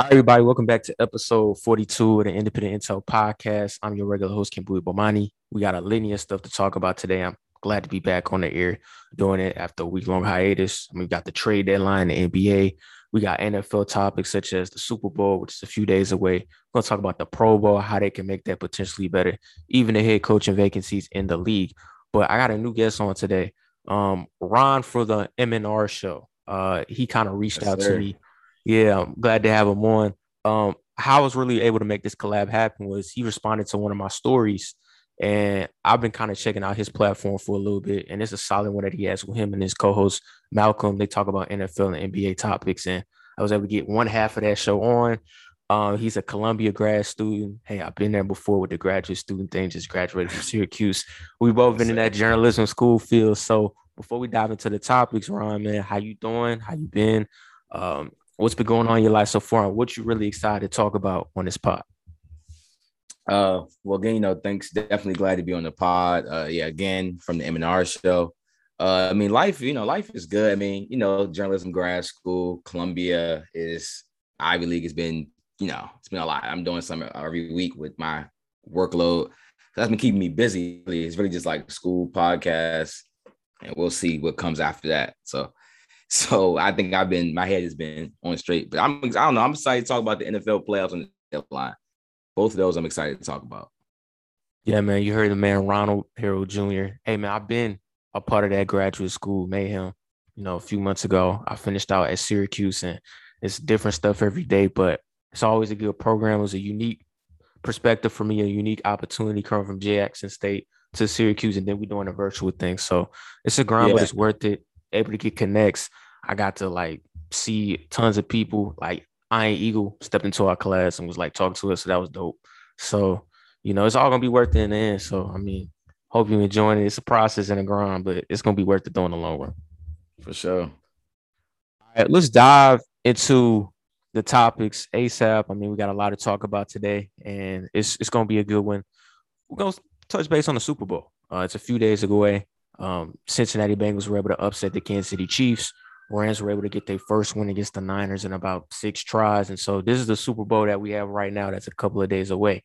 All right, everybody, welcome back to episode 42 of the Independent Intel podcast. I'm your regular host, Kimbui Bomani. We got a linear stuff to talk about today. I'm glad to be back on the air doing it after a week long hiatus. I mean, we got the trade deadline, the NBA. We got NFL topics such as the Super Bowl, which is a few days away. We're going to talk about the Pro Bowl, how they can make that potentially better, even the head coaching vacancies in the league. But I got a new guest on today, um, Ron for the MNR show. Uh, he kind of reached yes, out sir. to me yeah, I'm glad to have him on. Um, how I was really able to make this collab happen was he responded to one of my stories, and I've been kind of checking out his platform for a little bit, and it's a solid one that he has with him and his co-host Malcolm. They talk about NFL and NBA topics, and I was able to get one half of that show on. Um, he's a Columbia grad student. Hey, I've been there before with the graduate student thing. Just graduated from Syracuse. We've both been in that journalism school field. So before we dive into the topics, Ron, man, how you doing? How you been? Um, what's been going on in your life so far and what you really excited to talk about on this pod? Uh well again you know thanks. Definitely glad to be on the pod. Uh yeah again from the mnr show. Uh i mean life you know life is good. I mean you know journalism grad school columbia is ivy league has been you know it's been a lot. I'm doing some every week with my workload. That's been keeping me busy it's really just like school podcast and we'll see what comes after that. So so I think I've been my head has been on straight. But I'm I don't know. I'm excited to talk about the NFL playoffs and the line. Both of those I'm excited to talk about. Yeah, man. You heard the man Ronald Harrod Jr. Hey man, I've been a part of that graduate school mayhem. You know, a few months ago, I finished out at Syracuse, and it's different stuff every day, but it's always a good program. It was a unique perspective for me, a unique opportunity coming from Jackson State to Syracuse, and then we're doing a virtual thing. So it's a grind, yeah. but it's worth it able to get connects. I got to like see tons of people. Like Iron Eagle stepped into our class and was like talking to us. So that was dope. So, you know, it's all gonna be worth it in the end. So I mean, hope you enjoying it. It's a process and a grind, but it's gonna be worth it though in the long run. For sure. All right, let's dive into the topics ASAP. I mean, we got a lot to talk about today, and it's it's gonna be a good one. We're gonna touch base on the Super Bowl. Uh, it's a few days away. Um, Cincinnati Bengals were able to upset the Kansas City Chiefs. Rams were able to get their first win against the Niners in about six tries. And so this is the Super Bowl that we have right now that's a couple of days away.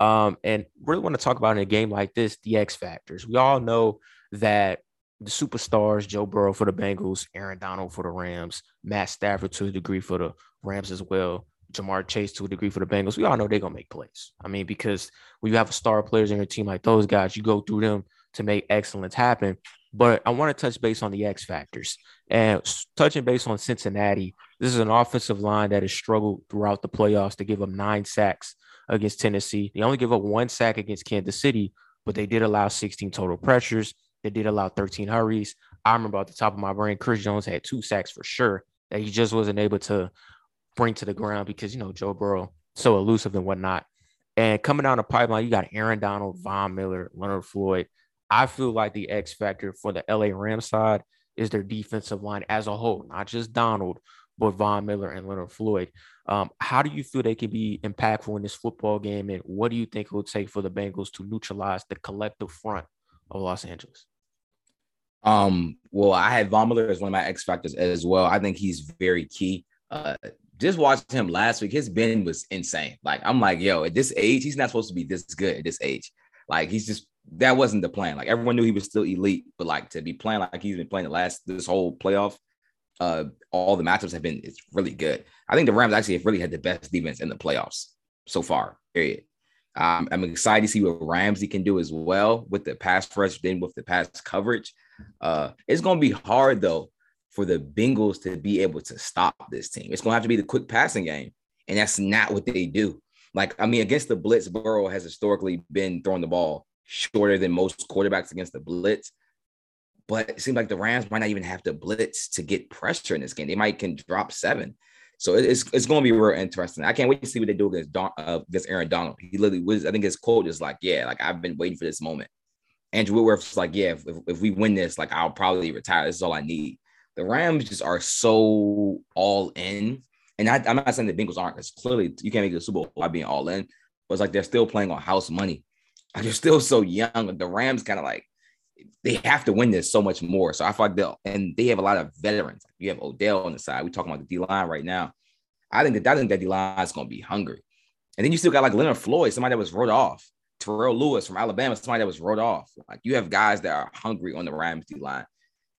Um, and really want to talk about in a game like this, the X factors. We all know that the superstars, Joe Burrow for the Bengals, Aaron Donald for the Rams, Matt Stafford to a degree for the Rams as well, Ja'Marr Chase to a degree for the Bengals. We all know they're gonna make plays. I mean, because when you have a star players in your team like those guys, you go through them to make excellence happen. But I want to touch base on the X factors and touching base on Cincinnati. This is an offensive line that has struggled throughout the playoffs to give up nine sacks against Tennessee. They only give up one sack against Kansas City, but they did allow 16 total pressures. They did allow 13 hurries. I remember at the top of my brain, Chris Jones had two sacks for sure that he just wasn't able to bring to the ground because, you know, Joe Burrow so elusive and whatnot. And coming down the pipeline, you got Aaron Donald, Von Miller, Leonard Floyd, I feel like the X factor for the LA Rams side is their defensive line as a whole, not just Donald, but Von Miller and Leonard Floyd. Um, how do you feel they can be impactful in this football game, and what do you think it will take for the Bengals to neutralize the collective front of Los Angeles? Um, well, I had Von Miller as one of my X factors as well. I think he's very key. Uh, just watched him last week. His bend was insane. Like I'm like, yo, at this age, he's not supposed to be this good at this age. Like he's just that wasn't the plan. Like everyone knew he was still elite, but like to be playing like he's been playing the last this whole playoff, uh, all the matchups have been it's really good. I think the Rams actually have really had the best defense in the playoffs so far. Period. Um, I'm excited to see what Ramsey can do as well with the pass rush, then with the pass coverage. Uh, it's gonna be hard though for the Bengals to be able to stop this team. It's gonna have to be the quick passing game, and that's not what they do. Like, I mean, against the blitz, Burrow has historically been throwing the ball shorter than most quarterbacks against the blitz. But it seems like the Rams might not even have to blitz to get pressure in this game. They might can drop seven. So it's it's going to be real interesting. I can't wait to see what they do against Don, uh, against Aaron Donald. He literally was. I think his quote is like, "Yeah, like I've been waiting for this moment." Andrew Whitworth's like, "Yeah, if, if we win this, like I'll probably retire. This is all I need." The Rams just are so all in, and I, am not saying the Bengals aren't. Because clearly you can't make the Super Bowl by being all in, but it's like they're still playing on house money they're still so young. The Rams kind of like they have to win this so much more. So I like they'll and they have a lot of veterans. You have Odell on the side. We're talking about the D line right now. I think that I think that D line is going to be hungry. And then you still got like Leonard Floyd, somebody that was wrote off. Terrell Lewis from Alabama, somebody that was wrote off. Like you have guys that are hungry on the Rams D line.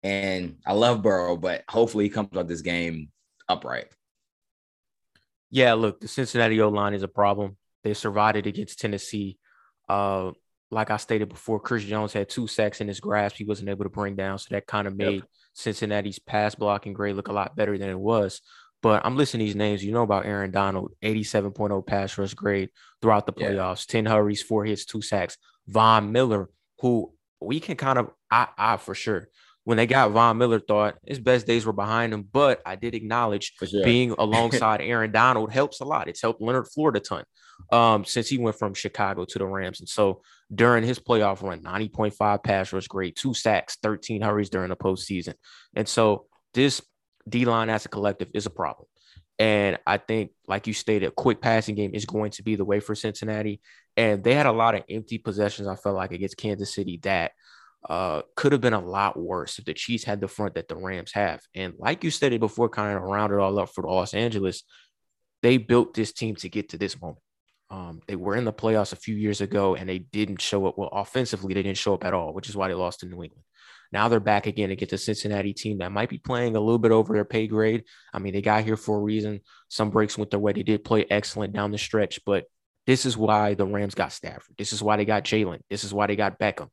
And I love Burrow, but hopefully he comes out this game upright. Yeah, look, the Cincinnati O line is a problem. They survived it against Tennessee. Uh, like I stated before, Chris Jones had two sacks in his grasp. He wasn't able to bring down, so that kind of made yep. Cincinnati's pass blocking grade look a lot better than it was. But I'm listing these names. You know about Aaron Donald, 87.0 pass rush grade throughout the playoffs, yeah. 10 hurries, four hits, two sacks. Von Miller, who we can kind of, I, I for sure, when they got Von Miller, thought his best days were behind him. But I did acknowledge sure. being alongside Aaron Donald helps a lot. It's helped Leonard Floyd a ton um, since he went from Chicago to the Rams. And so during his playoff run, 90.5 pass rush grade, two sacks, 13 hurries during the postseason. And so this D line as a collective is a problem. And I think, like you stated, a quick passing game is going to be the way for Cincinnati. And they had a lot of empty possessions, I felt like, against Kansas City that uh, could have been a lot worse if the Chiefs had the front that the Rams have. And like you stated before, kind of round it all up for the Los Angeles, they built this team to get to this moment. Um, they were in the playoffs a few years ago and they didn't show up. Well, offensively, they didn't show up at all, which is why they lost to New England. Now they're back again against a Cincinnati team that might be playing a little bit over their pay grade. I mean, they got here for a reason. Some breaks went their way. They did play excellent down the stretch, but this is why the Rams got Stafford. This is why they got Jalen. This is why they got Beckham.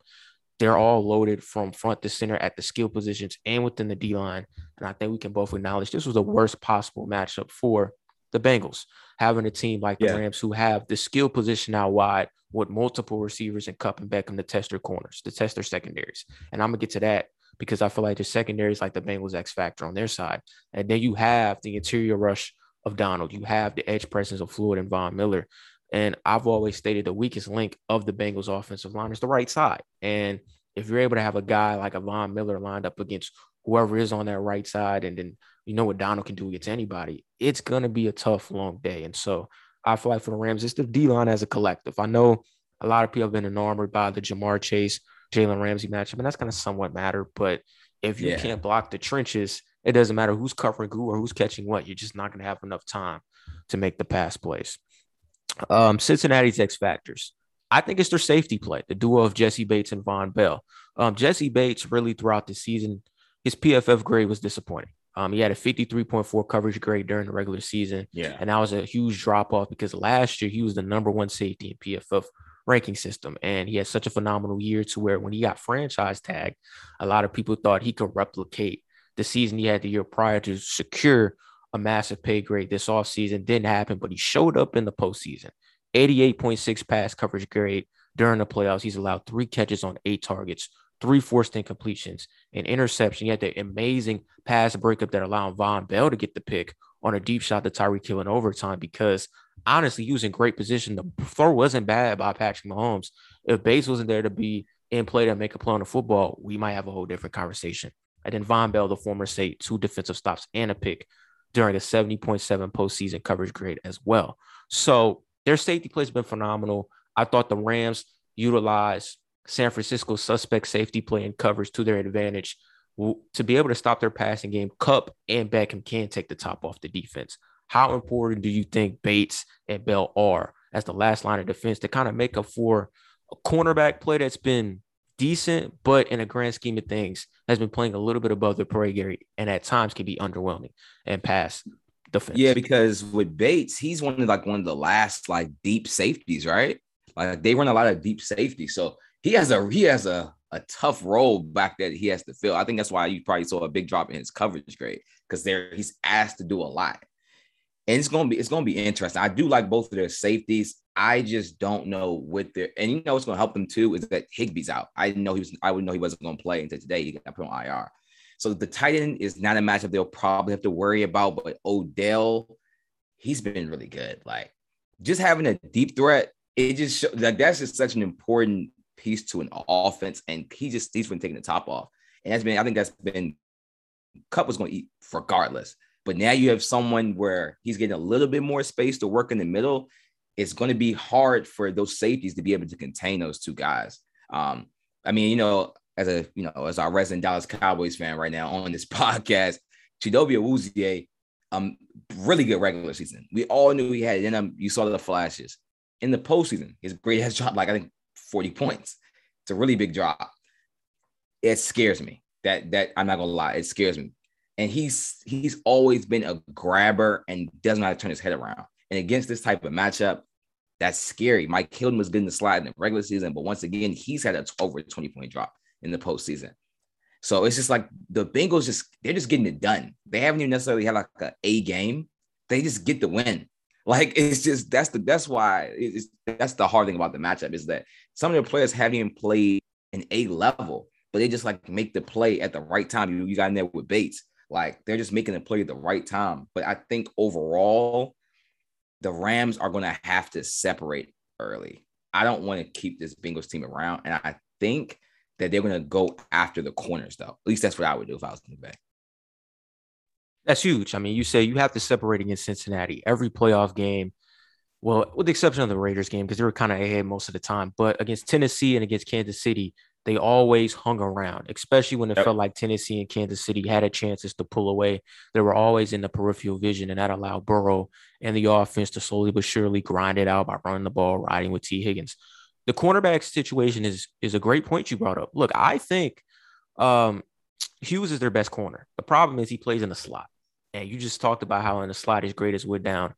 They're all loaded from front to center at the skill positions and within the D line. And I think we can both acknowledge this was the worst possible matchup for the Bengals, having a team like the yeah. Rams who have the skill position out wide with multiple receivers and Kupp and Beckham to test their corners, to test their secondaries. And I'm gonna get to that because I feel like the secondary is like the Bengals X factor on their side. And then you have the interior rush of Donald. You have the edge presence of Floyd and Von Miller. And I've always stated the weakest link of the Bengals offensive line is the right side. And if you're able to have a guy like a Von Miller lined up against whoever is on that right side, and then you know what Donald can do against anybody, it's gonna be a tough, long day. And so I feel like for the Rams, it's the D line as a collective. I know a lot of people have been enamored by the Ja'Marr Chase, Jalen Ramsey matchup, and that's gonna somewhat matter. But if you yeah. can't block the trenches, it doesn't matter who's covering who or who's catching what. You're just not gonna have enough time to make the pass plays. Um, Cincinnati's X factors. I think it's their safety play, the duo of Jessie Bates and Vonn Bell. Um, Jessie Bates really throughout the season, his PFF grade was disappointing. Um, he had a 53.4 coverage grade during the regular season. Yeah. And that was a huge drop off because last year he was the number one safety in PFF ranking system. And he had such a phenomenal year to where when he got franchise tagged, a lot of people thought he could replicate the season he had the year prior to secure a massive pay grade this offseason. Didn't happen, but he showed up in the postseason. 88.6 pass coverage grade during the playoffs. He's allowed three catches on eight targets, three forced incompletions, an interception. He had the amazing pass breakup that allowed Vonn Bell to get the pick on a deep shot to Tyreek Hill in overtime because honestly, he was in great position. The throw wasn't bad by Patrick Mahomes. If Bates wasn't there to be in play to make a play on the football, we might have a whole different conversation. And then Vonn Bell, the former state, two defensive stops and a pick during a 70.7 postseason coverage grade as well. So their safety play has been phenomenal. I thought the Rams utilized San Francisco's suspect safety play and coverage to their advantage to be able to stop their passing game. Kupp and Beckham can take the top off the defense. How important do you think Bates and Bell are as the last line of defense to kind of make up for a cornerback play that's been decent, but in a grand scheme of things, has been playing a little bit above the parade grade and at times can be underwhelming and pass defense. Yeah, because with Bates, he's one of like one of the last like deep safeties, right? Like they run a lot of deep safety. So he has a he has a a tough role back that he has to fill. I think that's why you probably saw a big drop in his coverage grade because there he's asked to do a lot. And it's gonna be it's gonna be interesting. I do like both of their safeties. I just don't know what their and you know what's gonna help them too is that Higbee's out. I know he was I would know he wasn't gonna play until today. He got put on IR. So the tight end is not a matchup they'll probably have to worry about, but Odell, he's been really good. Like just having a deep threat, it just shows like that's just such an important piece to an offense, and he just he's been taking the top off. And that's been, I think that's been Kupp was to eat regardless. But now you have someone where he's getting a little bit more space to work in the middle. It's going to be hard for those safeties to be able to contain those two guys. Um, I mean, you know, as a you know, as our resident Dallas Cowboys fan right now on this podcast, Chidobe Awuzie, um, really good regular season. We all knew he had it in him. You saw the flashes. In the postseason, his grade has dropped like I think 40 points. It's a really big drop. It scares me. That that I'm not gonna lie, it scares me. And he's he's always been a grabber and doesn't to turn his head around. And against this type of matchup, that's scary. Mike Hilton was good in the slide in the regular season, but once again, he's had a over 20 point drop in the postseason. So it's just like the Bengals just they're just getting it done. They haven't even necessarily had like a A game. They just get the win. Like it's just that's the that's why it's that's the hard thing about the matchup is that some of the players haven't even played an A level, but they just like make the play at the right time. You, you got in there with Bates, like they're just making the play at the right time. But I think overall, the Rams are going to have to separate early. I don't want to keep this Bengals team around, and I think that they're going to go after the corners, though. At least that's what I would do if I was in the Bay. That's huge. I mean, you say you have to separate against Cincinnati every playoff game. Well, with the exception of the Raiders game, because they were kind of ahead most of the time. But against Tennessee and against Kansas City, they always hung around, especially when it yep. felt like Tennessee and Kansas City had a chances to pull away. They were always in the peripheral vision, and that allowed Burrow and the offense to slowly but surely grind it out by running the ball, riding with Tee Higgins. The cornerback situation is is a great point you brought up. Look, I think um, Hughes is their best corner. The problem is he plays in the slot. And you just talked about how in the slot his grade is wood down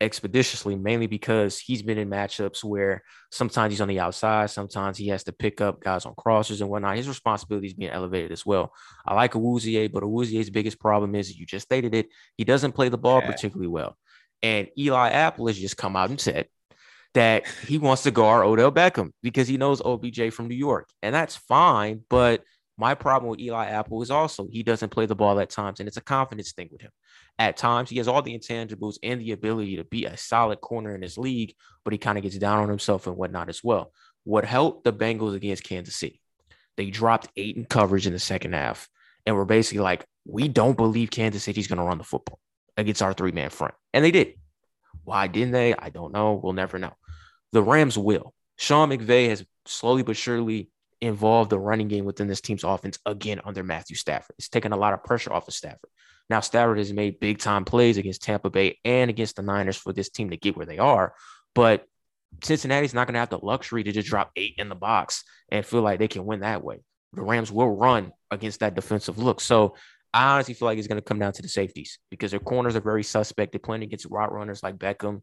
expeditiously, mainly because he's been in matchups where sometimes he's on the outside, sometimes he has to pick up guys on crossers and whatnot. His responsibility is being elevated as well. I like Awuzie, but Awuzie's biggest problem is you just stated it. He doesn't play the ball yeah. particularly well. And Eli Apple has just come out and said that he wants to guard Odell Beckham because he knows OBJ from New York. And that's fine, but – my problem with Eli Apple is also he doesn't play the ball at times, and it's a confidence thing with him. At times, he has all the intangibles and the ability to be a solid corner in this league, but he kind of gets down on himself and whatnot as well. What helped the Bengals against Kansas City? They dropped eight in coverage in the second half, and we're basically like, we don't believe Kansas City's going to run the football against our three man front, and they did. Why didn't they? I don't know. We'll never know. The Rams will. Sean McVay has slowly but surely involve the running game within this team's offense again under Matthew Stafford. It's taken a lot of pressure off of Stafford. Now, Stafford has made big time plays against Tampa Bay and against the Niners for this team to get where they are. But Cincinnati's not going to have the luxury to just drop eight in the box and feel like they can win that way. The Rams will run against that defensive look. So I honestly feel like it's going to come down to the safeties because their corners are very suspect. They're playing against route runners like Beckham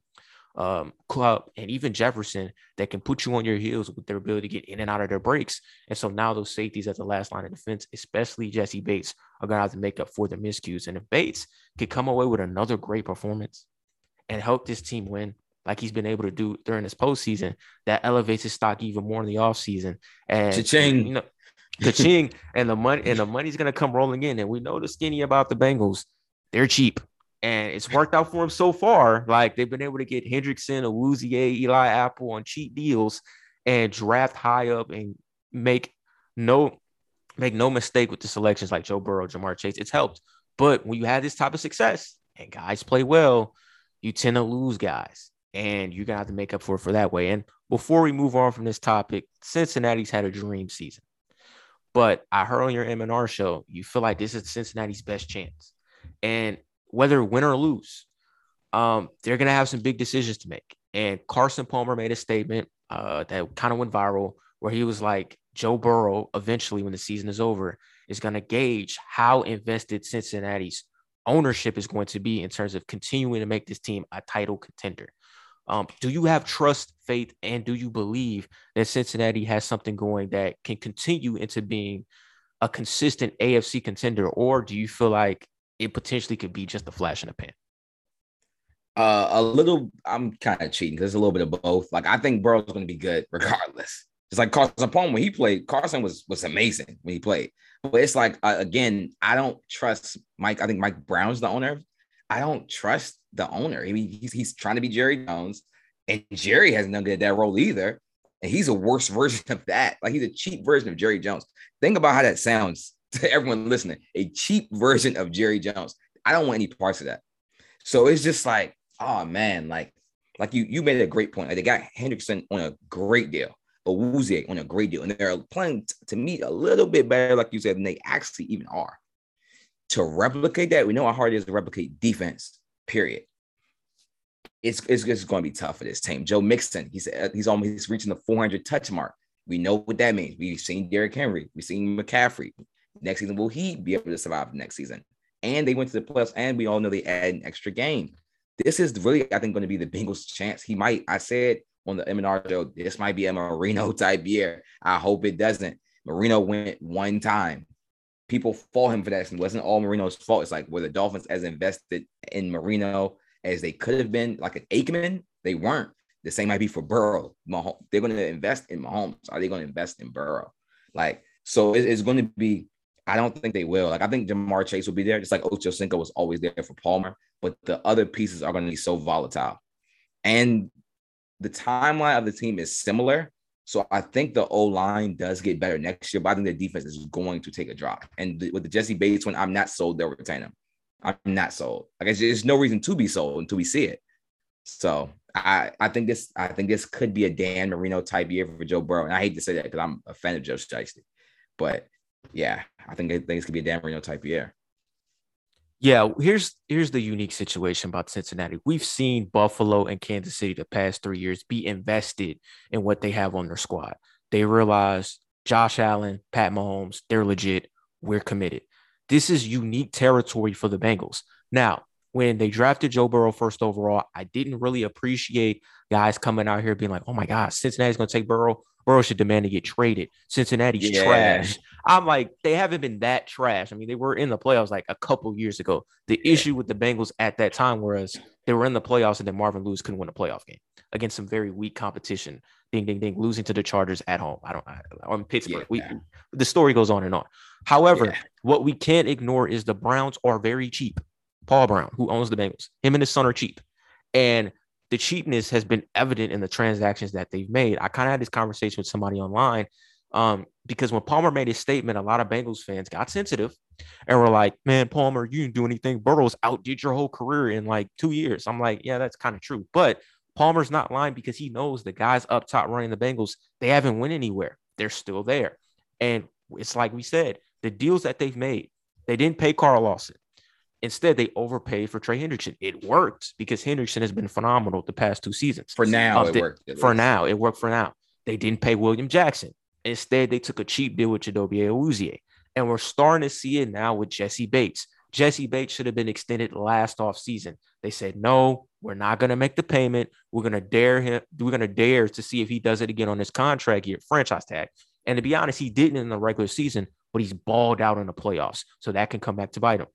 um, Kupp, and even Jefferson that can put you on your heels with their ability to get in and out of their breaks. And so now those safeties at the last line of defense, especially Jessie Bates, are going to have to make up for the miscues. And if Bates could come away with another great performance and help this team win, like he's been able to do during this postseason, that elevates his stock even more in the offseason. And Cha-ching. you know, the and the money and the money's gonna come rolling in. And we know the skinny about the Bengals. They're cheap and it's worked out for him so far. Like they've been able to get Hendrickson, Awuzie, Eli Apple on cheap deals and draft high up and make no make no mistake with the selections like Joe Burrow, Ja'Marr Chase. It's helped. But when you have this type of success and guys play well, you tend to lose guys. And you're gonna have to make up for it for that way. And before we move on from this topic, Cincinnati's had a dream season. But I heard on your MNR show, you feel like this is Cincinnati's best chance. And whether win or lose, um, they're going to have some big decisions to make. And Carson Palmer made a statement uh, that kind of went viral where he was like, Joe Burrow, eventually, when the season is over, is going to gauge how invested Cincinnati's ownership is going to be in terms of continuing to make this team a title contender. Um, do you have trust, faith, and do you believe that Cincinnati has something going that can continue into being a consistent AFC contender? Or do you feel like it potentially could be just a flash in the pan? Uh, a little, I'm kind of cheating because it's a little bit of both. Like I think Burrow's going to be good regardless. It's like Carson Palmer when he played. Carson was was amazing when he played. But it's like uh, again, I don't trust Mike. I think Mike Brown's the owner. I don't trust the owner. I mean, he's he's trying to be Jerry Jones, and Jerry hasn't done good at that role either. And he's a worse version of that. Like he's a cheap version of Jerry Jones. Think about how that sounds to everyone listening, a cheap version of Jerry Jones. I don't want any parts of that. So it's just like, oh man, like, like you you made a great point. Like they got Hendrickson on a great deal, Awuzie on a great deal, and they're playing to me a little bit better, like you said, than they actually even are. To replicate that, we know how hard it is to replicate defense Period. It's, it's, it's going to be tough for this team. Joe Mixon, he's uh, he's almost he's reaching the 400 touch mark. We know what that means. We've seen Derrick Henry, we've seen McCaffrey. Next season, will he be able to survive next season? And they went to the playoffs, and we all know they add an extra game. This is really, I think, going to be the Bengals' chance. He might, I said on the M&R show, this might be a Marino type year. I hope it doesn't. Marino went one time. People fault him for that. It wasn't all Marino's fault. It's like were the Dolphins as invested in Marino as they could have been, like an Aikman? They weren't. The same might be for Burrow. Mahomes, they're going to invest in Mahomes. Are they going to invest in Burrow? Like, so it's going to be. I don't think they will. Like, I think Ja'Marr Chase will be there, just like Ocho Cinco was always there for Palmer. But the other pieces are going to be so volatile, and the timeline of the team is similar. So I think the O line does get better next year, but I think the defense is going to take a drop. And with the Jessie Bates one, I'm not sold they'll retain him. I'm not sold. Guess there's no reason to be sold until we see it. So I, I think this I think this could be a Dan Marino type year for Joe Burrow. And I hate to say that because I'm a fan of Joe Shiesty. But yeah, I think, I think this could be a Dan Marino type year. Yeah, here's here's the unique situation about Cincinnati. We've seen Buffalo and Kansas City the past three years be invested in what they have on their squad. They realize Josh Allen, Pat Mahomes, they're legit. We're committed. This is unique territory for the Bengals. Now, when they drafted Joe Burrow first overall, I didn't really appreciate guys coming out here being like, oh my God, Cincinnati's going to take Burrow. Burrow should demand to get traded. Cincinnati's yeah. trash. I'm like, they haven't been that trash. I mean, they were in the playoffs like a couple years ago. The yeah. issue with the Bengals at that time was they were in the playoffs and then Marvin Lewis couldn't win a playoff game against some very weak competition. Ding, ding, ding, losing to the Chargers at home. I don't, on Pittsburgh. Yeah. We, the story goes on and on. However, what we can't ignore is the Browns are very cheap. Paul Brown, who owns the Bengals, him and his son are cheap. And the cheapness has been evident in the transactions that they've made. I kind of had this conversation with somebody online um, because when Palmer made his statement, a lot of Bengals fans got sensitive and were like, man, Palmer, you didn't do anything. Burrows outdid your whole career in like two years. I'm like, yeah, that's kind of true. But Palmer's not lying because he knows the guys up top running the Bengals, they haven't went anywhere. They're still there. And it's like we said, the deals that they've made, they didn't pay Carl Lawson. Instead, they overpaid for Trey Hendrickson. It worked because Hendrickson has been phenomenal the past two seasons. For now, um, it worked. For now, it worked for now. They didn't pay William Jackson. Instead, they took a cheap deal with Chidobe Awuzie. And we're starting to see it now with Jessie Bates. Jessie Bates should have been extended last off season. They said, no, we're not going to make the payment. We're going to dare him. We're going to dare to see if he does it again on his contract year, franchise tag. And to be honest, he didn't in the regular season, but he's balled out in the playoffs. So that can come back to bite him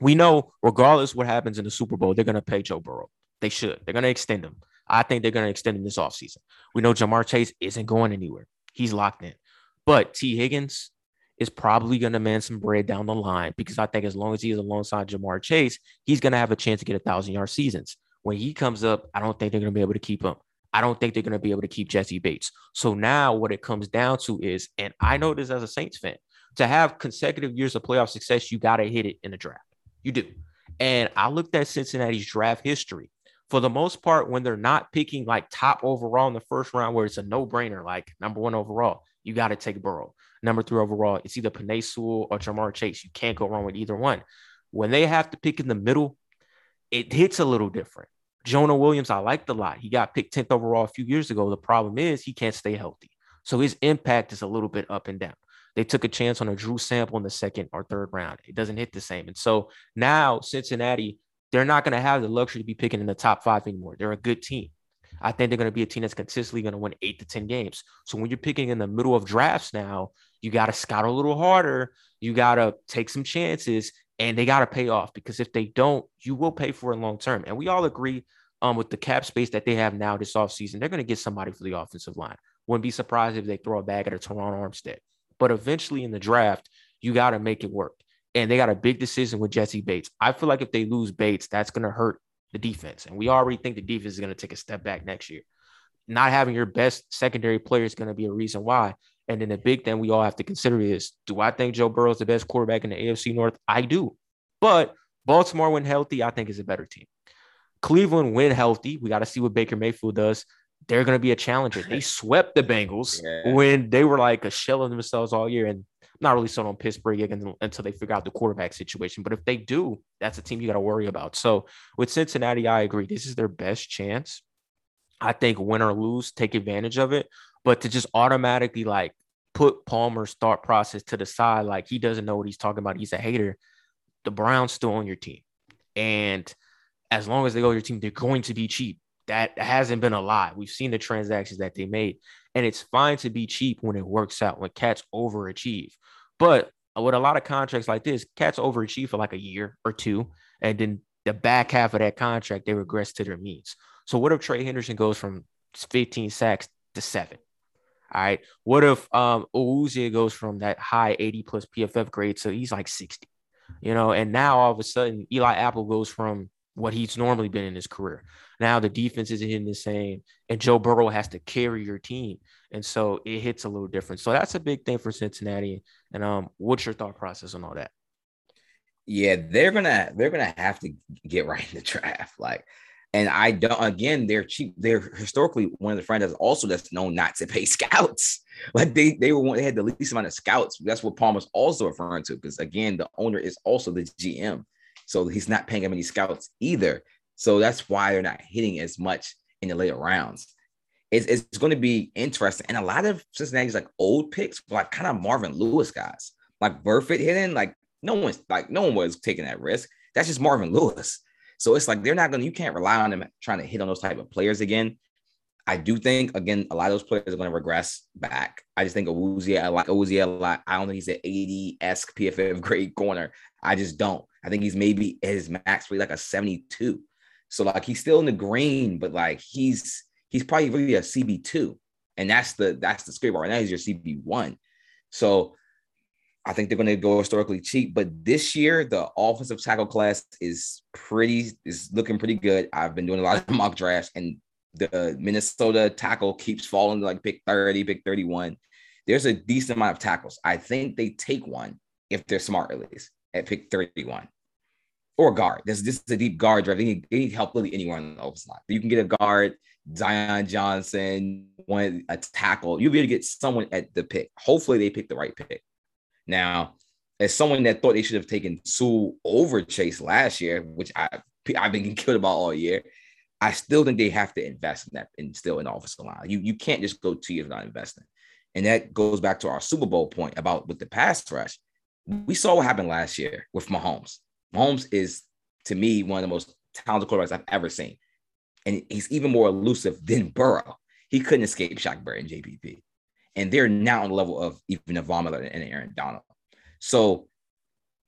we know regardless what happens in the Super Bowl, they're going to pay Joe Burrow. They should. They're going to extend him. I think they're going to extend him this offseason. We know Ja'Marr Chase isn't going anywhere. He's locked in. But Tee Higgins is probably going to man some bread down the line because I think as long as he is alongside Ja'Marr Chase, he's going to have a chance to get a thousand yard seasons. When he comes up, I don't think they're going to be able to keep him. I don't think they're going to be able to keep Jessie Bates. So now what it comes down to is, and I know this as a Saints fan, to have consecutive years of playoff success, you got to hit it in the draft. You do. And I looked at Cincinnati's draft history. For the most part, when they're not picking like top overall in the first round, where it's a no brainer, like number one overall, you got to take Burrow. Number three overall, it's either Penei Sewell or Ja'Marr Chase. You can't go wrong with either one. When they have to pick in the middle, it hits a little different. Jonah Williams, I liked a lot. He got picked 10th overall a few years ago. The problem is he can't stay healthy. So his impact is a little bit up and down. They took a chance on a Drew Sample in the second or third round. It doesn't hit the same. And so now Cincinnati, they're not going to have the luxury to be picking in the top five anymore. They're a good team. I think they're going to be a team that's consistently going to win eight to 10 games. So when you're picking in the middle of drafts now, you got to scout a little harder. You got to take some chances and they got to pay off because if they don't, you will pay for it long term. And we all agree um, with the cap space that they have now this offseason, they're going to get somebody for the offensive line. Wouldn't be surprised if they throw a bag at a Terron Armstead. But eventually in the draft, you got to make it work. And they got a big decision with Jessie Bates. I feel like if they lose Bates, that's going to hurt the defense. And we already think the defense is going to take a step back next year. Not having your best secondary player is going to be a reason why. And then the big thing we all have to consider is do I think Joe Burrow is the best quarterback in the AFC North? I do. But Baltimore, when healthy, I think is a better team. Cleveland, when healthy, we got to see what Baker Mayfield does they're going to be a challenger. They swept the Bengals yeah. when they were like a shell of themselves all year. And not really sold on Pittsburgh again until they figure out the quarterback situation. But if they do, that's a team you got to worry about. So with Cincinnati, I agree. This is their best chance. I think win or lose, take advantage of it. But to just automatically like put Palmer's thought process to the side, like he doesn't know what he's talking about. He's a hater. The Browns still on your team. And as long as they go your team, they're going to be cheap. That hasn't been a lie. We've seen the transactions that they made. And it's fine to be cheap when it works out, when cats overachieve. But with a lot of contracts like this, cats overachieve for like a year or two. And then the back half of that contract, they regress to their means. So what if Trey Henderson goes from 15 sacks to seven? All right. What if um Awuzie goes from that high 80 plus PFF grade to he's like 60, you know, and now all of a sudden Eli Apple goes from what he's normally been in his career. Now the defense isn't hitting the same, and Joe Burrow has to carry your team. And so it hits a little different. So that's a big thing for Cincinnati. And um, what's your thought process on all that? Yeah, they're gonna they're gonna have to get right in the draft. Like and I don't again, they're cheap. They're historically one of the franchises also that's known not to pay scouts. Like they they were one, they had the least amount of scouts. That's what Palmer's also referring to, because again, the owner is also the GM. So he's not paying him any scouts either. So that's why they're not hitting as much in the later rounds. It's, it's going to be interesting. And a lot of Cincinnati's like old picks, like kind of Marvin Lewis guys, like Burfict hitting, like no one's like no one was taking that risk. That's just Marvin Lewis. So it's like they're not going to, you can't rely on them trying to hit on those type of players again. I do think, again, a lot of those players are going to regress back. I just think Awuzie, I like Awuzie a lot. I don't think he's an 80 esque PFF grade corner. I just don't. I think he's maybe at his max rate like a 72. So like he's still in the green, but like he's he's probably really a CB2. And that's the that's the script right now. He's your CB1. So I think they're going to go historically cheap, but this year the offensive tackle class is pretty is looking pretty good. I've been doing a lot of mock drafts, and the Minnesota tackle keeps falling to like pick 30, pick 31. There's a decent amount of tackles. I think they take one if they're smart at least at pick 31. Or guard. This, this is a deep guard draft. They need, they need help really anywhere on the offensive line. You can get a guard, Zion Johnson, one a tackle. You'll be able to get someone at the pick. Hopefully they pick the right pick. Now, as someone that thought they should have taken Suh over Chase last year, which I I've been killed about all year, I still think they have to invest in that and still in the offensive line. You you can't just go two years without investing. And that goes back to our Super Bowl point about with the pass rush. We saw what happened last year with Mahomes. Mahomes is to me one of the most talented quarterbacks I've ever seen. And he's even more elusive than Burrow. He couldn't escape Shaq Barrett and JPP and they're now on the level of even Von Miller and Aaron Donald. So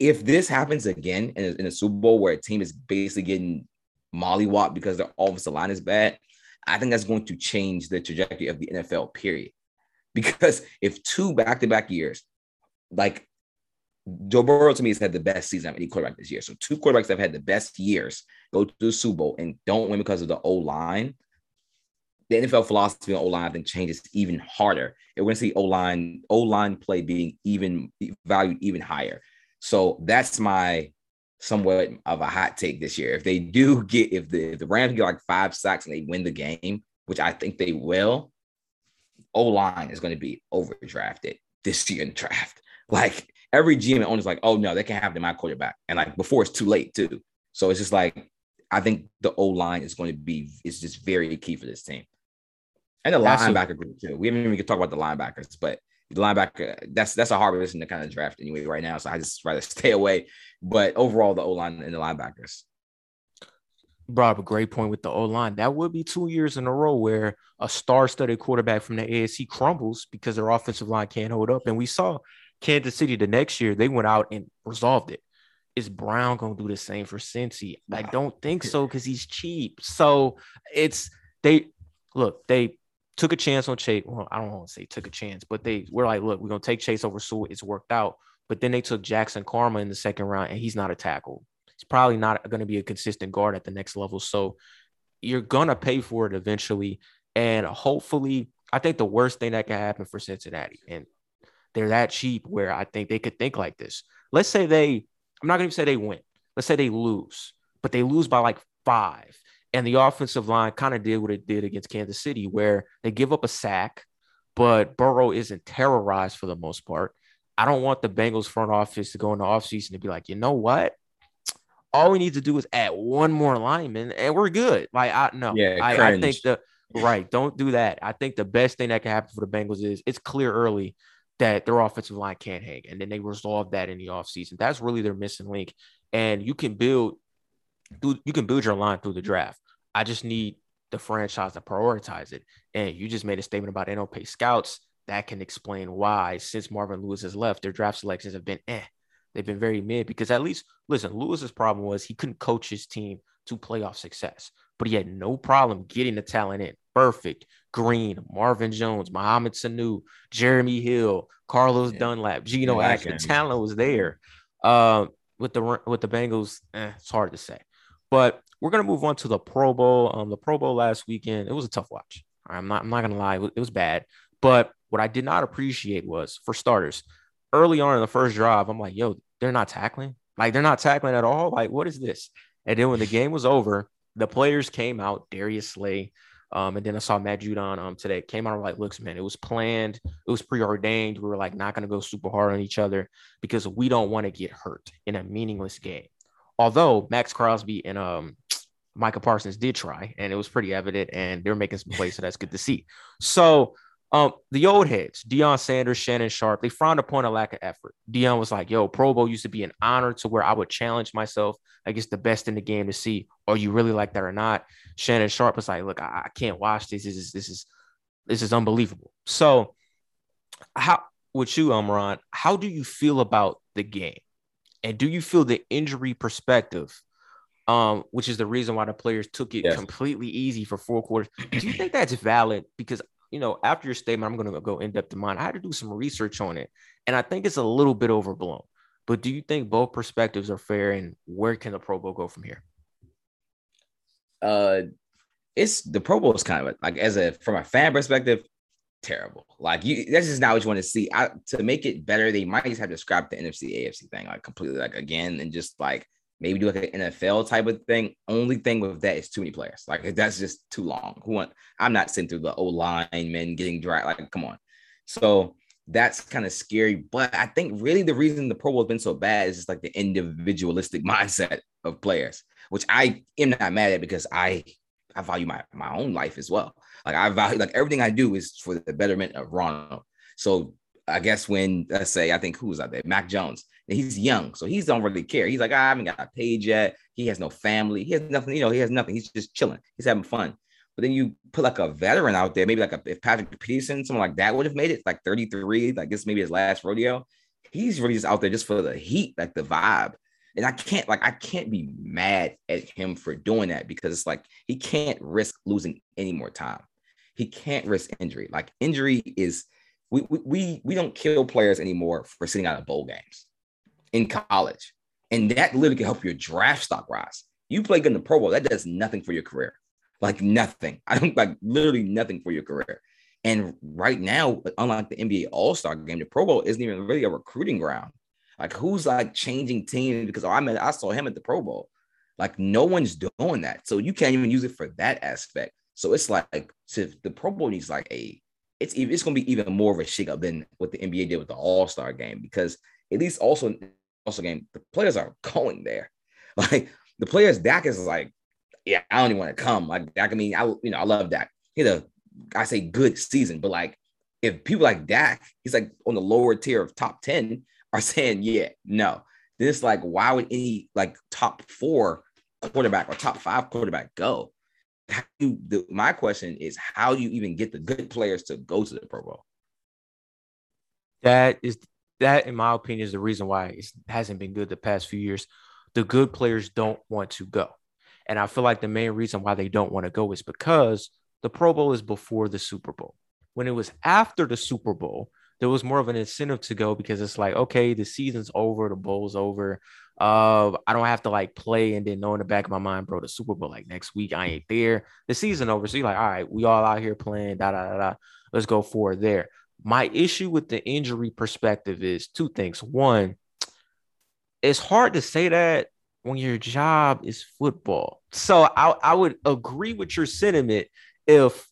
if this happens again in a, in a Super Bowl where a team is basically getting mollywop because their offensive line is bad, I think that's going to change the trajectory of the NFL. Period. Because if two back-to-back years, like Joe Burrow to me has had the best season of any quarterback this year. So two quarterbacks that have had the best years go to the Super Bowl and don't win because of the O line the NFL philosophy on O line I think changes even harder. And we're gonna see O line O line play being even valued even higher. So that's my somewhat of a hot take this year. If they do get if the if the Rams get like five sacks and they win the game, which I think they will, O line is going to be overdrafted this year in the draft. Like every GM and owner's like, oh no, they can't have them my quarterback, and like before it's too late too. So it's just like I think the O line is going to be is just very key for this team and the linebacker group too. We haven't even talk about the linebackers, but the linebacker that's that's a hard position to kind of draft anyway right now. So I just rather stay away. But overall, the O line and the linebackers. Brought up a great point with the O line. That would be two years in a row where a star-studded quarterback from the AFC crumbles because their offensive line can't hold up. And we saw Kansas City the next year; they went out and resolved it. Is Brown gonna do the same for Cincy? I don't think so because he's cheap. So it's they look they took a chance on Chase. Well, I don't want to say took a chance, but they were like, look, we're gonna take Chase over Suh. It's worked out. But then they took Jackson Carman in the second round, and he's not a tackle. He's probably not going to be a consistent guard at the next level. So you're gonna pay for it eventually. And hopefully, I think the worst thing that can happen for Cincinnati, and they're that cheap where I think they could think like this. Let's say they, I'm not gonna even say they win. Let's say they lose, but they lose by like five. And the offensive line kind of did what it did against Kansas City, where they give up a sack, but Burrow isn't terrorized for the most part. I don't want the Bengals front office to go in the offseason to be like, you know what? All we need to do is add one more lineman and we're good. Like, I no, Yeah, I, I think the right, don't do that. I think the best thing that can happen for the Bengals is it's clear early that their offensive line can't hang, and then they resolve that in the offseason. That's really their missing link. And you can build you can build your line through the draft. I just need the franchise to prioritize it. And you just made a statement about NOP scouts. That can explain why, since Marvin Lewis has left, their draft selections have been eh. They've been very mid because at least, listen, Lewis's problem was he couldn't coach his team to playoff success, but he had no problem getting the talent in. Perfect. Green, Marvin Jones, Mohamed Sanu, Jeremy Hill, Carlos yeah. Dunlap, Geno yeah, The talent was there. Uh, with the with the Bengals, eh, it's hard to say. But we're gonna move on to the Pro Bowl. Um, the Pro Bowl last weekend, it was a tough watch. I'm not, I'm not gonna lie, it was bad. But what I did not appreciate was, for starters, early on in the first drive, I'm like, yo, they're not tackling. Like they're not tackling at all. Like what is this? And then when the game was over, the players came out. Darius Slay, um, and then I saw Matt Judon um today came out like, looks, man, it was planned, it was preordained. We were like not gonna go super hard on each other because we don't want to get hurt in a meaningless game. Although Maxx Crosby and um Micah Parsons did try, and it was pretty evident, and they're making some plays, so that's good to see. So um, the old heads, Deion Sanders, Shannon Sharpe, they frowned upon a lack of effort. Deion was like, yo, Pro Bowl used to be an honor to where I would challenge myself against the best in the game to see, are you really like that or not? Shannon Sharpe was like, look, I, I can't watch this. This is this is this is unbelievable. So how with you, Amron, how do you feel about the game? And do you feel the injury perspective um, which is the reason why the players took it yes. completely easy for four quarters. Do you think that's valid? Because you know, after your statement, I'm going to go in depth in mine. I had to do some research on it, and I think it's a little bit overblown. But do you think both perspectives are fair, and where can the Pro Bowl go from here? Uh, it's the Pro Bowl is kind of like as a from a fan perspective, terrible. Like you, that's just not what you want to see. I, to make it better, they might just have to scrap the NFC AFC thing like completely, like again, and just like maybe do like an NFL type of thing. Only thing with that is too many players. Like that's just too long. Who want? I'm not sitting through the O linemen getting dry. Like, come on. So that's kind of scary. But I think really the reason the Pro Bowl has been so bad is just like the individualistic mindset of players, which I am not mad at because I I value my my own life as well. Like I value like everything I do is for the betterment of Ronald. So I guess when let's say I think who was out there, Mac Jones he's young, so he don't really care. He's like, ah, I haven't got paid yet. He has no family. He has nothing. You know, he has nothing. He's just chilling. He's having fun. But then you put like a veteran out there, maybe like a, if Patrick Peterson, someone like that would have made it, like 33, like this maybe his last rodeo. He's really just out there just for the heat, like the vibe. And I can't like I can't be mad at him for doing that because it's like he can't risk losing any more time. He can't risk injury. Like injury is we we we don't kill players anymore for sitting out of bowl games in college. And that literally can help your draft stock rise. You play good in the Pro Bowl, that does nothing for your career. Like nothing. I don't like literally nothing for your career. And right now, unlike the NBA All Star game, the Pro Bowl isn't even really a recruiting ground. Like who's like changing teams because I mean I saw him at the Pro Bowl. Like no one's doing that, so you can't even use it for that aspect. So it's like so the Pro Bowl needs like a it's it's going to be even more of a shakeup than what the NBA did with the All Star game because at least also also game, the players are going there. Like the players, Dak is like, yeah, I don't even want to come. Like Dak, I mean, I you know, I love Dak. He had a, I say good season, but like if people like Dak, he's like on the lower tier of top 10 are saying, yeah, no. This like, why would any like top four quarterback or top five quarterback go? How do the, my question is, how do you even get the good players to go to the Pro Bowl? That is that, in my opinion, is the reason why it hasn't been good the past few years. The good players don't want to go. And I feel like the main reason why they don't want to go is because the Pro Bowl is before the Super Bowl. When it was after the Super Bowl, there was more of an incentive to go because it's like, okay, the season's over, the bowl's over. Uh, I don't have to like play and then know in the back of my mind, bro, the Super Bowl like next week I ain't there. The season over, so you're like, all right, we all out here playing, da da da da. Let's go forward there. My issue with the injury perspective is two things. One, it's hard to say that when your job is football. So I, I would agree with your sentiment if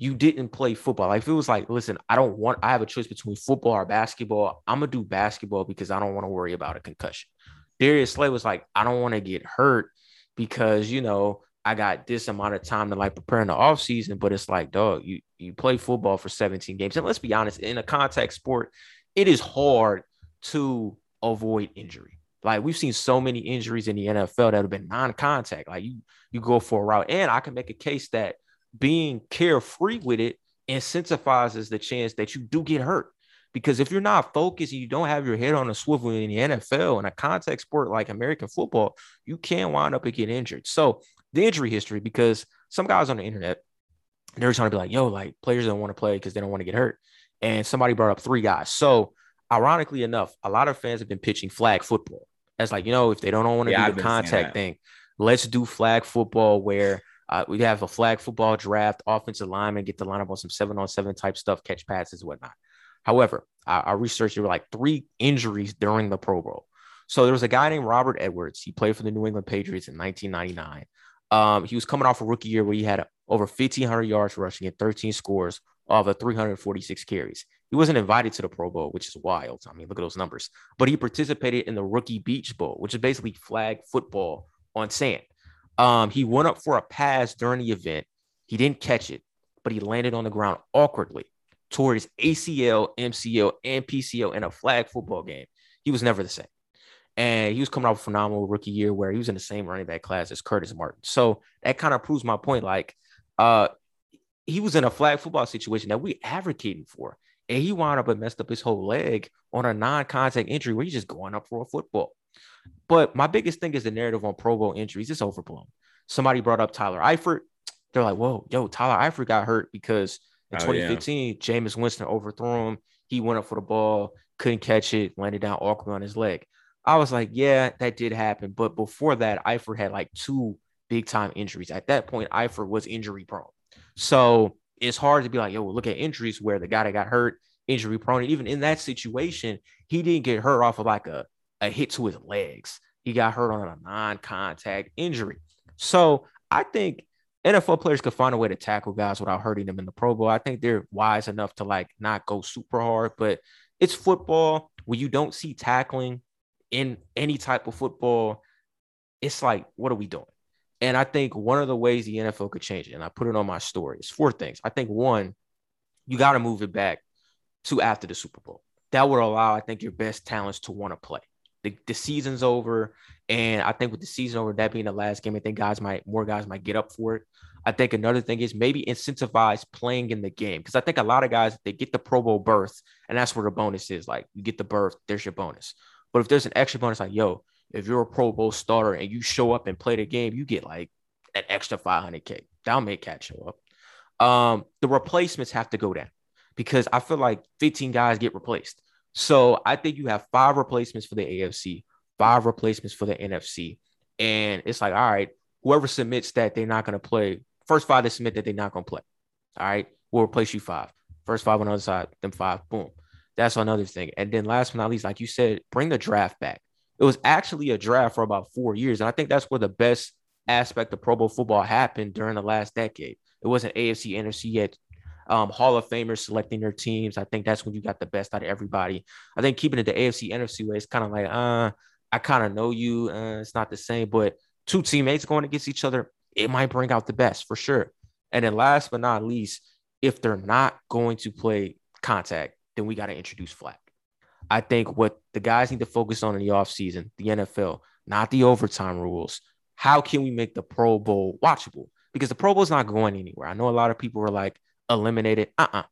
you didn't play football. Like if it was like, listen, I don't want, I have a choice between football or basketball. I'm gonna do basketball because I don't want to worry about a concussion. Darius Slay was like, I don't want to get hurt because you know I got this amount of time to like prepare in the off season. But it's like, dog, you you play football for 17 games, and let's be honest, in a contact sport, it is hard to avoid injury. Like we've seen so many injuries in the NFL that have been non-contact. Like you you go for a route, and I can make a case that being carefree with it incentivizes the chance that you do get hurt. Because if you're not focused and you don't have your head on a swivel in the NFL and a contact sport like American football, you can wind up and get injured. So the injury history, because some guys on the internet, they're trying to be like, yo, like players don't want to play because they don't want to get hurt. And somebody brought up three guys. So ironically enough, a lot of fans have been pitching flag football. As like, you know, if they don't want to yeah, do the contact thing, let's do flag football where uh, we have a flag football draft, offensive lineman, get the lineup on some seven on seven type stuff, catch passes, whatnot. However, I, I researched there were like three injuries during the Pro Bowl. So there was a guy named Robert Edwards. He played for the New England Patriots in 1999. Um, he was coming off a rookie year where he had over 1,500 yards rushing and 13 scores off of 346 carries. He wasn't invited to the Pro Bowl, which is wild. I mean, look at those numbers. But he participated in the Rookie Beach Bowl, which is basically flag football on sand. Um, he went up for a pass during the event. He didn't catch it, but he landed on the ground awkwardly toward his ACL, MCL, and PCL in a flag football game. He was never the same. And he was coming off a phenomenal rookie year where he was in the same running back class as Curtis Martin. So that kind of proves my point. Like, uh, he was in a flag football situation that we advocating for. And he wound up and messed up his whole leg on a non-contact injury where he's just going up for a football. But my biggest thing is the narrative on Pro Bowl injuries. It's overblown. Somebody brought up Tyler Eifert. They're like, whoa, yo, Tyler Eifert got hurt because in oh, 2015, yeah. Jameis Winston overthrew him. He went up for the ball, couldn't catch it, landed down awkwardly on his leg. I was like, yeah, that did happen. But before that, Eifert had like two big time injuries. At that point, Eifert was injury prone. So it's hard to be like, yo, look at injuries where the guy that got hurt, injury prone. And even in that situation, he didn't get hurt off of like a a hit to his legs. He got hurt on a non-contact injury. So I think NFL players could find a way to tackle guys without hurting them in the Pro Bowl. I think they're wise enough to like not go super hard, but it's football where you don't see tackling in any type of football. It's like, what are we doing? And I think one of the ways the NFL could change it, and I put it on my story, is four things. I think one, you got to move it back to after the Super Bowl. That would allow, I think, your best talents to want to play the, the season's over. And I think with the season over, that being the last game, I think guys might more guys might get up for it. I think another thing is maybe incentivize playing in the game because I think a lot of guys they get the Pro Bowl berth, and that's where the bonus is. Like you get the berth, there's your bonus. But if there's an extra bonus, like yo, if you're a Pro Bowl starter and you show up and play the game, you get like an extra 500k. That'll make cat show up. Um, the replacements have to go down because I feel like 15 guys get replaced. So I think you have five replacements for the AFC, five replacements for the NFC. And it's like, all right, whoever submits that they're not going to play, first five that submit that they're not going to play. All right, we'll replace you five. First five on the other side, then five, boom. That's another thing. And then last but not least, like you said, bring the draft back. It was actually a draft for about four years. And I think that's where the best aspect of Pro Bowl football happened during the last decade. It wasn't AFC, NFC yet um, Hall of Famers selecting their teams. I think that's when you got the best out of everybody. I think keeping it the AFC NFC way, it's kind of like, uh, I kind of know you. Uh, it's not the same, but two teammates going against each other, it might bring out the best for sure. And then last but not least, if they're not going to play contact, then we got to introduce flag. I think what the guys need to focus on in the offseason, the NFL, not the overtime rules. How can we make the Pro Bowl watchable? Because the Pro Bowl is not going anywhere. I know a lot of people were like, eliminated. Uh-uh.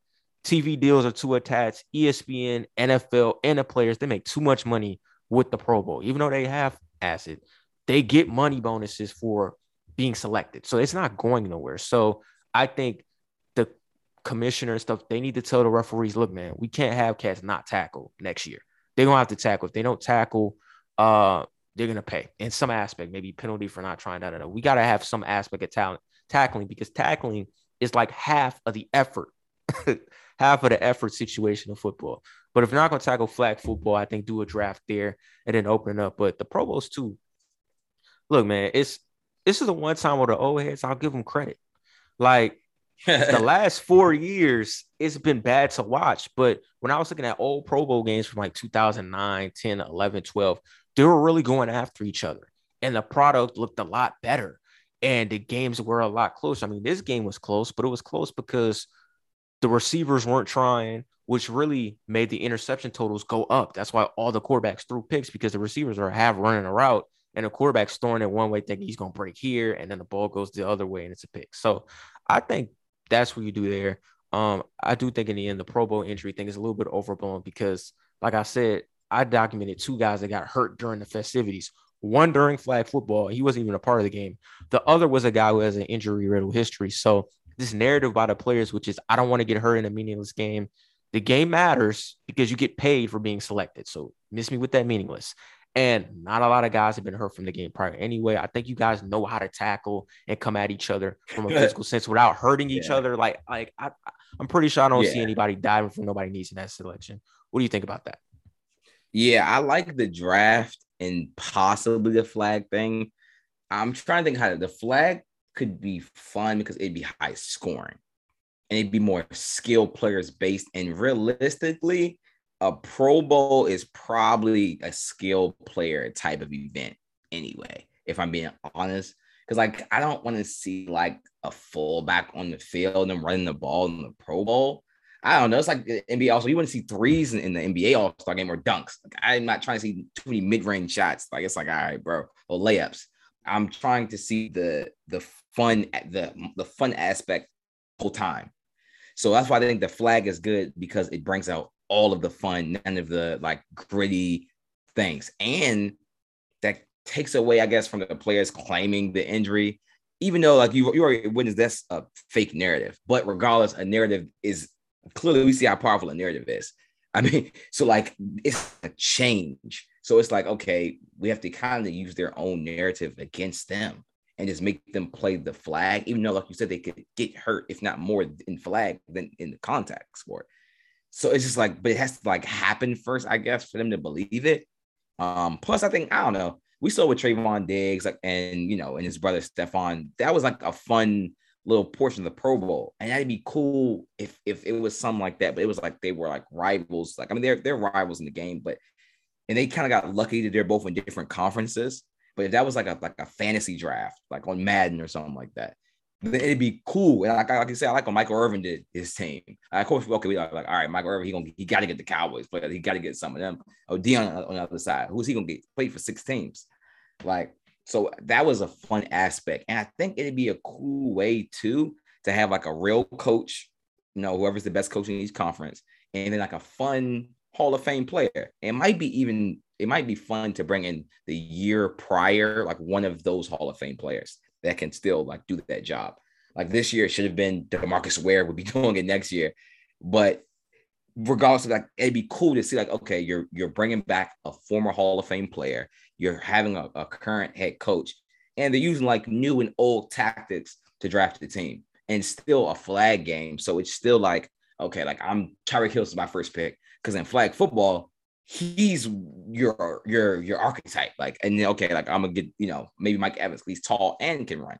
TV deals are too attached. ESPN, NFL, and the players, they make too much money with the Pro Bowl. Even though they have acid, they get money bonuses for being selected. So it's not going nowhere. So I think the commissioner and stuff, they need to tell the referees, look, man, we can't have cats not tackle next year. They're gonna have to tackle. If they don't tackle, uh, they're gonna pay in some aspect, maybe penalty for not trying that. Out of we gotta have some aspect of talent tackling because tackling is like half of the effort, half of the effort situation of football. But if you're not going to tackle flag football, I think do a draft there and then open up. But the Pro Bowls too. Look, man, it's this is the one time where the old heads I'll give them credit. Like the last four years, it's been bad to watch. But when I was looking at old Pro Bowl games from like 2009, 10, 11, 12, they were really going after each other. And the product looked a lot better. And the games were a lot closer. I mean, this game was close, but it was close because the receivers weren't trying, which really made the interception totals go up. That's why all the quarterbacks threw picks because the receivers are half running a route and the quarterback's throwing it one way, thinking he's going to break here, and then the ball goes the other way and it's a pick. So I think that's what you do there. Um, I do think in the end the Pro Bowl injury thing is a little bit overblown because, like I said, I documented two guys that got hurt during the festivities. One during flag football, he wasn't even a part of the game. The other was a guy who has an injury riddle history. So this narrative by the players, which is I don't want to get hurt in a meaningless game. The game matters because you get paid for being selected. So miss me with that meaningless. And not a lot of guys have been hurt from the game prior. Anyway, I think you guys know how to tackle and come at each other from a physical sense without hurting each yeah. other. Like, like I, I'm pretty sure I don't yeah. see anybody diving from nobody needs in that selection. What do you think about that? Yeah, I like the draft and possibly the flag thing. I'm trying to think how the flag could be fun because it'd be high scoring and it'd be more skilled players based. And realistically, a Pro Bowl is probably a skill player type of event anyway, if I'm being honest. Because like I don't want to see like a fullback on the field and running the ball in the Pro Bowl. I don't know. It's like the NBA also. You want to see threes in, in the NBA All Star game or dunks. Like, I'm not trying to see too many mid range shots. Like it's like all right, bro, or layups. I'm trying to see the the fun the the fun aspect whole time. So that's why I think the flag is good because it brings out all of the fun, none of the like gritty things. And that takes away, I guess, from the players claiming the injury, even though like you, you already witnessed that's a fake narrative. But regardless, a narrative is clearly we see how powerful a narrative is. I mean, so like it's a change. So it's like, okay, we have to kind of use their own narrative against them and just make them play the flag, even though, like you said, they could get hurt, if not more in flag than in the contact sport. So it's just like, but it has to like happen first, I guess, for them to believe it. Um, plus, I think I don't know. We saw with Trevon Diggs, like, and you know, and his brother Stefon, that was like a fun little portion of the Pro Bowl, and that'd be cool if if it was something like that. But it was like they were like rivals. Like, I mean, they're they're rivals in the game, but and they kind of got lucky that they're both in different conferences. But if that was like a like a fantasy draft, like on Madden or something like that, it'd be cool. And like, like I said, I like when Michael Irvin did his team. Of course, okay, we are like, all right, Michael Irvin, he gonna he got to get the Cowboys, but he got to get some of them. Oh, Deion on, on the other side, who's he gonna get? Played for six teams, like so that was a fun aspect, and I think it'd be a cool way too to have like a real coach, you know, whoever's the best coach in each conference, and then like a fun Hall of Fame player. It might be even it might be fun to bring in the year prior, like one of those Hall of Fame players that can still like do that job. Like this year, it should have been Demarcus Ware would be doing it next year, but regardless of like, it'd be cool to see like, okay, you're you're bringing back a former Hall of Fame player, you're having a, a current head coach, and they're using like new and old tactics to draft the team, and still a flag game. So it's still like, okay, like I'm Tyreek Hill is my first pick because in flag football, he's your your your archetype. Like, and okay, like I'm gonna get you know maybe Mike Evans. He's tall and can run.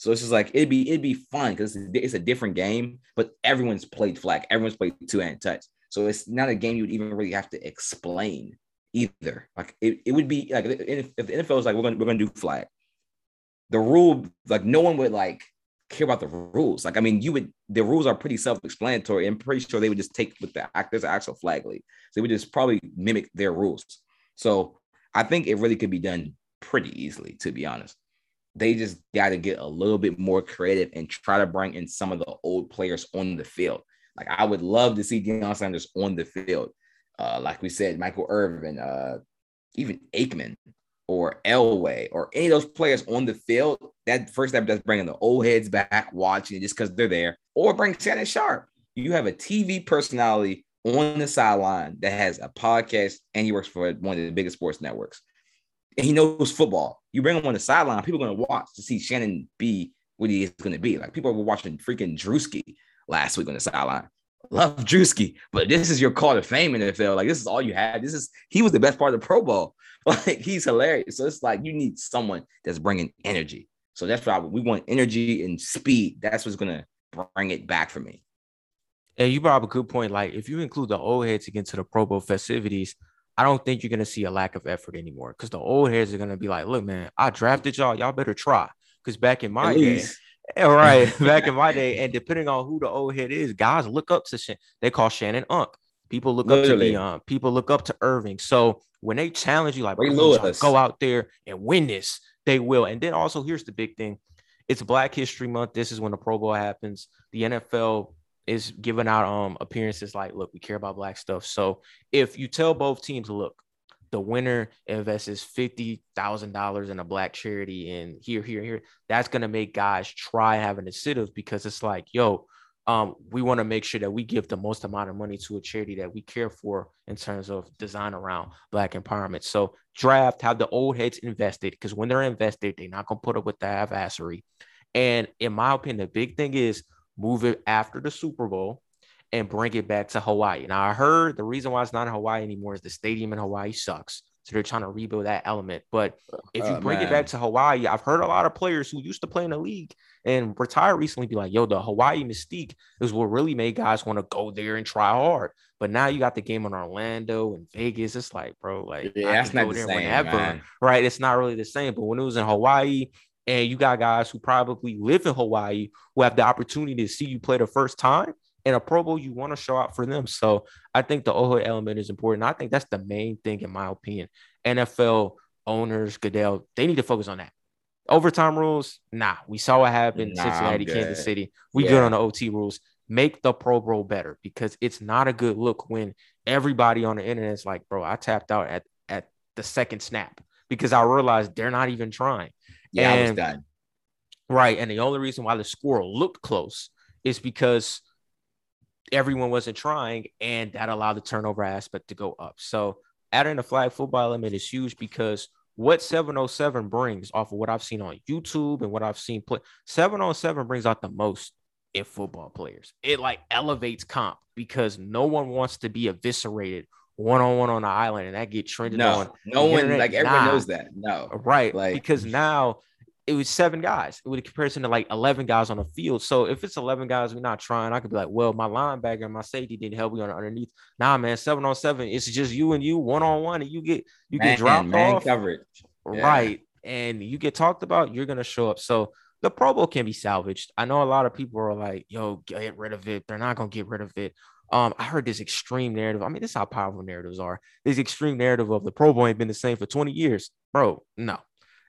So it's just like it'd be it'd be fun because it's a different game, but everyone's played flag. Everyone's played two hand touch. So it's not a game you would even really have to explain either. Like it, it would be like if, the NFL is like we're gonna we're gonna do flag, the rule like no one would like care about the rules. Like, I mean, you would the rules are pretty self-explanatory. I'm pretty sure they would just take with the an actual flag league. So they would just probably mimic their rules. So I think it really could be done pretty easily, to be honest. They just got to get a little bit more creative and try to bring in some of the old players on the field. Like I would love to see Deion Sanders on the field. Uh, like we said, Michael Irvin, uh, even Aikman or Elway or any of those players on the field, that first step does bringing the old heads back watching just because they're there, or bring Shannon Sharpe. You have a TV personality on the sideline that has a podcast and he works for one of the biggest sports networks. And he knows football. You bring him on the sideline, people are going to watch to see Shannon be what he is going to be. Like people were watching freaking Drewski last week on the sideline. Love Drewski, but this is your call to fame in the NFL. Like this is all you had. This is he was the best part of the Pro Bowl. Like he's hilarious. So it's like you need someone that's bringing energy. So that's why we want energy and speed. That's what's gonna bring it back for me. And you brought up a good point. Like if you include the old heads again to the Pro Bowl festivities, I don't think you're gonna see a lack of effort anymore because the old heads are gonna be like, look, man, I drafted y'all. Y'all better try. Because back in my day, all right, back in my day, and depending on who the old head is, guys look up to Shan- they call Shannon Unk. People look Literally. up to Deion. People look up to Irvin. So when they challenge you, like go out there and win this, they will. And then also, here's the big thing: it's Black History Month. This is when the Pro Bowl happens. The NFL is giving out um appearances like, look, we care about black stuff. So if you tell both teams, look, the winner invests fifty thousand dollars in a black charity, and here, here, here, that's gonna make guys try having a initiative because it's like, yo, um, we want to make sure that we give the most amount of money to a charity that we care for in terms of design around black empowerment. So draft, have the old heads invested because when they're invested, they're not gonna put up with the adversary. And in my opinion, the big thing is move it after the Super Bowl and bring it back to Hawaii. Now I heard the reason why it's not in Hawaii anymore is the stadium in Hawaii sucks. So they're trying to rebuild that element. But if you uh, bring man. it back to Hawaii, I've heard a lot of players who used to play in the league and retire recently be like, yo, the Hawaii mystique is what really made guys want to go there and try hard. But now you got the game in Orlando and Vegas. It's like, bro, like yeah, that's not the same, whenever, right? It's not really the same. But when it was in Hawaii, and you got guys who probably live in Hawaii who have the opportunity to see you play the first time in a Pro Bowl, you want to show out for them. So I think the Oahu element is important. I think that's the main thing, in my opinion. NFL owners, Goodell, they need to focus on that. Overtime rules, nah. We saw what happened nah, Cincinnati, Kansas City. We yeah. good on the OT rules. Make the Pro Bowl better because it's not a good look when everybody on the internet is like, bro, I tapped out at, at the second snap because I realized they're not even trying. Yeah, and, I was done. Right. And the only reason why the score looked close is because everyone wasn't trying, and that allowed the turnover aspect to go up. So adding the flag football element is huge because what 707 brings off of what I've seen on YouTube and what I've seen play 707 brings out the most in football players. It like elevates comp because no one wants to be eviscerated one on one on the island, and that get trending no, on. No one internet. like everyone nah. knows that. No, right? Like because now it was seven guys with a comparison to like 11 guys on the field. So if it's 11 guys, we're not trying. I could be like, well, my linebacker and my safety didn't help me on underneath. Nah, man, seven on seven. It's just you and you one on one, and you get you man, get dropped man off. coverage. Yeah. Right. And you get talked about, you're gonna show up. So the Pro Bowl can be salvaged. I know a lot of people are like, yo, get rid of it. They're not gonna get rid of it. Um, I heard this extreme narrative. I mean, this is how powerful narratives are. This extreme narrative of the Pro Bowl ain't been the same for 20 years. Bro, no.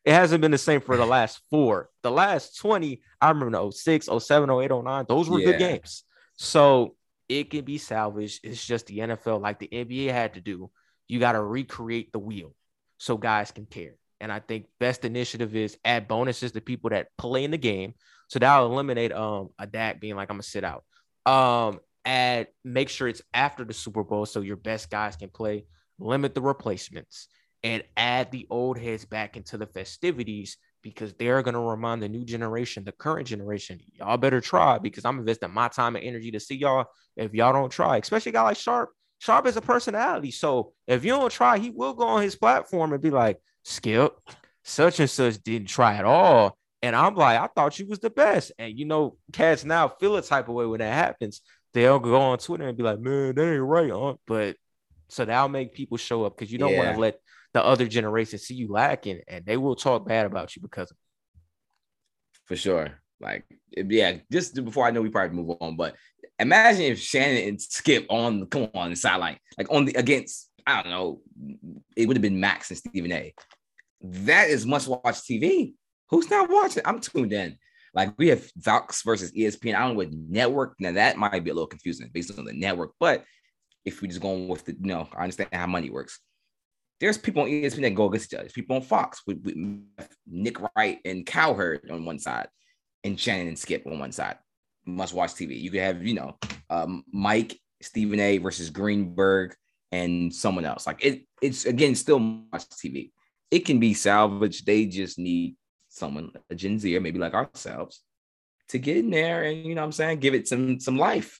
It hasn't been the same for the last four. The last 20, I remember the 06, 07, 08, 09. Those were yeah. good games. So it can be salvaged. It's just the NFL, like the NBA had to do. You got to recreate the wheel so guys can care. And I think best initiative is add bonuses to people that play in the game. So that'll eliminate um a Dak being like, I'm gonna sit out. Um, add make sure it's after the Super Bowl so your best guys can play, limit the replacements, and add the old heads back into the festivities because they're gonna remind the new generation, the current generation, y'all better try because I'm investing my time and energy to see y'all. If y'all don't try, especially a guy like Sharpe, Sharpe is a personality. So if you don't try, he will go on his platform and be like, Skip, such and such didn't try at all. And I'm like, I thought you was the best. And you know, cats now feel a type of way when that happens they'll go on Twitter and be like, man, that ain't right. Huh? But so that'll make people show up because you don't yeah. want to let the other generation see you lacking and they will talk bad about you because of it. for sure. Like, yeah, just before I know we probably move on, but imagine if Shannon and Skip on come on the sideline, like on the against, I don't know, it would have been Max and Stephen A. That is must watch TV. Who's not watching? I'm tuned in. Like we have Fox versus ESPN. I don't know what network. Now that might be a little confusing based on the network, but if we just going with the, you know, I understand how money works. There's people on ESPN that go against each other. people on Fox with, with Nick Wright and Cowherd on one side, and Shannon and Skip on one side. Must watch TV. You could have, you know, um, Mike, Stephen A. versus Greenberg, and someone else. Like it, it's again still watch TV. It can be salvaged. They just need someone, a Gen Z or maybe like ourselves, to get in there and you know what I'm saying, give it some some life.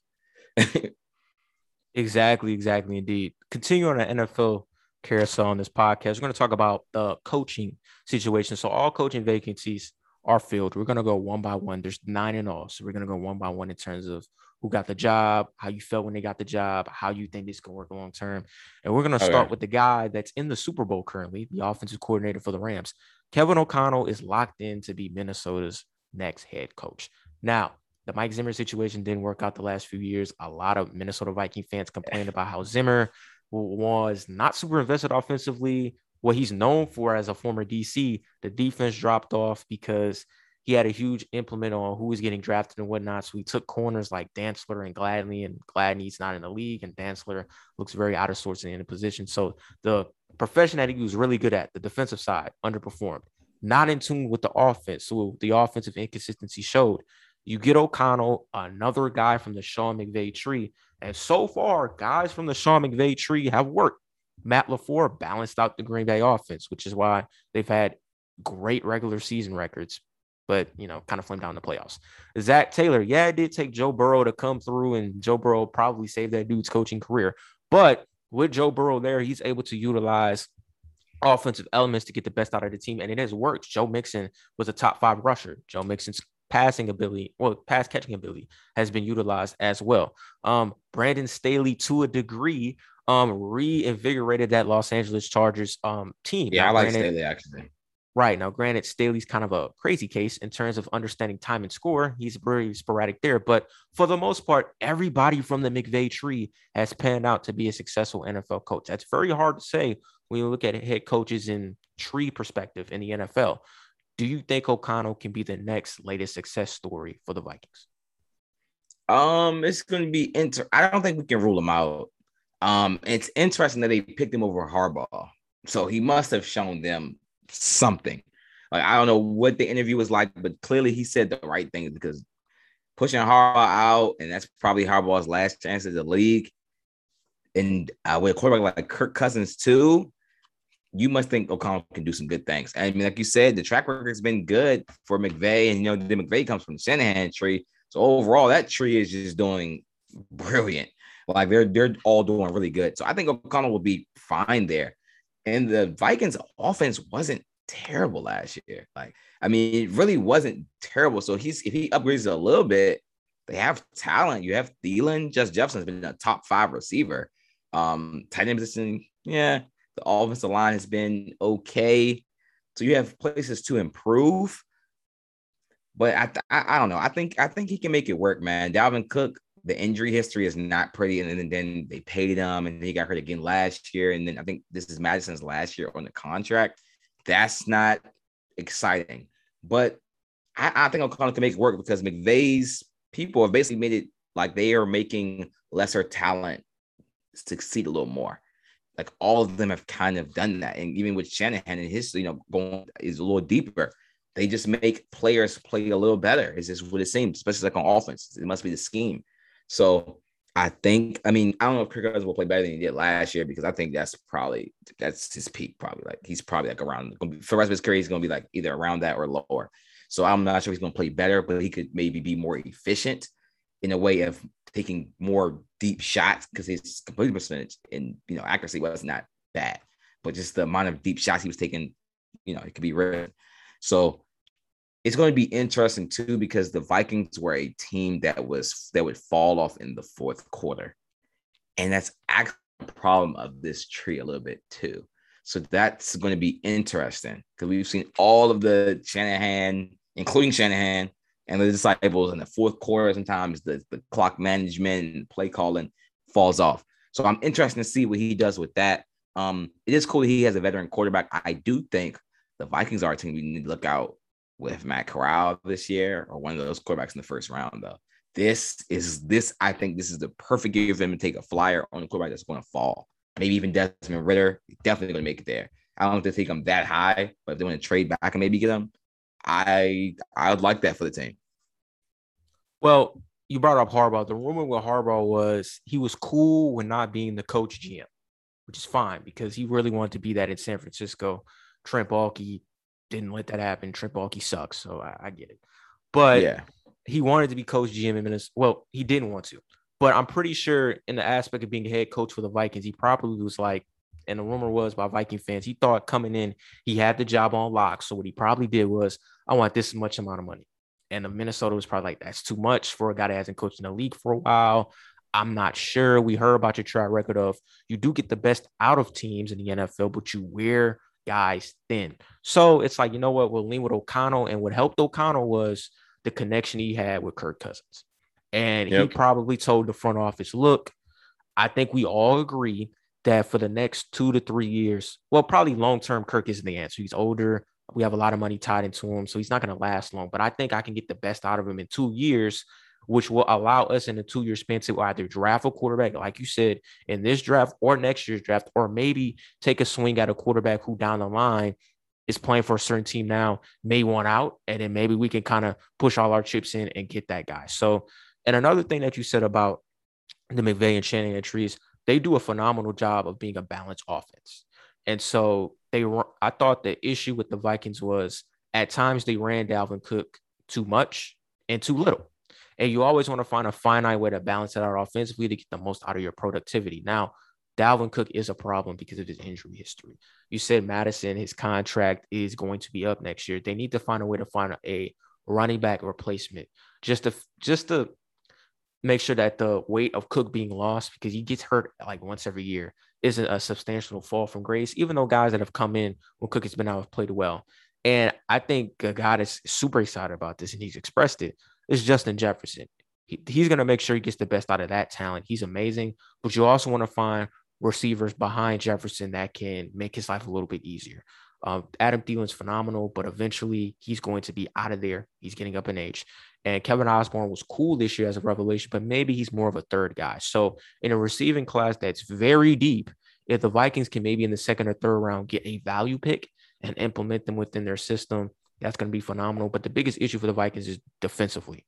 exactly, exactly, indeed. Continue on the NFL carousel on this podcast. We're going to talk about the coaching situation. So all coaching vacancies are filled. We're gonna go one by one. There's nine in all, so we're gonna go one by one in terms of who got the job, how you felt when they got the job, how you think this can work long term. And we're gonna start okay. with the guy that's in the Super Bowl currently, the offensive coordinator for the Rams. Kevin O'Connell is locked in to be Minnesota's next head coach. Now, the Mike Zimmer situation didn't work out the last few years. A lot of Minnesota Viking fans complained about how Zimmer was not super invested offensively. What he's known for as a former DC, the defense dropped off because he had a huge implement on who was getting drafted and whatnot. So he took corners like Dantzler and Gladney, and Gladney's not in the league, and Dantzler looks very out of sorts and in the position. So the profession that he was really good at, the defensive side, underperformed, not in tune with the offense. So the offensive inconsistency showed. You get O'Connell, another guy from the Sean McVay tree. And so far, guys from the Sean McVay tree have worked. Matt LaFleur balanced out the Green Bay offense, which is why they've had great regular season records, but you know, kind of flamed down in the playoffs. Zac Taylor, yeah, it did take Joe Burrow to come through, and Joe Burrow probably saved that dude's coaching career. But with Joe Burrow there, he's able to utilize offensive elements to get the best out of the team, and it has worked. Joe Mixon was a top five rusher. Joe Mixon's passing ability, well, pass catching ability has been utilized as well. Um, Brandon Staley, to a degree, um, reinvigorated that Los Angeles Chargers um team. Yeah, now, I like granted, Staley actually. Right now, granted, Staley's kind of a crazy case in terms of understanding time and score. He's very sporadic there, but for the most part, everybody from the McVay tree has panned out to be a successful NFL coach. That's very hard to say when you look at head coaches in tree perspective in the NFL. Do you think O'Connell can be the next latest success story for the Vikings? Um, it's going to be inter. I don't think we can rule him out. Um, it's interesting that they picked him over Harbaugh, so he must have shown them something. Like I don't know what the interview was like, but clearly he said the right things because pushing Harbaugh out, and that's probably Harbaugh's last chance at the league. And uh, with a quarterback like Kirk Cousins too, you must think O'Connell can do some good things. I mean, like you said, the track record has been good for McVay, and you know, the McVay comes from the Shanahan tree. So overall, that tree is just doing brilliant. Like they're they're all doing really good. So I think O'Connell will be fine there. And the Vikings offense wasn't terrible last year. Like, I mean, it really wasn't terrible. So he's if he upgrades a little bit, they have talent. You have Thielen, Just Jefferson's been a top five receiver. Um, tight end position, yeah, the offensive line has been okay. So you have places to improve. But I, I, I don't know. I think I think he can make it work, man. Dalvin Cook, the injury history is not pretty, and then, then they paid him, and he got hurt again last year, and then I think this is Mattison's last year on the contract. That's not exciting, but I, I think O'Connell can make it work because McVay's people have basically made it like they are making lesser talent succeed a little more like all of them have kind of done that. And even with Shanahan and his, you know, going is a little deeper. They just make players play a little better. Is just what it seems, especially like on offense. It must be the scheme. So I think, I mean, I don't know if Kirk Cousins will play better than he did last year because I think that's probably that's his peak. Probably like he's probably like around for the rest of his career, he's gonna be like either around that or lower. So I'm not sure he's gonna play better, but he could maybe be more efficient in a way of taking more deep shots because his completion percentage and you know accuracy was not bad, but just the amount of deep shots he was taking, you know, it could be rare. So it's going to be interesting too because the Vikings were a team that was that would fall off in the fourth quarter, and that's actually a problem of this tree a little bit too. So that's going to be interesting because we've seen all of the Shanahan, including Shanahan, and the disciples in the fourth quarter, sometimes the, the clock management and play calling falls off. So I'm interested to see what he does with that. Um, it is cool he has a veteran quarterback. I do think the Vikings are a team we need to look out with Matt Corral this year or one of those quarterbacks in the first round, though. This is this, I think this is the perfect year for him to take a flyer on a quarterback that's going to fall. Maybe even Desmond Ridder, definitely going to make it there. I don't have to take him that high, but if they want to trade back and maybe get him, I I would like that for the team. Well, you brought up Harbaugh. The rumor with Harbaugh was he was cool when not being the coach GM, which is fine because he really wanted to be that in San Francisco. Trent Baalke didn't let that happen. Trent Baalke sucks, so I, I get it. But yeah, he wanted to be coach GM in Minnesota. Well, he didn't want to, but I'm pretty sure in the aspect of being head coach for the Vikings, he probably was like, and the rumor was by Viking fans, he thought coming in, he had the job on lock. So what he probably did was, I want this much amount of money. And the Minnesota was probably like, that's too much for a guy that hasn't coached in the league for a while. I'm not sure. We heard about your track record of you do get the best out of teams in the NFL, but you wear guys thin. So it's like, you know what? We'll lean with O'Connell. And what helped O'Connell was the connection he had with Kirk Cousins. And yep. he probably told the front office, look, I think we all agree that for the next two to three years, well, probably long term, Kirk isn't the answer. He's older. We have a lot of money tied into him. So he's not going to last long. But I think I can get the best out of him in two years which will allow us in a two year span to either draft a quarterback, like you said, in this draft or next year's draft, or maybe take a swing at a quarterback who down the line is playing for a certain team now, may want out. And then maybe we can kind of push all our chips in and get that guy. So, and another thing that you said about the McVay and Shanahan trees, they do a phenomenal job of being a balanced offense. And so they I thought the issue with the Vikings was at times they ran Dalvin Cook too much and too little. And you always want to find a finite way to balance it out offensively to get the most out of your productivity. Now, Dalvin Cook is a problem because of his injury history. You said Mattison, his contract is going to be up next year. They need to find a way to find a running back replacement just to just to make sure that the weight of Cook being lost because he gets hurt like once every year isn't a substantial fall from grace, even though guys that have come in when Cook has been out have played well. And I think a guy that's super excited about this and he's expressed it is Justin Jefferson. He, he's going to make sure he gets the best out of that talent. He's amazing, but you also want to find receivers behind Jefferson that can make his life a little bit easier. Um, Adam Thielen's phenomenal, but eventually he's going to be out of there. He's getting up in age. And Kevin Osborn was cool this year as a revelation, but maybe he's more of a third guy. So in a receiving class that's very deep, if the Vikings can maybe in the second or third round get a value pick and implement them within their system, that's going to be phenomenal. But the biggest issue for the Vikings is defensively.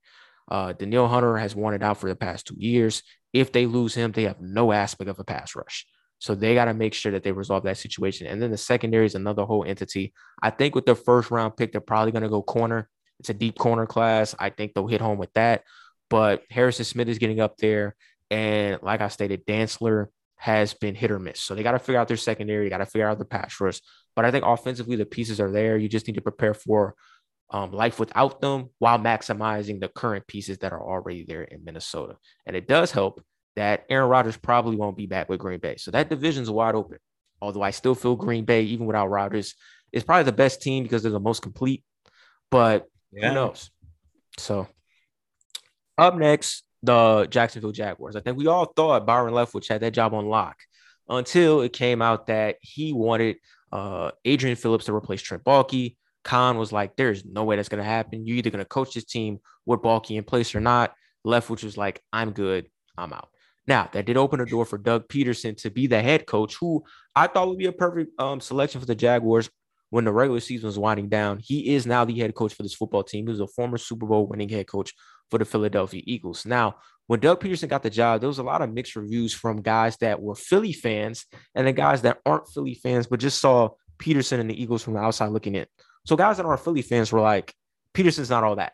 Uh, Danielle Hunter has it out for the past two years. If they lose him, they have no aspect of a pass rush. So they got to make sure that they resolve that situation. And then the secondary is another whole entity. I think with their first round pick, they're probably going to go corner. It's a deep corner class. I think they'll hit home with that. But Harrison Smith is getting up there. And like I stated, Dantzler has been hit or miss. So they got to figure out their secondary, got to figure out the pass rush. But I think offensively, the pieces are there. You just need to prepare for um, life without them while maximizing the current pieces that are already there in Minnesota. And it does help that Aaron Rodgers probably won't be back with Green Bay. So that division's wide open. Although I still feel Green Bay, even without Rodgers, is probably the best team because they're the most complete. But yeah. who knows? So up next, the Jacksonville Jaguars. I think we all thought Byron Leftwich had that job on lock until it came out that he wanted uh, Adrian Phillips to replace Trent Baalke. Khan was like, there's no way that's going to happen. You're either going to coach this team with Baalke in place or not. Leftwich was like, I'm good. I'm out. Now, that did open a door for Doug Pederson to be the head coach, who I thought would be a perfect um, selection for the Jaguars when the regular season was winding down. He is now the head coach for this football team. He was a former Super Bowl winning head coach for the Philadelphia Eagles. Now, when Doug Pederson got the job, there was a lot of mixed reviews from guys that were Philly fans and the guys that aren't Philly fans, but just saw Pederson and the Eagles from the outside looking in. So guys that aren't Philly fans were like, Pederson's not all that.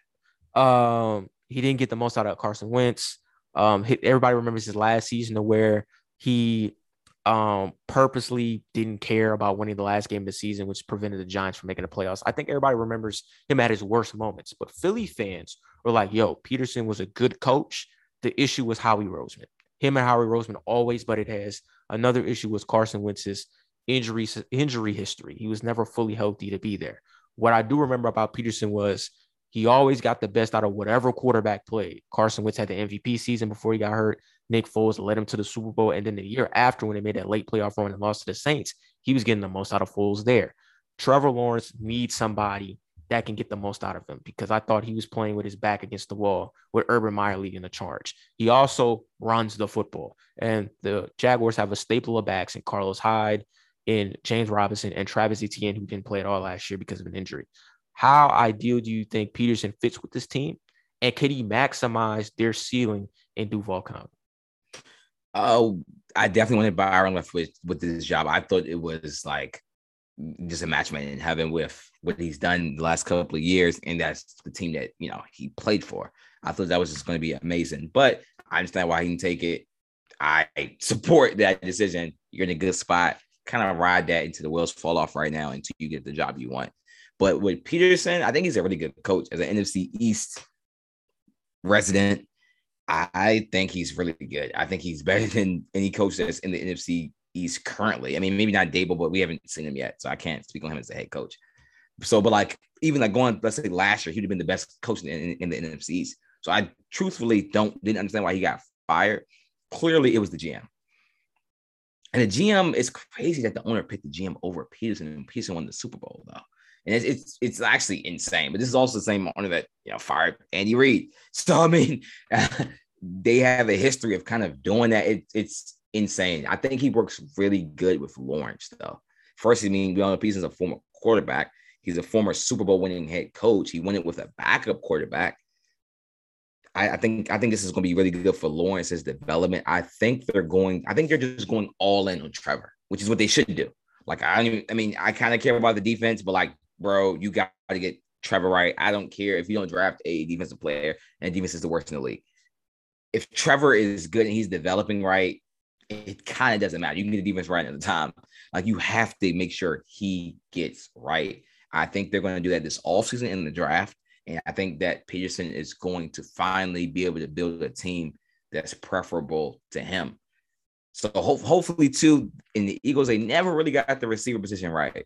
Um, he didn't get the most out of Carson Wentz. Um, everybody remembers his last season where he um purposely didn't care about winning the last game of the season, which prevented the Giants from making the playoffs. I think everybody remembers him at his worst moments, but Philly fans were like, yo, Pederson was a good coach. The issue was Howie Roseman. Him and Howie Roseman always butted heads. Another issue was Carson Wentz's injury injury history. He was never fully healthy to be there. What I do remember about Pederson was he always got the best out of whatever quarterback played. Carson Wentz had the MVP season before he got hurt. Nick Foles led him to the Super Bowl. And then the year after, when they made that late playoff run and lost to the Saints, he was getting the most out of Foles there. Trevor Lawrence needs somebody that can get the most out of him because I thought he was playing with his back against the wall with Urban Meyer leading the charge. He also runs the football, and the Jaguars have a staple of backs in Carlos Hyde, in James Robinson, and Travis Etienne, who didn't play at all last year because of an injury. How ideal do you think Pederson fits with this team, and could he maximize their ceiling in Duval County? Oh, I definitely wanted Byron Leftwich with this job. I thought it was like just a match made in heaven with what he's done the last couple of years, and that's the team that you know he played for. I thought that was just going to be amazing, but I understand why he didn't take it. I support that decision. You're in a good spot. kind of ride that until the wheels fall off right now until you get the job you want. But with Pederson, I think he's a really good coach as an NFC East resident. I think he's really good. I think he's better than any coach that's in the NFC East currently. I mean, maybe not Daboll, but we haven't seen him yet, so I can't speak on him as a head coach. So, but like even like going, let's say last year, he'd have been the best coach in, in, in the NFC East. So I truthfully don't didn't understand why he got fired. Clearly, it was the GM. And the GM is crazy that the owner picked the GM over Pederson, and Pederson won the Super Bowl though. And it's, it's it's actually insane. But this is also the same owner that you know fired Andy Reid. So I mean, they have a history of kind of doing that. It, it's insane. I think he works really good with Lawrence though. First, I mean, we know Pederson's a former quarterback. He's a former Super Bowl winning head coach. He won it with a backup quarterback. I, I think I think this is going to be really good for Lawrence's development. I think they're going. I think they're just going all in on Trevor, which is what they should do. Like I, even, I mean, I kind of care about the defense, but like, bro, you got to get Trevor right. I don't care if you don't draft a defensive player and defense is the worst in the league. If Trevor is good and he's developing right, it kind of doesn't matter. You can get the defense right at the time. Like you have to make sure he gets right. I think they're going to do that this offseason in the draft. And I think that Pederson is going to finally be able to build a team that's preferable to him. So ho- hopefully, too, in the Eagles, they never really got the receiver position right.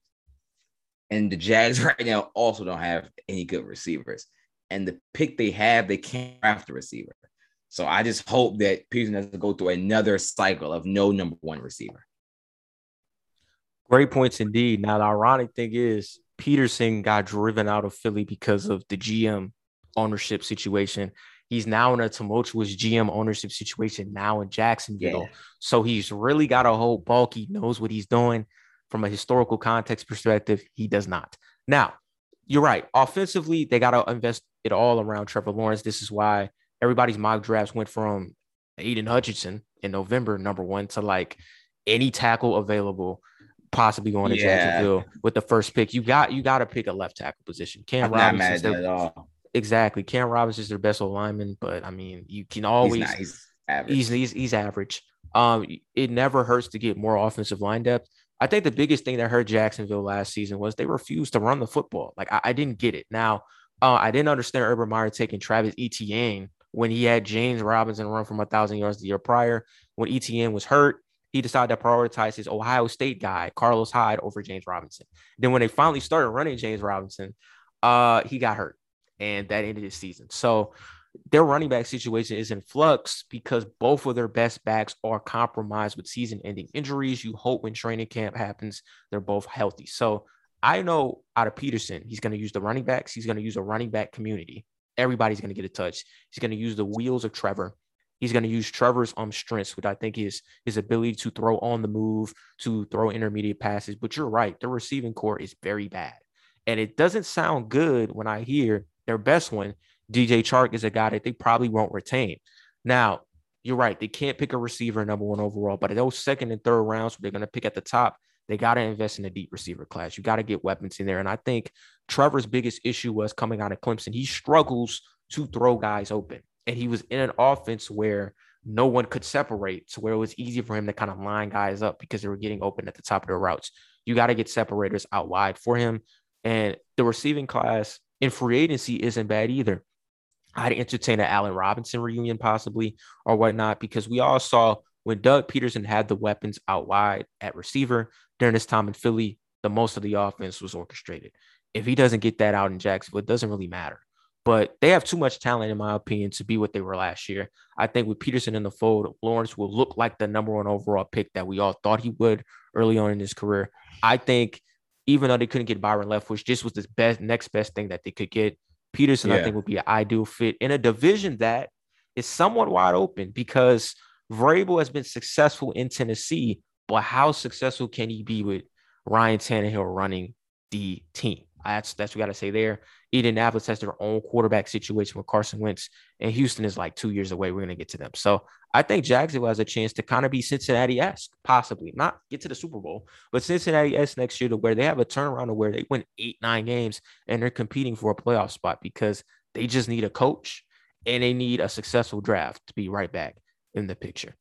And the Jags right now also don't have any good receivers. And the pick they have, they can't draft a receiver. So I just hope that Pederson doesn't go through another cycle of no number one receiver. Great points indeed. Now, the ironic thing is, Pederson got driven out of Philly because of the GM ownership situation. He's now in a tumultuous GM ownership situation now in Jacksonville. Yeah. So he's really got a whole bulk. He knows what he's doing from a historical context perspective. He does not. Now, you're right. Offensively, they got to invest it all around Trevor Lawrence. This is why everybody's mock drafts went from Aidan Hutchinson in November, number one, to like any tackle available possibly going to yeah. Jacksonville with the first pick. You got you got to pick a left tackle position. Cam Robinson at all. Exactly. Cam Robinson is their best old lineman, but I mean, you can always he's, not, he's average. He's, he's, he's average. Um, it never hurts to get more offensive line depth. I think the biggest thing that hurt Jacksonville last season was they refused to run the football. Like I, I didn't get it. Now, uh, I didn't understand Urban Meyer taking Travis Etienne when he had James Robinson run from a thousand yards the year prior. When Etienne was hurt, he decided to prioritize his Ohio State guy, Carlos Hyde, over James Robinson. Then when they finally started running James Robinson, uh, he got hurt, and that ended his season. So their running back situation is in flux because both of their best backs are compromised with season-ending injuries. You hope when training camp happens, they're both healthy. So I know out of Pederson, he's going to use the running backs. He's going to use a running back community. Everybody's going to get a touch. He's going to use the wheels of Trevor. He's going to use Trevor's um strengths, which I think is his ability to throw on the move, to throw intermediate passes. But you're right, the receiving core is very bad, and it doesn't sound good when I hear their best one, DJ Chark, is a guy that they probably won't retain. Now, you're right, they can't pick a receiver number one overall, but in those second and third rounds, they're going to pick at the top, they got to invest in a deep receiver class. You got to get weapons in there, and I think Trevor's biggest issue was coming out of Clemson. He struggles to throw guys open and he was in an offense where no one could separate to where it was easy for him to kind of line guys up because they were getting open at the top of their routes. You got to get separators out wide for him. And the receiving class in free agency isn't bad either. I'd entertain an Allen Robinson reunion possibly or whatnot because we all saw when Doug Pederson had the weapons out wide at receiver during his time in Philly, the most of the offense was orchestrated. If he doesn't get that out in Jacksonville, it doesn't really matter but they have too much talent, in my opinion, to be what they were last year. I think with Pederson in the fold, Lawrence will look like the number one overall pick that we all thought he would early on in his career. I think even though they couldn't get Byron Leftwich, this was the best next best thing that they could get. Pederson, yeah. I think, would be an ideal fit in a division that is somewhat wide open because Vrabel has been successful in Tennessee, but how successful can he be with Ryan Tannehill running the team? That's that's what we got to say there. Indianapolis has their own quarterback situation with Carson Wentz, and Houston is like two years away. We're gonna get to them. So I think Jacksonville has a chance to kind of be Cincinnati-esque, possibly not get to the Super Bowl, but Cincinnati-esque next year to where they have a turnaround to where they win eight, nine games and they're competing for a playoff spot because they just need a coach and they need a successful draft to be right back in the picture.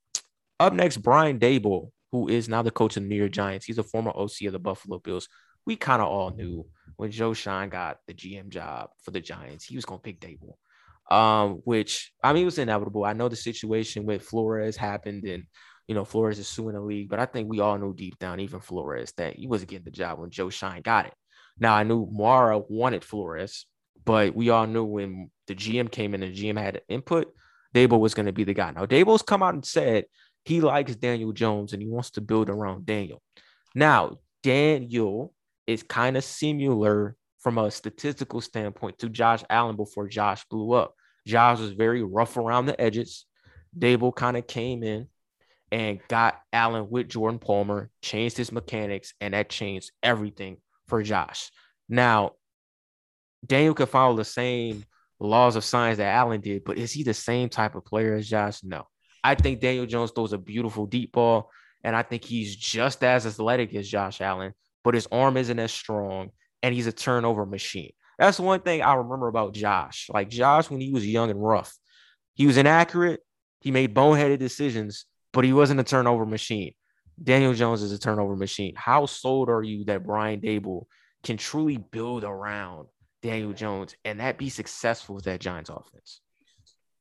Up next, Brian Daboll, who is now the coach of the New York Giants, he's a former OC of the Buffalo Bills. We kind of all knew when Joe Schoen got the GM job for the Giants, he was going to pick Daboll, um, which I mean, it was inevitable. I know the situation with Flores happened and, you know, Flores is suing the league, but I think we all knew deep down, even Flores, that he wasn't getting the job when Joe Schoen got it. Now, I knew Mara wanted Flores, but we all knew when the GM came in and the GM had input, Daboll was going to be the guy. Now, Daboll's come out and said he likes Daniel Jones and he wants to build around Daniel. Now, Daniel is kind of similar from a statistical standpoint to Josh Allen before Josh blew up. Josh was very rough around the edges. Daboll kind of came in and got Allen with Jordan Palmer, changed his mechanics, and that changed everything for Josh. Now, Daniel could follow the same laws of science that Allen did, but is he the same type of player as Josh? No. I think Daniel Jones throws a beautiful deep ball, and I think he's just as athletic as Josh Allen, but his arm isn't as strong, and he's a turnover machine. That's one thing I remember about Josh. Like Josh, when he was young and rough, he was inaccurate. He made boneheaded decisions, but he wasn't a turnover machine. Daniel Jones is a turnover machine. How sold are you that Brian Daboll can truly build around Daniel Jones and that be successful with that Giants offense?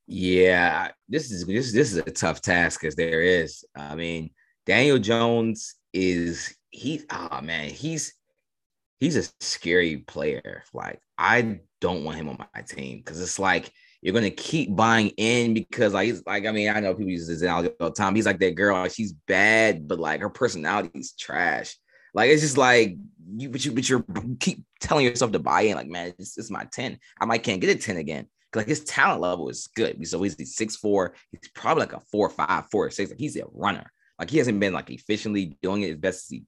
Yeah, this is this this is a tough task as there is. I mean, Daniel Jones is he oh man, he's he's a scary player. Like I don't want him on my team because it's like you're gonna keep buying in because like he's like I mean I know people use this analogy all the time. He's like that girl, she's bad, but like her personality is trash. Like it's just like you, but you, but you're you keep telling yourself to buy in. Like man, this, is my ten. I might can't get a ten again. Like his talent level is good. So he's six four. He's probably like a four five, four six. Like he's a runner. Like he hasn't been like efficiently doing it as best as he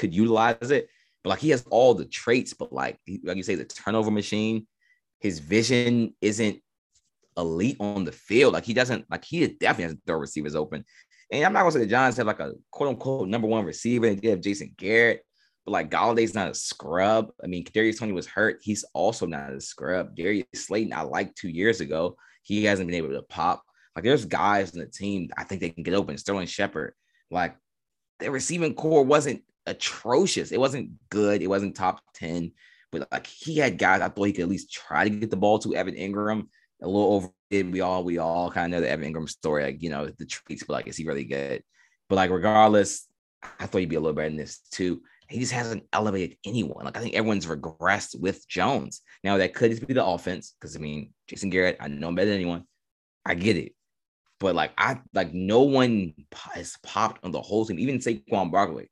could utilize it. But like he has all the traits, but like like you say, the turnover machine, his vision isn't elite on the field. Like he doesn't like he definitely has throw receivers open. And I'm not gonna say the Giants have like a quote unquote number one receiver. They have Jason Garrett, but like Golladay's not a scrub. I mean, Darius Toney was hurt. He's also not a scrub. Darius Slayton, I liked two years ago. He hasn't been able to pop. Like there's guys in the team I think they can get open. Sterling Shepard, like the receiving core wasn't atrocious. It wasn't good. It wasn't top 10, but like he had guys I thought he could at least try to get the ball to Evan Engram. a little over it. We all we all kind of know the Evan Engram story, like you know, the treats, but like is he really good? But like regardless, I thought he'd be a little better than this too. He just hasn't elevated anyone. Like I think everyone's regressed with Jones. Now that could just be the offense, because I mean, Jason Garrett, I know him better than anyone. I get it. But like I like no one has popped on the whole team, even Saquon Barkley.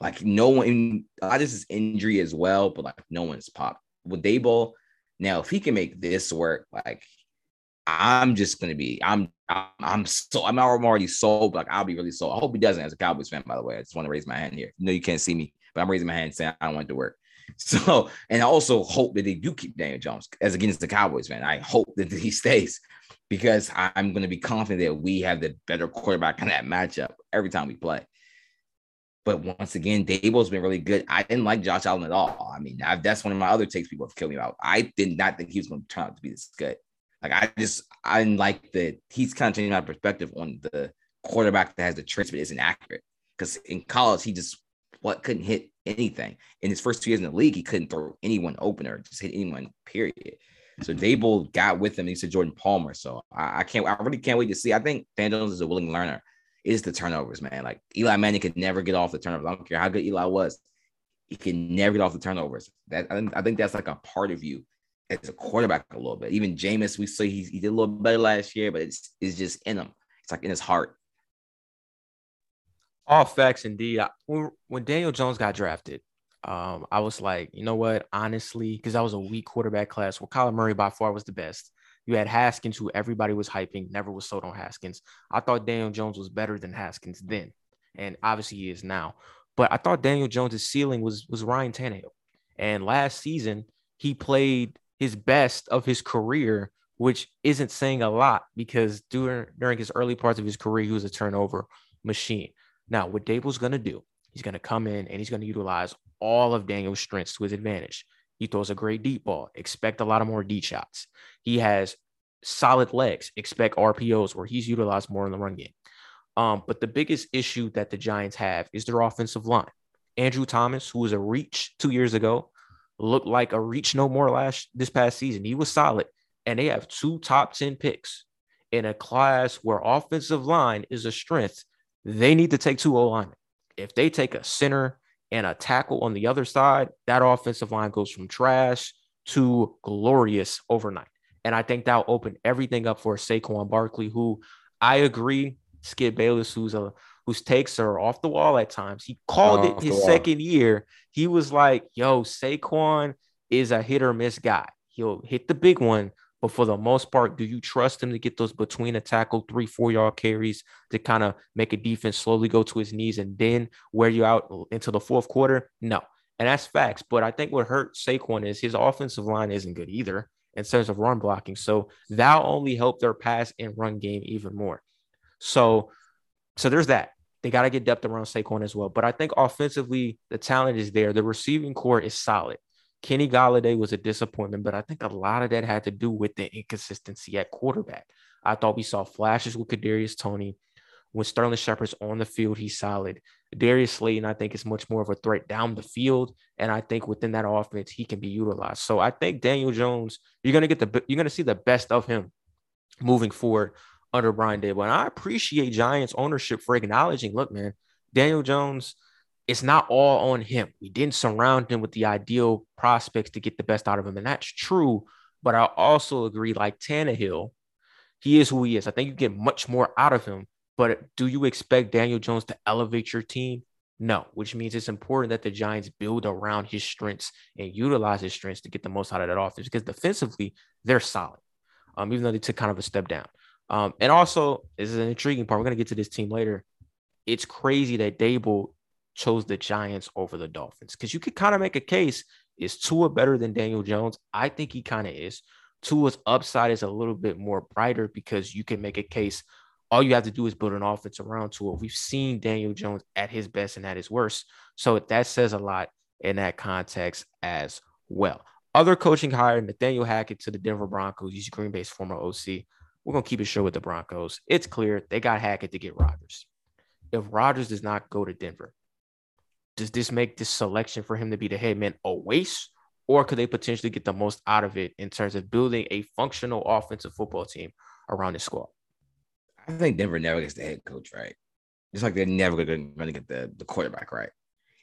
Like no one, I just his injury as well, but like no one's popped with Daboll. Now, if he can make this work, like I'm just gonna be, I'm, I'm, I'm so, I'm already sold. Like I'll be really sold. I hope he doesn't. As a Cowboys fan, by the way, I just want to raise my hand here. No, you can't see me, but I'm raising my hand saying I don't want to work. So, and I also hope that they do keep Daniel Jones as against the Cowboys fan. I hope that he stays because I'm going to be confident that we have the better quarterback in that matchup every time we play. But once again, Daboll's been really good. I didn't like Josh Allen at all. I mean, I, that's one of my other takes people have killed me about. I did not think he was going to turn out to be this good. Like I just I didn't like that he's kind of changing my perspective on the quarterback that has the traits but isn't accurate. Because in college he just what couldn't hit anything. In his first two years in the league, he couldn't throw anyone open or just hit anyone. Period. So mm-hmm. Dable got with him. He said Jordan Palmer. So I, I, can't. I really can't wait to see. I think Dan Jones is a willing learner. Is the turnovers, man? Like Eli Manning could never get off the turnovers. I don't care how good Eli was. He can never get off the turnovers. That I think, that's like a part of you as a quarterback a little bit. Even Jameis, we say he, he did a little better last year, but it's it's just in him. It's like in his heart. All facts indeed. When, Daniel Jones got drafted, um, I was like, you know what? Honestly, because I was a weak quarterback class. Well, Kyler Murray by far was the best. You had Haskins, who everybody was hyping, never was sold on Haskins. I thought Daniel Jones was better than Haskins then, and obviously he is now. But I thought Daniel Jones' ceiling was was Ryan Tannehill. And last season, he played his best of his career, which isn't saying a lot because during during his early parts of his career, he was a turnover machine. Now, what Daboll's going to do, he's going to come in and he's going to utilize all of Daniel's strengths to his advantage. He throws a great deep ball. Expect a lot of more deep shots. He has solid legs. Expect RPOs where he's utilized more in the run game. Um, but the biggest issue that the Giants have is their offensive line. Andrew Thomas, who was a reach two years ago, looked like a reach no more last this past season. He was solid, and they have two top 10 picks in a class where offensive line is a strength. They need to take two O linemen. If they take a center and a tackle on the other side, that offensive line goes from trash to glorious overnight. And I think that'll open everything up for Saquon Barkley, who I agree, Skip Bayless, who's a whose takes are off the wall at times. He called it his second year. He was like, yo, Saquon is a hit or miss guy. He'll hit the big one, but for the most part, do you trust him to get those between a tackle, three, four yard carries to kind of make a defense slowly go to his knees and then wear you out into the fourth quarter? No. And that's facts. But I think what hurt Saquon is his offensive line isn't good either in terms of run blocking. So that'll only help their pass and run game even more. So, so there's that. They got to get depth around Saquon as well. But I think offensively, the talent is there. The receiving core is solid. Kenny Golladay was a disappointment, but I think a lot of that had to do with the inconsistency at quarterback. I thought we saw flashes with Kadarius Toney. When Sterling Shepard's on the field, he's solid. Darius Slayton, I think, is much more of a threat down the field, and I think within that offense, he can be utilized. So I think Daniel Jones, you're gonna get the you're gonna see the best of him moving forward under Brian Daboll. And I appreciate Giants ownership for acknowledging, look, man, Daniel Jones it's not all on him. We didn't surround him with the ideal prospects to get the best out of him. And that's true. But I also agree, like Tannehill, he is who he is. I think you get much more out of him. But do you expect Daniel Jones to elevate your team? No, which means it's important that the Giants build around his strengths and utilize his strengths to get the most out of that offense because defensively, they're solid, um, even though they took kind of a step down. Um, and also, this is an intriguing part. We're going to get to this team later. It's crazy that Daboll chose the Giants over the Dolphins because you could kind of make a case is Tua better than Daniel Jones? I think he kind of is. Tua's upside is a little bit more brighter because you can make a case. All you have to do is build an offense around Tua. We've seen Daniel Jones at his best and at his worst. So that says a lot in that context as well. Other coaching hire, Nathaniel Hackett to the Denver Broncos. He's Green Bay's former OC. We're going to keep it short with the Broncos. It's clear they got Hackett to get Rodgers. If Rodgers does not go to Denver, does this make this selection for him to be the head man a waste? Or could they potentially get the most out of it in terms of building a functional offensive football team around this squad? I think Denver never gets the head coach right. Just like they're never going to get the, the quarterback right.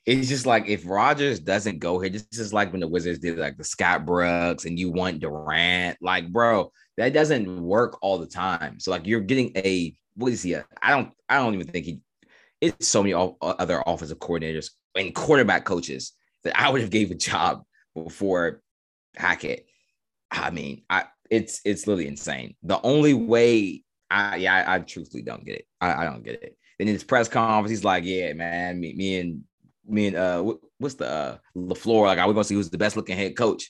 It's just like if Rodgers doesn't go here, this is like when the Wizards did like the Scott Brooks and you want Durant. Like, bro, that doesn't work all the time. So like you're getting a what is he? I don't I don't even think he it's so many other offensive coordinators and quarterback coaches that I would have gave a job before Hackett. I mean, I it's it's literally insane. The only way I yeah, I, I truthfully don't get it. I, I, don't get it. Then in his press conference, he's like, "Yeah, man, me, me and me and uh, what's the uh, LaFleur? Like, we're gonna see who's the best looking head coach."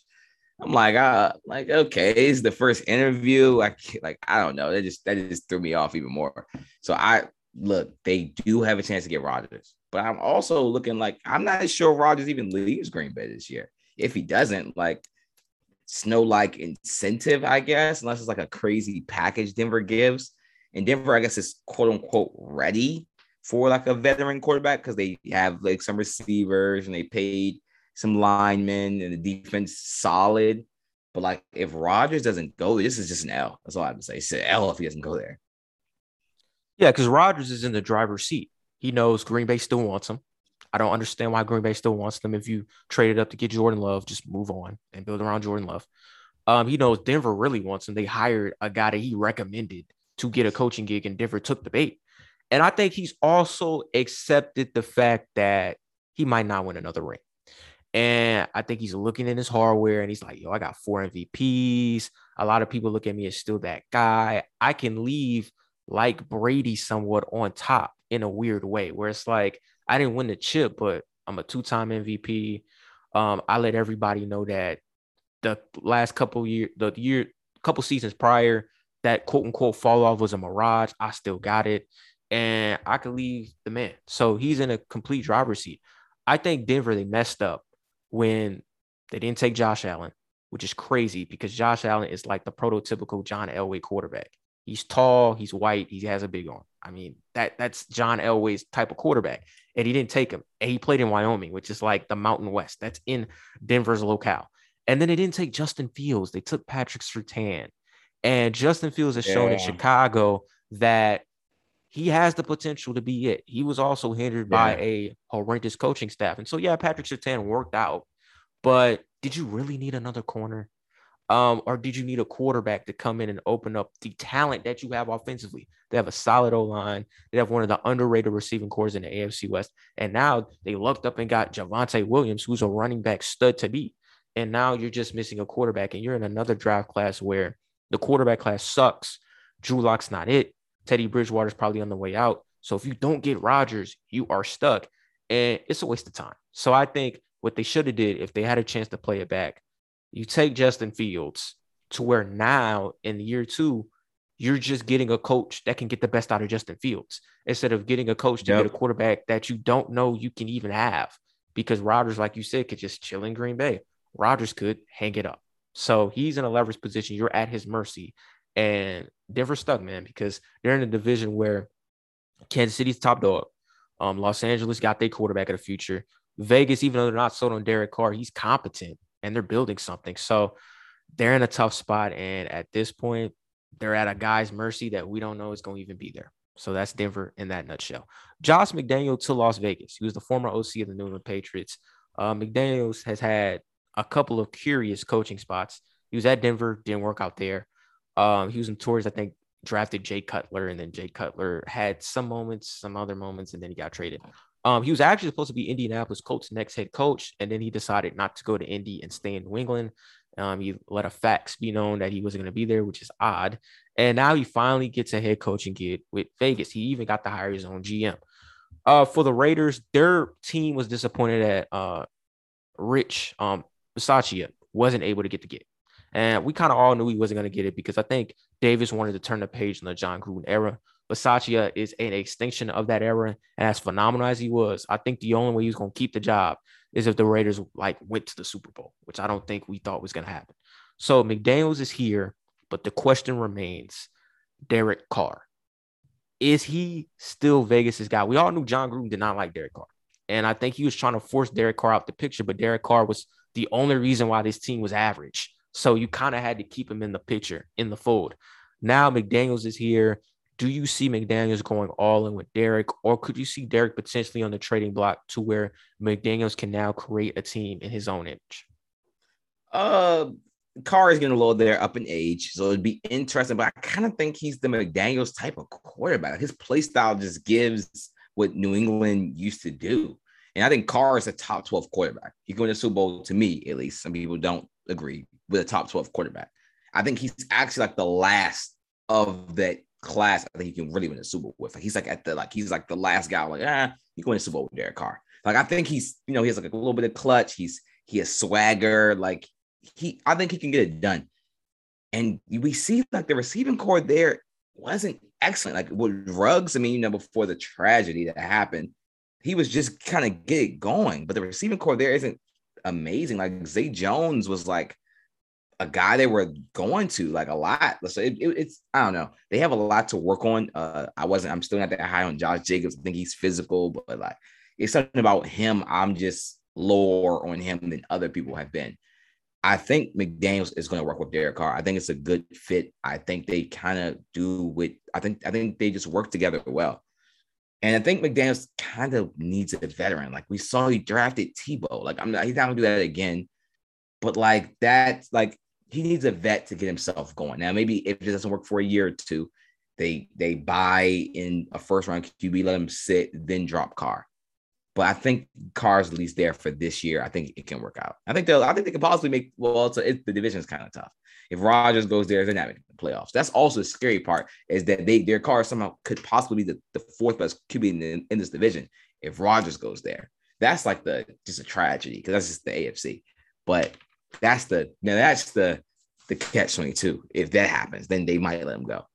I'm like, uh, like okay, it's the first interview. I like, I don't know. That just that just threw me off even more. So I look, they do have a chance to get Rodgers, but I'm also looking like I'm not sure Rodgers even leaves Green Bay this year. If he doesn't, like snow like incentive, I guess, unless it's like a crazy package Denver gives. And Denver, I guess, is quote unquote ready for like a veteran quarterback because they have like some receivers and they paid some linemen and the defense solid. But like if Rodgers doesn't go, this is just an L. That's all I have to say. It's an L if he doesn't go there. Yeah, because Rodgers is in the driver's seat. He knows Green Bay still wants him. I don't understand why Green Bay still wants them. If you traded up to get Jordan Love, just move on and build around Jordan Love. Um, he knows Denver really wants him. They hired a guy that he recommended to get a coaching gig, and Denver took the bait. And I think he's also accepted the fact that he might not win another ring. And I think he's looking in his hardware and he's like, yo, I got four MVPs. A lot of people look at me as still that guy. I can leave like Brady somewhat on top in a weird way, where it's like I didn't win the chip, but I'm a two-time MVP. Um, I let everybody know that the last couple year, the year, couple seasons prior, that quote unquote fall off was a mirage. I still got it, and I could leave the man. So he's in a complete driver's seat. I think Denver they messed up when they didn't take Josh Allen, which is crazy because Josh Allen is like the prototypical John Elway quarterback. He's tall, he's white, he has a big arm. I mean, that that's John Elway's type of quarterback. And he didn't take him. And he played in Wyoming, which is like the Mountain West. That's in Denver's locale. And then they didn't take Justin Fields. They took Patrick Surtain. And Justin Fields has shown in Chicago that he has the potential to be it. He was also hindered yeah. by a horrendous coaching staff. And so, yeah, Patrick Surtain worked out. But did you really need another corner? Um, or did you need a quarterback to come in and open up the talent that you have offensively? They have a solid O line. They have one of the underrated receiving cores in the AFC West. And now they looked up and got Javonte Williams, who's a running back stud to beat. And now you're just missing a quarterback, and you're in another draft class where the quarterback class sucks. Drew Lock's not it. Teddy Bridgewater's probably on the way out. So if you don't get Rodgers, you are stuck, and it's a waste of time. So I think what they should have did if they had a chance to play it back, you take Justin Fields to where now in year two, you're just getting a coach that can get the best out of Justin Fields instead of getting a coach to yep. get a quarterback that you don't know you can even have because Rodgers, like you said, could just chill in Green Bay. Rodgers could hang it up. So he's in a leverage position. You're at his mercy. And Denver stuck, man, because they're in a division where Kansas City's top dog. Um, Los Angeles got their quarterback of the future. Vegas, even though they're not sold on Derek Carr, he's competent and they're building something. So they're in a tough spot. And at this point, they're at a guy's mercy that we don't know is going to even be there. So that's Denver in that nutshell. Josh McDaniel to Las Vegas. He was the former OC of the New England Patriots. Uh, McDaniels has had a couple of curious coaching spots. He was at Denver, didn't work out there. Um, he was in tours, I think, drafted Jay Cutler, and then Jay Cutler had some moments, some other moments, and then he got traded. Um, he was actually supposed to be Indianapolis Colts' next head coach, and then he decided not to go to Indy and stay in New England. Um, he let a fax be known that he wasn't going to be there, which is odd. And now he finally gets a head coaching gig with Vegas. He even got to hire his own GM. Uh, for the Raiders, their team was disappointed that uh, Rich um, Bisaccia wasn't able to get the gig. And we kind of all knew he wasn't going to get it because I think Davis wanted to turn the page in the Jon Gruden era. Bisaccia is an extinction of that era. And as phenomenal as he was, I think the only way he's going to keep the job is if the Raiders like went to the Super Bowl, which I don't think we thought was going to happen. So McDaniels is here, but the question remains Derek Carr. Is he still Vegas's guy? We all knew Jon Gruden did not like Derek Carr. And I think he was trying to force Derek Carr out the picture, but Derek Carr was the only reason why this team was average. So you kind of had to keep him in the picture, in the fold. Now McDaniels is here. Do you see McDaniels going all in with Derek, or could you see Derek potentially on the trading block to where McDaniels can now create a team in his own image? Uh, Carr is getting a little there up in age, so it'd be interesting. But I kind of think he's the McDaniels type of quarterback. His play style just gives what New England used to do. And I think Carr is a top 12 quarterback. He's going to Super Bowl to me, at least. Some people don't agree with a top 12 quarterback. I think he's actually like the last of that class. I think he can really win a Super Bowl with. Like he's like at the like he's like the last guy. Like ah, you win a Super Bowl with Derek Carr. Like I think he's you know he has like a little bit of clutch. He's he has swagger. Like he I think he can get it done. And we see like the receiving core there wasn't excellent. Like with Ruggs, I mean, you know, before the tragedy that happened, he was just kind of get going. But the receiving core there isn't amazing. Like Zay Jones was like a guy they were going to like a lot. So it, it, it's I don't know. They have a lot to work on. Uh, I wasn't. I'm still not that high on Josh Jacobs. I think he's physical, but like it's something about him. I'm just lower on him than other people have been. I think McDaniels is going to work with Derek Carr. I think it's a good fit. I think they kind of do with. I think I think they just work together well. And I think McDaniels kind of needs a veteran. Like we saw he drafted Tebow. Like I'm not. He's not gonna do that again. But like that's like he needs a vet to get himself going. Now, maybe if it doesn't work for a year or two, they they buy in a first round QB, let him sit, then drop Carr. But I think Carr's at least there for this year. I think it can work out. I think they'll. I think they can possibly make. Well, also it, the division is kind of tough. If Rodgers goes there, they're not making the playoffs. That's also the scary part is that they their Carr somehow could possibly be the, the fourth best QB in, in this division if Rodgers goes there. That's like the just a tragedy because that's just the AFC. But that's the now that's the the catch twenty two. If that happens, then they might let him go.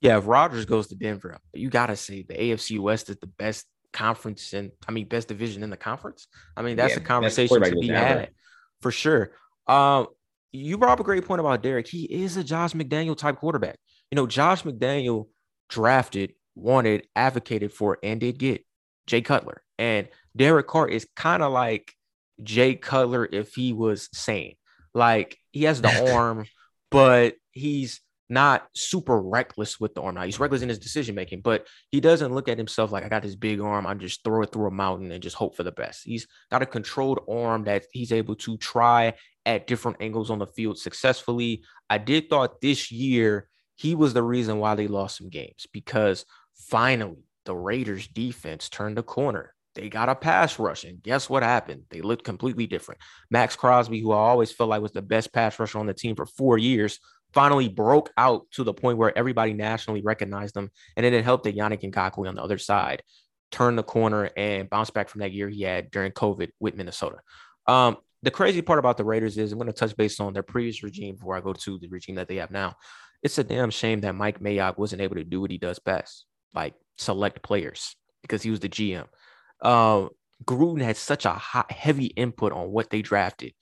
Yeah, if Rodgers goes to Denver, you gotta say the AFC West is the best conference and I mean best division in the conference. I mean that's yeah, a conversation to be had for sure. Um, you brought up a great point about Derek. He is a Josh McDaniel type quarterback. you know, Josh McDaniel drafted, wanted, advocated for, and did get Jay Cutler. And Derek Carr is kind of like Jay Cutler if he was sane. Like he has the arm, but he's not super reckless with the arm. Now he's reckless in his decision making, but he doesn't look at himself like I got this big arm. I'm just throw it through a mountain and just hope for the best. He's got a controlled arm that he's able to try at different angles on the field successfully. I did thought this year he was the reason why they lost some games because finally the Raiders defense turned the corner. They got a pass rush, and guess what happened? They looked completely different. Maxx Crosby, who I always felt like was the best pass rusher on the team for four years, finally broke out to the point where everybody nationally recognized him. And then it helped that Yannick Ngakoue on the other side turn the corner and bounce back from that year he had during COVID with Minnesota. Um, the crazy part about the Raiders is I'm going to touch base on their previous regime before I go to the regime that they have now. It's a damn shame that Mike Mayock wasn't able to do what he does best, like select players, because he was the GM. Uh, Gruden had such a hot, heavy input on what they drafted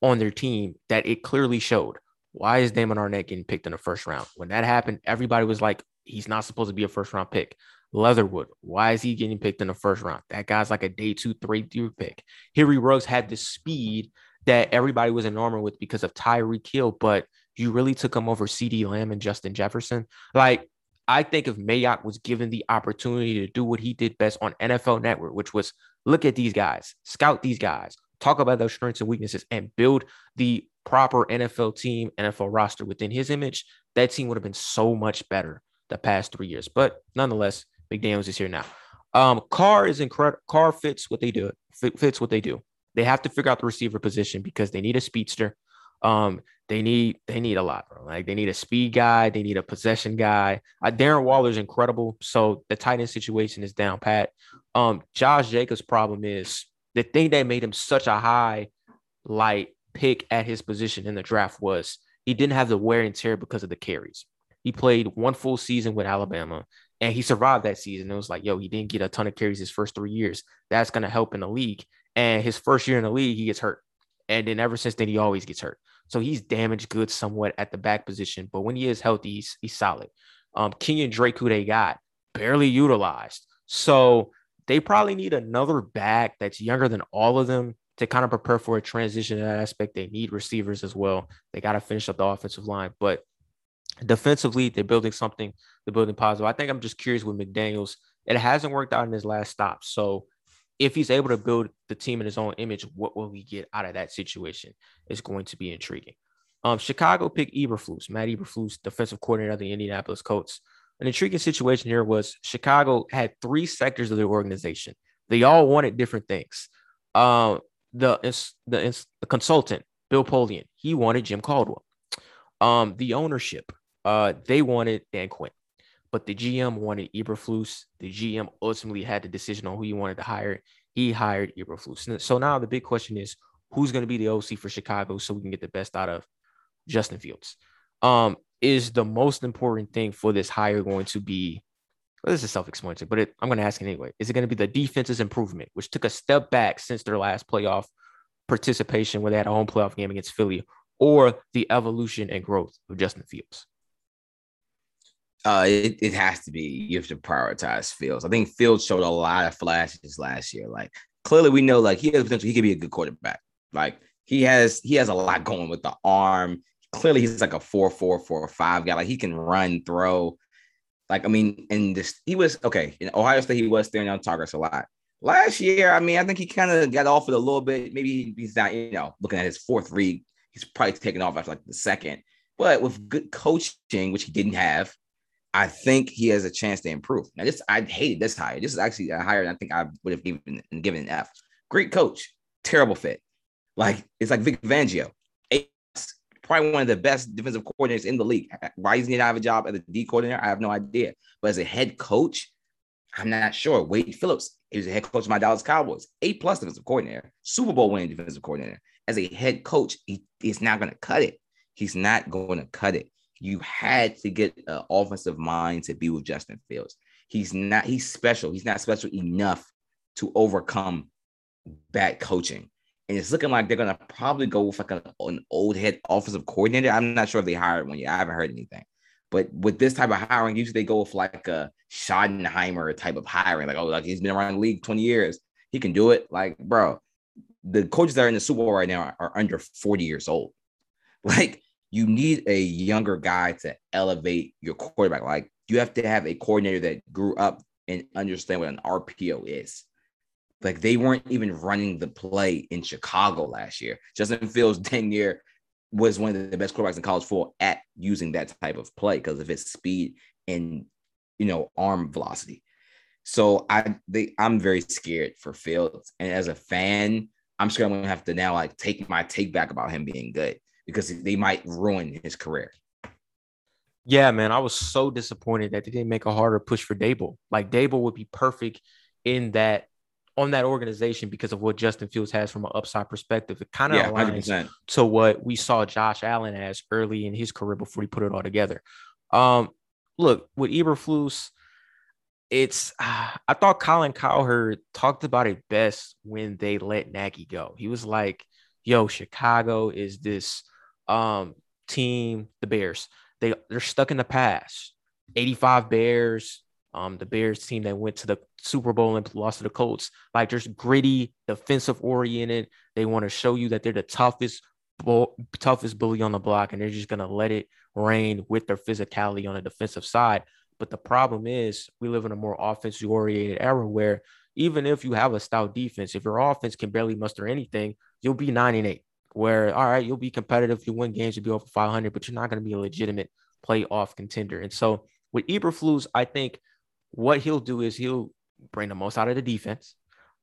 on their team that it clearly showed. Why is Damon Arnette getting picked in the first round? When that happened, everybody was like, he's not supposed to be a first round pick. Leatherwood, why is he getting picked in the first round? That guy's like a day two, three, two pick. Henry Ruggs had the speed that everybody was enamored with because of Tyreek Hill, but you really took him over CeeDee Lamb and Justin Jefferson. Like, I think if Mayock was given the opportunity to do what he did best on NFL Network, which was look at these guys, scout these guys, talk about their strengths and weaknesses, and build the proper NFL team, NFL roster within his image, that team would have been so much better the past three years. But nonetheless, McDaniels is here now. Um, Carr is incredible. Carr fits what they do. fits what they do. They have to figure out the receiver position because they need a speedster. Um, they need they need a lot, bro. Like they need a speed guy, they need a possession guy. Uh, Darren Waller is incredible, so the tight end situation is down pat. Um, Josh Jacobs' problem is the thing that made him such a high light pick at his position in the draft was he didn't have the wear and tear because of the carries. He played one full season with Alabama and he survived that season. It was like, yo, he didn't get a ton of carries his first three years. That's going to help in the league. And his first year in the league, he gets hurt. And then ever since then, he always gets hurt. So he's damaged goods somewhat at the back position. But when he is healthy, he's, he's solid. Um, Kenyan Drake, who they got, barely utilized. So they probably need another back that's younger than all of them to kind of prepare for a transition in that aspect. They need receivers as well. They got to finish up the offensive line. But defensively, they're building something, they're building positive. I think I'm just curious with McDaniels. It hasn't worked out in his last stop. So if he's able to build the team in his own image, what will we get out of that situation? It's going to be intriguing. Um, Chicago picked Eberflus, Matt Eberflus, defensive coordinator of the Indianapolis Colts. An intriguing situation here was Chicago had three sectors of their organization. They all wanted different things. Um, the the, the consultant Bill Polian, he wanted Jim Caldwell. Um, the ownership, uh, they wanted Dan Quinn, but the GM wanted Eberflus. The GM ultimately had the decision on who he wanted to hire. He hired Eberflus. So now the big question is, who's going to be the OC for Chicago so we can get the best out of Justin Fields? Um, is the most important thing for this hire going to be well, this is self-explanatory, but it, I'm going to ask anyway. Is it going to be the defense's improvement, which took a step back since their last playoff participation, where they had a home playoff game against Philly, or the evolution and growth of Justin Fields? Uh, it, it has to be. You have to prioritize Fields. I think Fields showed a lot of flashes last year. Like clearly, we know like he has potential. He could be a good quarterback. Like he has he has a lot going with the arm. Clearly, he's like a four four four five guy. Like he can run, throw. Like, I mean, in this, he was okay. In Ohio State, he was staring down targets a lot. Last year, I mean, I think he kind of got off it a little bit. Maybe he's not, you know, looking at his fourth read, he's probably taking off after like the second. But with good coaching, which he didn't have, I think he has a chance to improve. Now, this I hated this hire. This is actually a hire I think I would have given given an F. Great coach, terrible fit. Like it's like Vic Fangio probably one of the best defensive coordinators in the league. Why does he not have a job as a D coordinator? I have no idea. But as a head coach, I'm not sure. Wade Phillips is a head coach of my Dallas Cowboys, A plus defensive coordinator, Super Bowl winning defensive coordinator. As a head coach, he, he's not going to cut it. He's not going to cut it. You had to get an offensive mind to be with Justin Fields. He's not, he's special. He's not special enough to overcome bad coaching and it's looking like they're gonna probably go with like a, an old head offensive coordinator. I'm not sure if they hired one yet. I haven't heard anything, But with this type of hiring, usually they go with like a Schottenheimer type of hiring, like oh, like he's been around the league 20 years, he can do it. Like, bro, the coaches that are in the Super Bowl right now are, are under 40 years old. Like, you need a younger guy to elevate your quarterback. Like, you have to have a coordinator that grew up and understand what an RPO is. Like they weren't even running the play in Chicago last year. Justin Fields near was one of the best quarterbacks in college football at using that type of play because of his speed and you know arm velocity. So I they I'm very scared for Fields. And as a fan, I'm scared I'm gonna have to now like take my take back about him being good because they might ruin his career. Yeah, man, I was so disappointed that they didn't make a harder push for Daboll. Like Daboll would be perfect in that on that organization because of what Justin Fields has from an upside perspective. It kind of yeah, aligns 100%. to what we saw Josh Allen as early in his career before he put it all together. Um, look with Eberflus, it's uh, I thought Colin Cowherd talked about it best when they let Nagy go. He was like, "Yo, Chicago is this um team, the Bears. They they're stuck in the past. 85 Bears, um, the Bears team that went to the Super Bowl and lost to the Colts. Like there's gritty, defensive oriented. They want to show you that they're the toughest, toughest bully on the block, and they're just gonna let it rain with their physicality on the defensive side. But the problem is, we live in a more offensive oriented era where even if you have a stout defense, if your offense can barely muster anything, you'll be nine and eight. Where all right, you'll be competitive, you win games, you'll be over 500, but you're not going to be a legitimate playoff contender. And so with Eberflus, I think what he'll do is he'll bring the most out of the defense.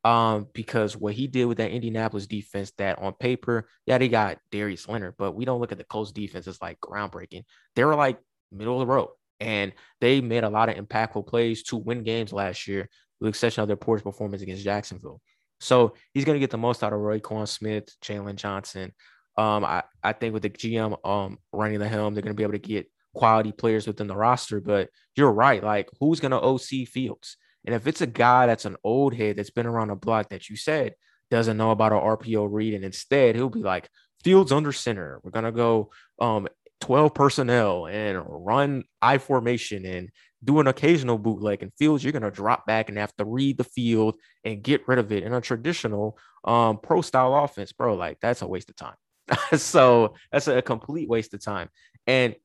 Um, because what he did with that Indianapolis defense, that on paper, yeah, they got Darius Leonard, but we don't look at the Colts defense as like groundbreaking. They were like middle of the road, and they made a lot of impactful plays to win games last year, with exception of their poor performance against Jacksonville. So he's going to get the most out of Roquan Smith, Jaylon Johnson. Um, I, I think with the GM um running the helm, they're going to be able to get quality players within the roster. But you're right. Like, who's going to OC Fields? And if it's a guy that's an old head that's been around the block that you said doesn't know about an RPO read, and instead he'll be like, Fields under center. We're going to go um, 12 personnel and run I formation and do an occasional bootleg. And Fields, you're going to drop back and have to read the field and get rid of it in a traditional um, pro style offense, bro. Like, that's a waste of time. so that's a complete waste of time. And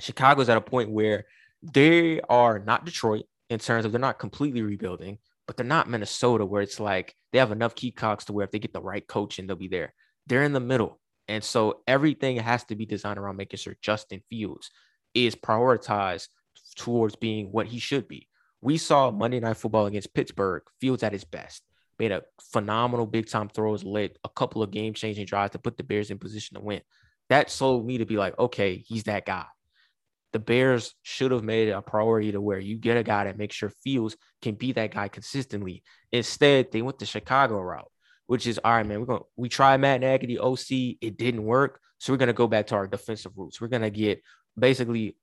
Chicago's at a point where they are not Detroit in terms of they're not completely rebuilding, but they're not Minnesota where it's like they have enough key cocks to where if they get the right coach and they'll be there. They're in the middle. And so everything has to be designed around making sure Justin Fields is prioritized towards being what he should be. We saw Monday Night Football against Pittsburgh, Fields at his best, made a phenomenal big time throws, led a couple of game changing drives to put the Bears in position to win. That sold me to be like, okay, he's that guy the Bears should have made it a priority to where you get a guy that makes sure Fields can be that guy consistently. Instead, they went the Chicago route, which is all right, man. We're to we tried Matt Nagy, OC, it didn't work. So we're gonna go back to our defensive roots. We're gonna get basically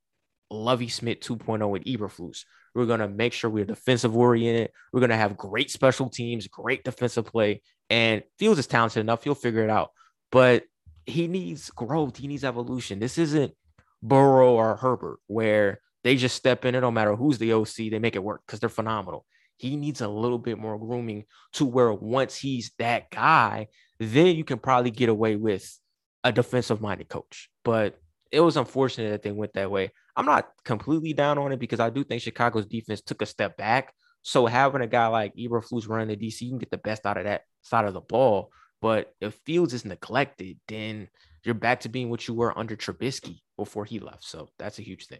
Lovie Smith 2.0 with Eberflus. We're gonna make sure we're defensive oriented. We're gonna have great special teams, great defensive play, and Fields is talented enough. He'll figure it out. But he needs growth. He needs evolution. This isn't Burrow or Herbert, where they just step in it no matter who's the OC, they make it work because they're phenomenal. He needs a little bit more grooming to where once he's that guy, then you can probably get away with a defensive minded coach. But it was unfortunate that they went that way. I'm not completely down on it because I do think Chicago's defense took a step back. So having a guy like Eberflus running the DC, you can get the best out of that side of the ball. But if Fields is neglected, then you're back to being what you were under Trubisky before he left. So that's a huge thing.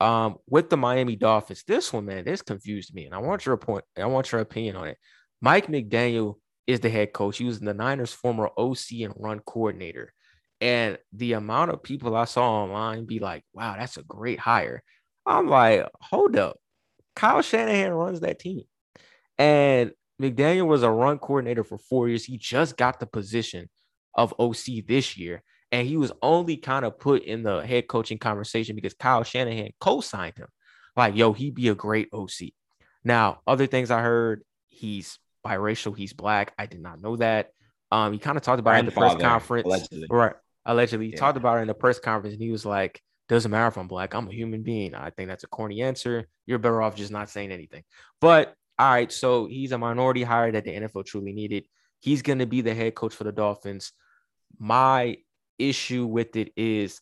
Um, with the Miami Dolphins, this one, man, this confused me, and I want your point. I want your opinion on it. Mike McDaniel is the head coach. He was the Niners' former OC and run coordinator. And the amount of people I saw online be like, wow, that's a great hire. I'm like, hold up. Kyle Shanahan runs that team. And McDaniel was a run coordinator for four years. He just got the position of OC this year. And he was only kind of put in the head coaching conversation because Kyle Shanahan co signed him. Like, yo, he'd be a great OC. Now, other things I heard, he's biracial, he's black. I did not know that. Um, he kind of talked about it in the press conference. Allegedly. Right. Allegedly. He yeah. talked about it in the press conference and he was like, Doesn't matter if I'm black. I'm a human being. I think that's a corny answer. You're better off just not saying anything. But all right, so he's a minority hire that the NFL truly needed. He's going to be the head coach for the Dolphins. My issue with it is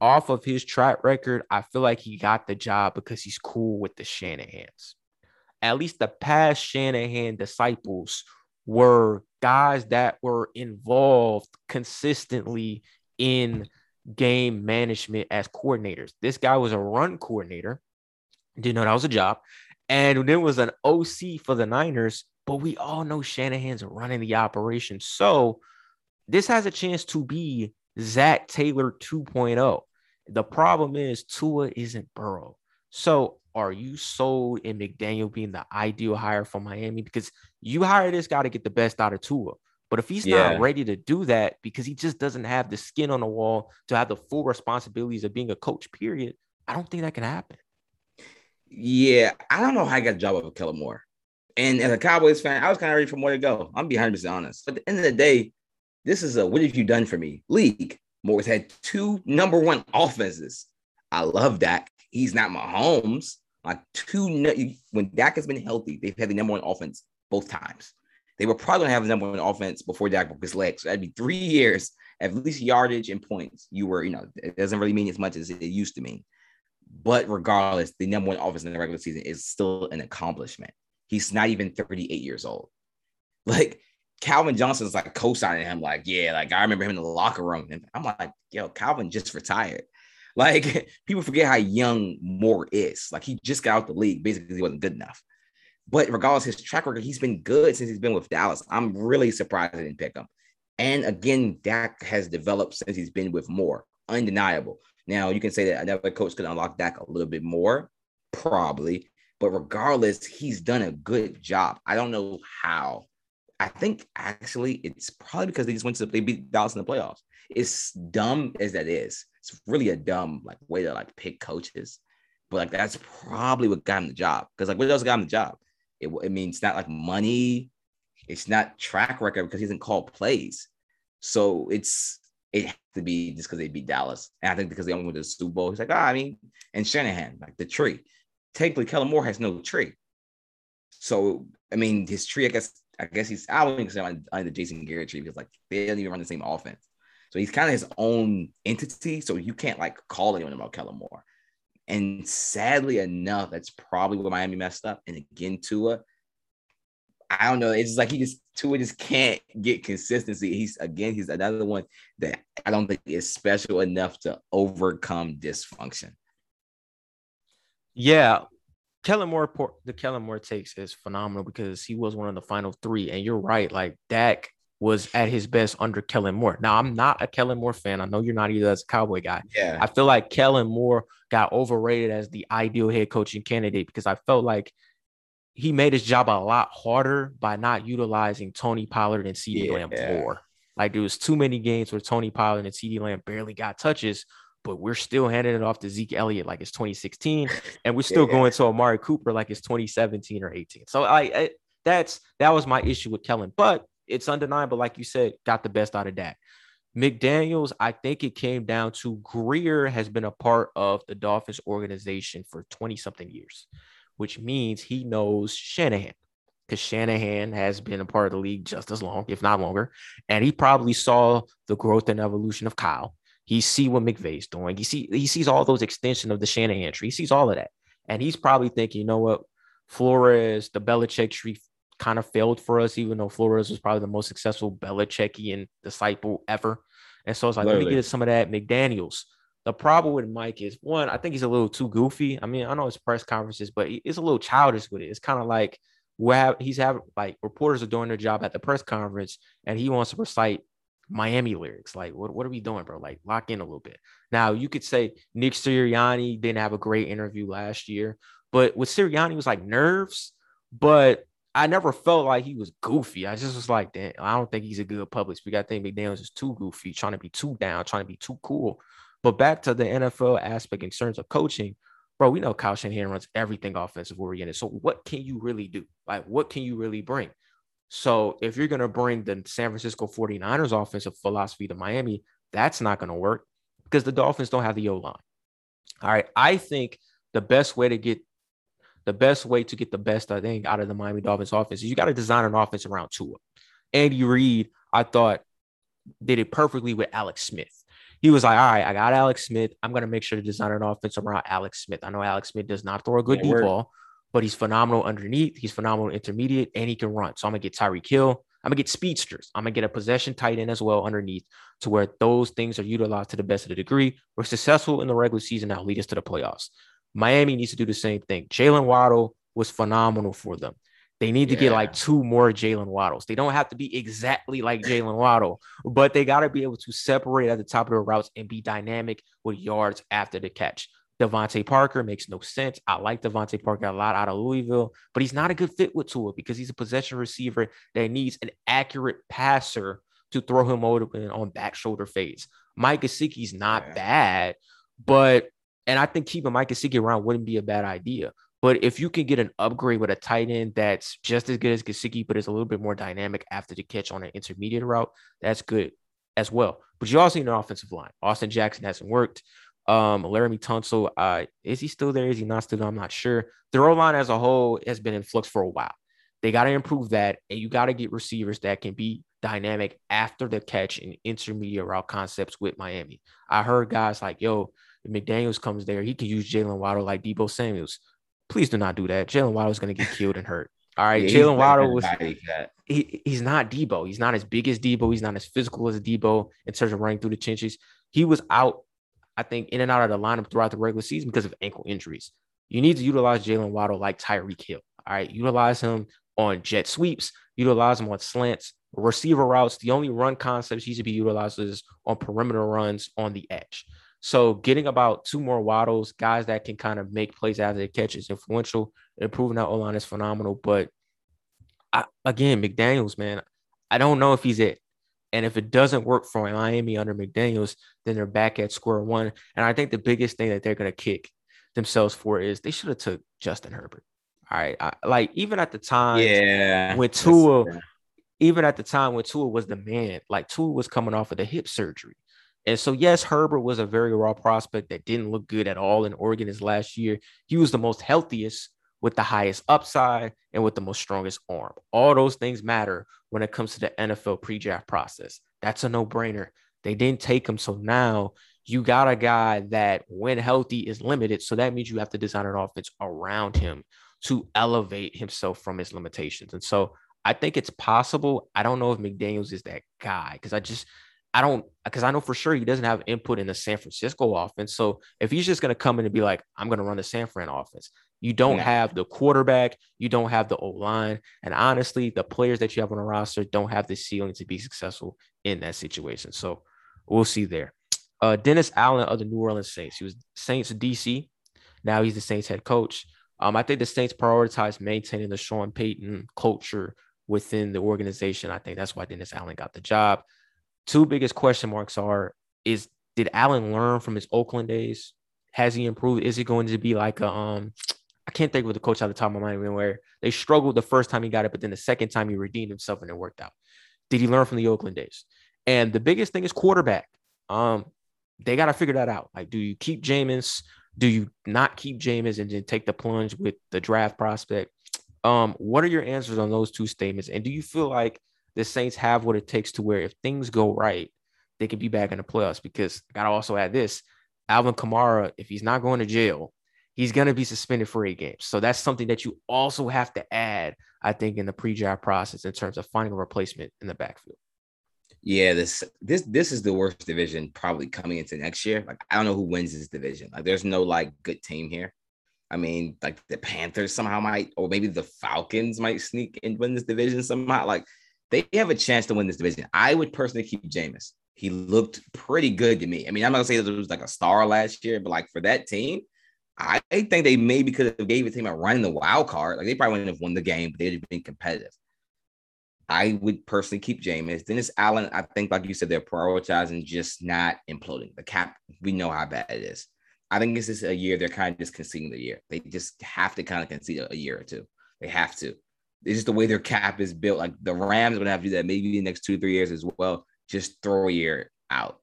off of his track record, I feel like he got the job because he's cool with the Shanahans. At least the past Shanahan disciples were guys that were involved consistently in game management as coordinators. This guy was a run coordinator, didn't know that was a job, and then was an OC for the Niners. But we all know Shanahan's running the operation. So this has a chance to be Zac Taylor 2.0. The problem is Tua isn't Burrow. So are you sold in McDaniel being the ideal hire for Miami? Because you hire this guy to get the best out of Tua. But if he's yeah. not ready to do that because he just doesn't have the skin on the wall to have the full responsibilities of being a coach, period, I don't think that can happen. Yeah, I don't know how I got a job with Kellen Moore. And as a Cowboys fan, I was kind of ready for Moore to go. I'm being 100% honest. But at the end of the day, this is a what have you done for me league. Moore's had two number one offenses. I love Dak. He's not Mahomes. Like two, when Dak has been healthy, they've had the number one offense both times. They were probably going to have the number one offense before Dak broke his leg. So that'd be three years, at least yardage and points. You were, you know, it doesn't really mean as much as it used to mean. But regardless, the number one offense in the regular season is still an accomplishment. He's not even 38 years old. Like Calvin Johnson's like co-signing him, like, yeah, like I remember him in the locker room. And I'm like, yo, Calvin just retired. Like people forget how young Moore is. Like he just got out the league. Basically, he wasn't good enough. But regardless, his track record, he's been good since he's been with Dallas. I'm really surprised I didn't pick him. And again, Dak has developed since he's been with Moore. Undeniable. Now you can say that another coach could unlock Dak a little bit more, probably. But regardless, he's done a good job. I don't know how. I think actually it's probably because they just went to they beat Dallas in the playoffs. It's dumb as that is. It's really a dumb like way to like pick coaches. But like that's probably what got him the job. Because like what else got him the job? It, it means not like money. It's not track record because he doesn't call plays. So it's it has to be just because they beat Dallas. And I think because they only went to the Super Bowl, he's like, ah, I mean, and Shanahan, like the tree. Technically, Kellen Moore has no tree. So I mean, his tree, I guess, I guess he's I wouldn't on the Jason Garrett tree because like they don't even run the same offense. So he's kind of his own entity. So you can't like call anyone about Kellen Moore. And sadly enough, that's probably where Miami messed up. And again, Tua, I don't know. It's just like he just Tua just can't get consistency. He's again, he's another one that I don't think is special enough to overcome dysfunction. Yeah, Kellen Moore, the Kellen Moore takes is phenomenal because he was one of the final three. And you're right, like Dak was at his best under Kellen Moore. Now, I'm not a Kellen Moore fan. I know you're not either as a Cowboy guy. Yeah. I feel like Kellen Moore got overrated as the ideal head coaching candidate because I felt like he made his job a lot harder by not utilizing Tony Pollard and CeeDee yeah. Lamb more. Like there was too many games where Tony Pollard and CeeDee Lamb barely got touches, but we're still handing it off to Zeke Elliott like it's 2016, and we're still yeah. going to Amari Cooper like it's 2017 or 18. So I, I that's that was my issue with Kellen, but it's undeniable, like you said, got the best out of that. McDaniels, I think it came down to Grier has been a part of the Dolphins organization for 20 something years, which means he knows Shanahan because Shanahan has been a part of the league just as long, if not longer. And he probably saw the growth and evolution of Kyle. He see what McVay's doing. He see he sees all those extension of the Shanahan tree. He sees all of that. And he's probably thinking, you know what, Flores, the Belichick tree kind of failed for us, even though Flores was probably the most successful Belichickian disciple ever. And so it's like, Literally. let me get some of that McDaniels. The problem with Mike is one, I think he's a little too goofy. I mean, I know it's press conferences, but it's a little childish with it. It's kind of like where he's having like reporters are doing their job at the press conference and he wants to recite Miami lyrics. Like, what, what are we doing, bro? Like, lock in a little bit. Now, you could say Nick Sirianni didn't have a great interview last year, but with Sirianni was like nerves, but I never felt like he was goofy. I just was like, damn, I don't think he's a good public speaker. I think McDaniels is too goofy, trying to be too down, trying to be too cool. But back to the NFL aspect in terms of coaching, bro, we know Kyle Shanahan runs everything offensive oriented. So what can you really do? Like, what can you really bring? So if you're going to bring the San Francisco 49ers offensive philosophy to Miami, that's not going to work because the Dolphins don't have the O line. All right. I think the best way to get the best way to get the best, I think, out of the Miami Dolphins offense is you got to design an offense around Tua. Andy Reid, I thought, did it perfectly with Alex Smith. He was like, all right, I got Alex Smith. I'm going to make sure to design an offense around Alex Smith. I know Alex Smith does not throw a good deep ball, but he's phenomenal underneath. He's phenomenal intermediate, and he can run. So I'm going to get Tyreek Hill. I'm gonna get speedsters. I'm gonna get a possession tight end as well underneath to where those things are utilized to the best of the degree. We're successful in the regular season now, lead us to the playoffs. Miami needs to do the same thing. Jaylen Waddle was phenomenal for them. They need to yeah. get like two more Jaylen Waddles. They don't have to be exactly like Jaylen Waddle, but they got to be able to separate at the top of the routes and be dynamic with yards after the catch. DeVante Parker makes no sense. I like DeVante Parker a lot out of Louisville, but he's not a good fit with Tua because he's a possession receiver that needs an accurate passer to throw him over on back shoulder fades. Mike Gesicki's not yeah. bad, but and I think keeping Mike Gesicki around wouldn't be a bad idea. But if you can get an upgrade with a tight end that's just as good as Gesicki, but is a little bit more dynamic after the catch on an intermediate route, that's good as well. But you also need an offensive line. Austin Jackson hasn't worked. Um, Laremy Tunsil, uh, is he still there? Is he not still there? I'm not sure. The row line as a whole has been in flux for a while. They got to improve that, and you got to get receivers that can be dynamic after the catch and intermediate route concepts with Miami. I heard guys like, yo, if McDaniels comes there, he can use Jaylen Waddle like Deebo Samuels. Please do not do that. Jaylen Waddle is going to get killed and hurt. All right, yeah, Jaylen Waddle was he, he's not Deebo. He's not as big as Deebo. He's not as physical as Deebo in terms of running through the trenches. He was out I think, in and out of the lineup throughout the regular season because of ankle injuries. You need to utilize Jaylen Waddle like Tyreek Hill. All right. Utilize him on jet sweeps, utilize him on slants, receiver routes. The only run concepts he should be utilized is on perimeter runs on the edge. So getting about two more waddles, guys that can kind of make plays after the catch is influential. Improving that O line is phenomenal. But I, again, McDaniels, man, I don't know if he's it. And if it doesn't work for Miami under McDaniels, then they're back at square one. And I think the biggest thing that they're going to kick themselves for is they should have took Justin Herbert. All right, I, like even at the time, yeah, when Tua, even at the time when Tua was the man, like Tua was coming off of the hip surgery. And so, yes, Herbert was a very raw prospect that didn't look good at all in Oregon his last year. He was the most healthiest with the highest upside and with the most strongest arm. All those things matter when it comes to the NFL pre-draft process. That's a no-brainer. They didn't take him, so now you got a guy that, when healthy, is limited. So that means you have to design an offense around him to elevate himself from his limitations. And so I think it's possible. I don't know if McDaniels is that guy because I just I don't because I know for sure he doesn't have input in the San Francisco offense. So if he's just going to come in and be like, I'm going to run the San Fran offense, you don't yeah. have the quarterback, you don't have the O line, and honestly, the players that you have on the roster don't have the ceiling to be successful in that situation. So we'll see there. Uh, Dennis Allen of the New Orleans Saints. He was Saints DC. Now he's the Saints head coach. Um, I think the Saints prioritize maintaining the Sean Payton culture within the organization. I think that's why Dennis Allen got the job. Two biggest question marks are: Is did Allen learn from his Oakland days? Has he improved? Is he going to be like a um I can't think of the coach out the top of my mind where they struggled the first time he got it, but then the second time he redeemed himself and it worked out. Did he learn from the Oakland days? And the biggest thing is quarterback. Um, they got to figure that out. Like, do you keep Jameis? Do you not keep Jameis and then take the plunge with the draft prospect? Um, what are your answers on those two statements? And do you feel like the Saints have what it takes to where if things go right, they can be back in the playoffs? Because I gotta also add this: Alvin Kamara, if he's not going to jail, he's to be suspended for eight games. So that's something that you also have to add, I think, in the pre-draft process in terms of finding a replacement in the backfield. Yeah, this this this is the worst division probably coming into next year. Like I don't know who wins this division. Like there's no like good team here. I mean, like the Panthers somehow might, or maybe the Falcons might sneak and win this division somehow. Like they have a chance to win this division. I would personally keep Jameis. He looked pretty good to me. I mean, I'm not gonna say that it was like a star last year, but like for that team, I think they maybe could have gave to him a run in the wild card. Like they probably wouldn't have won the game, but they'd have been competitive. I would personally keep Jameis. Dennis Allen, I think, like you said, they're prioritizing just not imploding. The cap, we know how bad it is. I think this is a year they're kind of just conceding the year. They just have to kind of concede a, a year or two. They have to. It's just the way their cap is built. Like the Rams to have to do that maybe the next two, three years as well. Just throw a year out.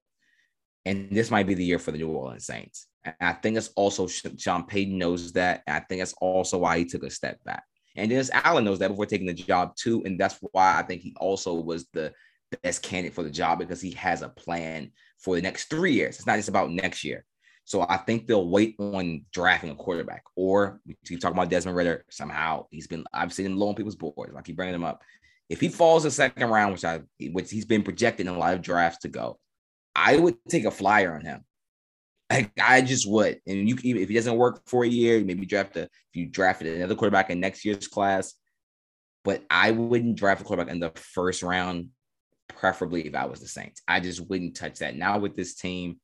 And this might be the year for the New Orleans Saints. And I think that's also Sean Payton knows that. And I think that's also why he took a step back. And Dennis Allen knows that before taking the job too. And that's why I think he also was the best candidate for the job because he has a plan for the next three years. It's not just about next year. So I think they'll wait on drafting a quarterback. Or we keep talking about Desmond Ridder. Somehow he's been I've seen him low on people's boards. I keep bringing him up. If he falls the second round, which I which he's been projected in a lot of drafts to go, I would take a flyer on him. I, I just would. And you even if he doesn't work for a year, maybe draft a if you drafted another quarterback in next year's class. But I wouldn't draft a quarterback in the first round, preferably if I was the Saints. I just wouldn't touch that. Now with this team,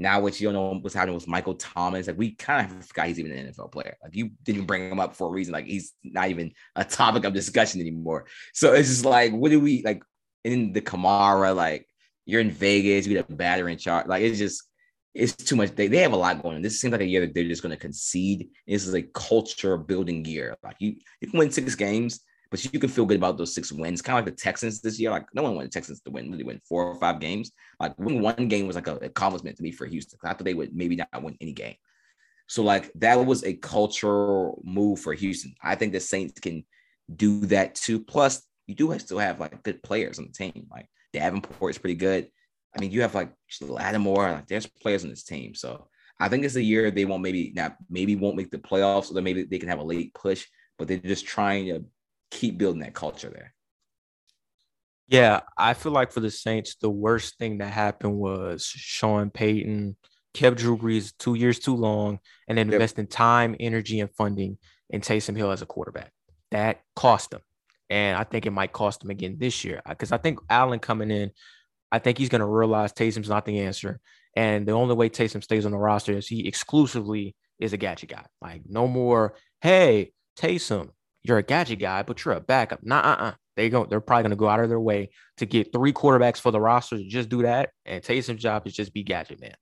now what you don't know what's happening with Michael Thomas. Like we kind of forgot he's even an NFL player. Like you didn't bring him up for a reason. Like he's not even a topic of discussion anymore. So it's just like, what do we like in the Kamara? Like you're in Vegas, you get a batter in charge. Like it's just it's too much. They, they have a lot going on. This seems like a year that they're just going to concede. This is a culture building year. Like you, you can win six games, but you can feel good about those six wins. Kind of like the Texans this year. Like no one wanted Texans to win. Really win four or five games. Like winning one game was like an accomplishment to me for Houston. I thought they would maybe not win any game. So like that was a cultural move for Houston. I think the Saints can do that too. Plus, you do still have like good players on the team. Like Davenport is pretty good. I mean, you have like Lattimore, like there's players on this team. So I think it's a year they won't maybe not maybe won't make the playoffs, or maybe they can have a late push, but they're just trying to keep building that culture there. Yeah, I feel like for the Saints, the worst thing that happened was Sean Payton kept Drew Brees two years too long and then yep. investing time, energy, and funding in Taysom Hill as a quarterback. That cost them. And I think it might cost them again this year uh, because I think Allen coming in I think he's going to realize Taysom's not the answer. And the only way Taysom stays on the roster is he exclusively is a gadget guy. Like, no more, hey, Taysom, you're a gadget guy, but you're a backup. Nah, uh, uh. They go, they're probably going to go out of their way to get three quarterbacks for the roster to just do that. And Taysom's job is just be gadget man.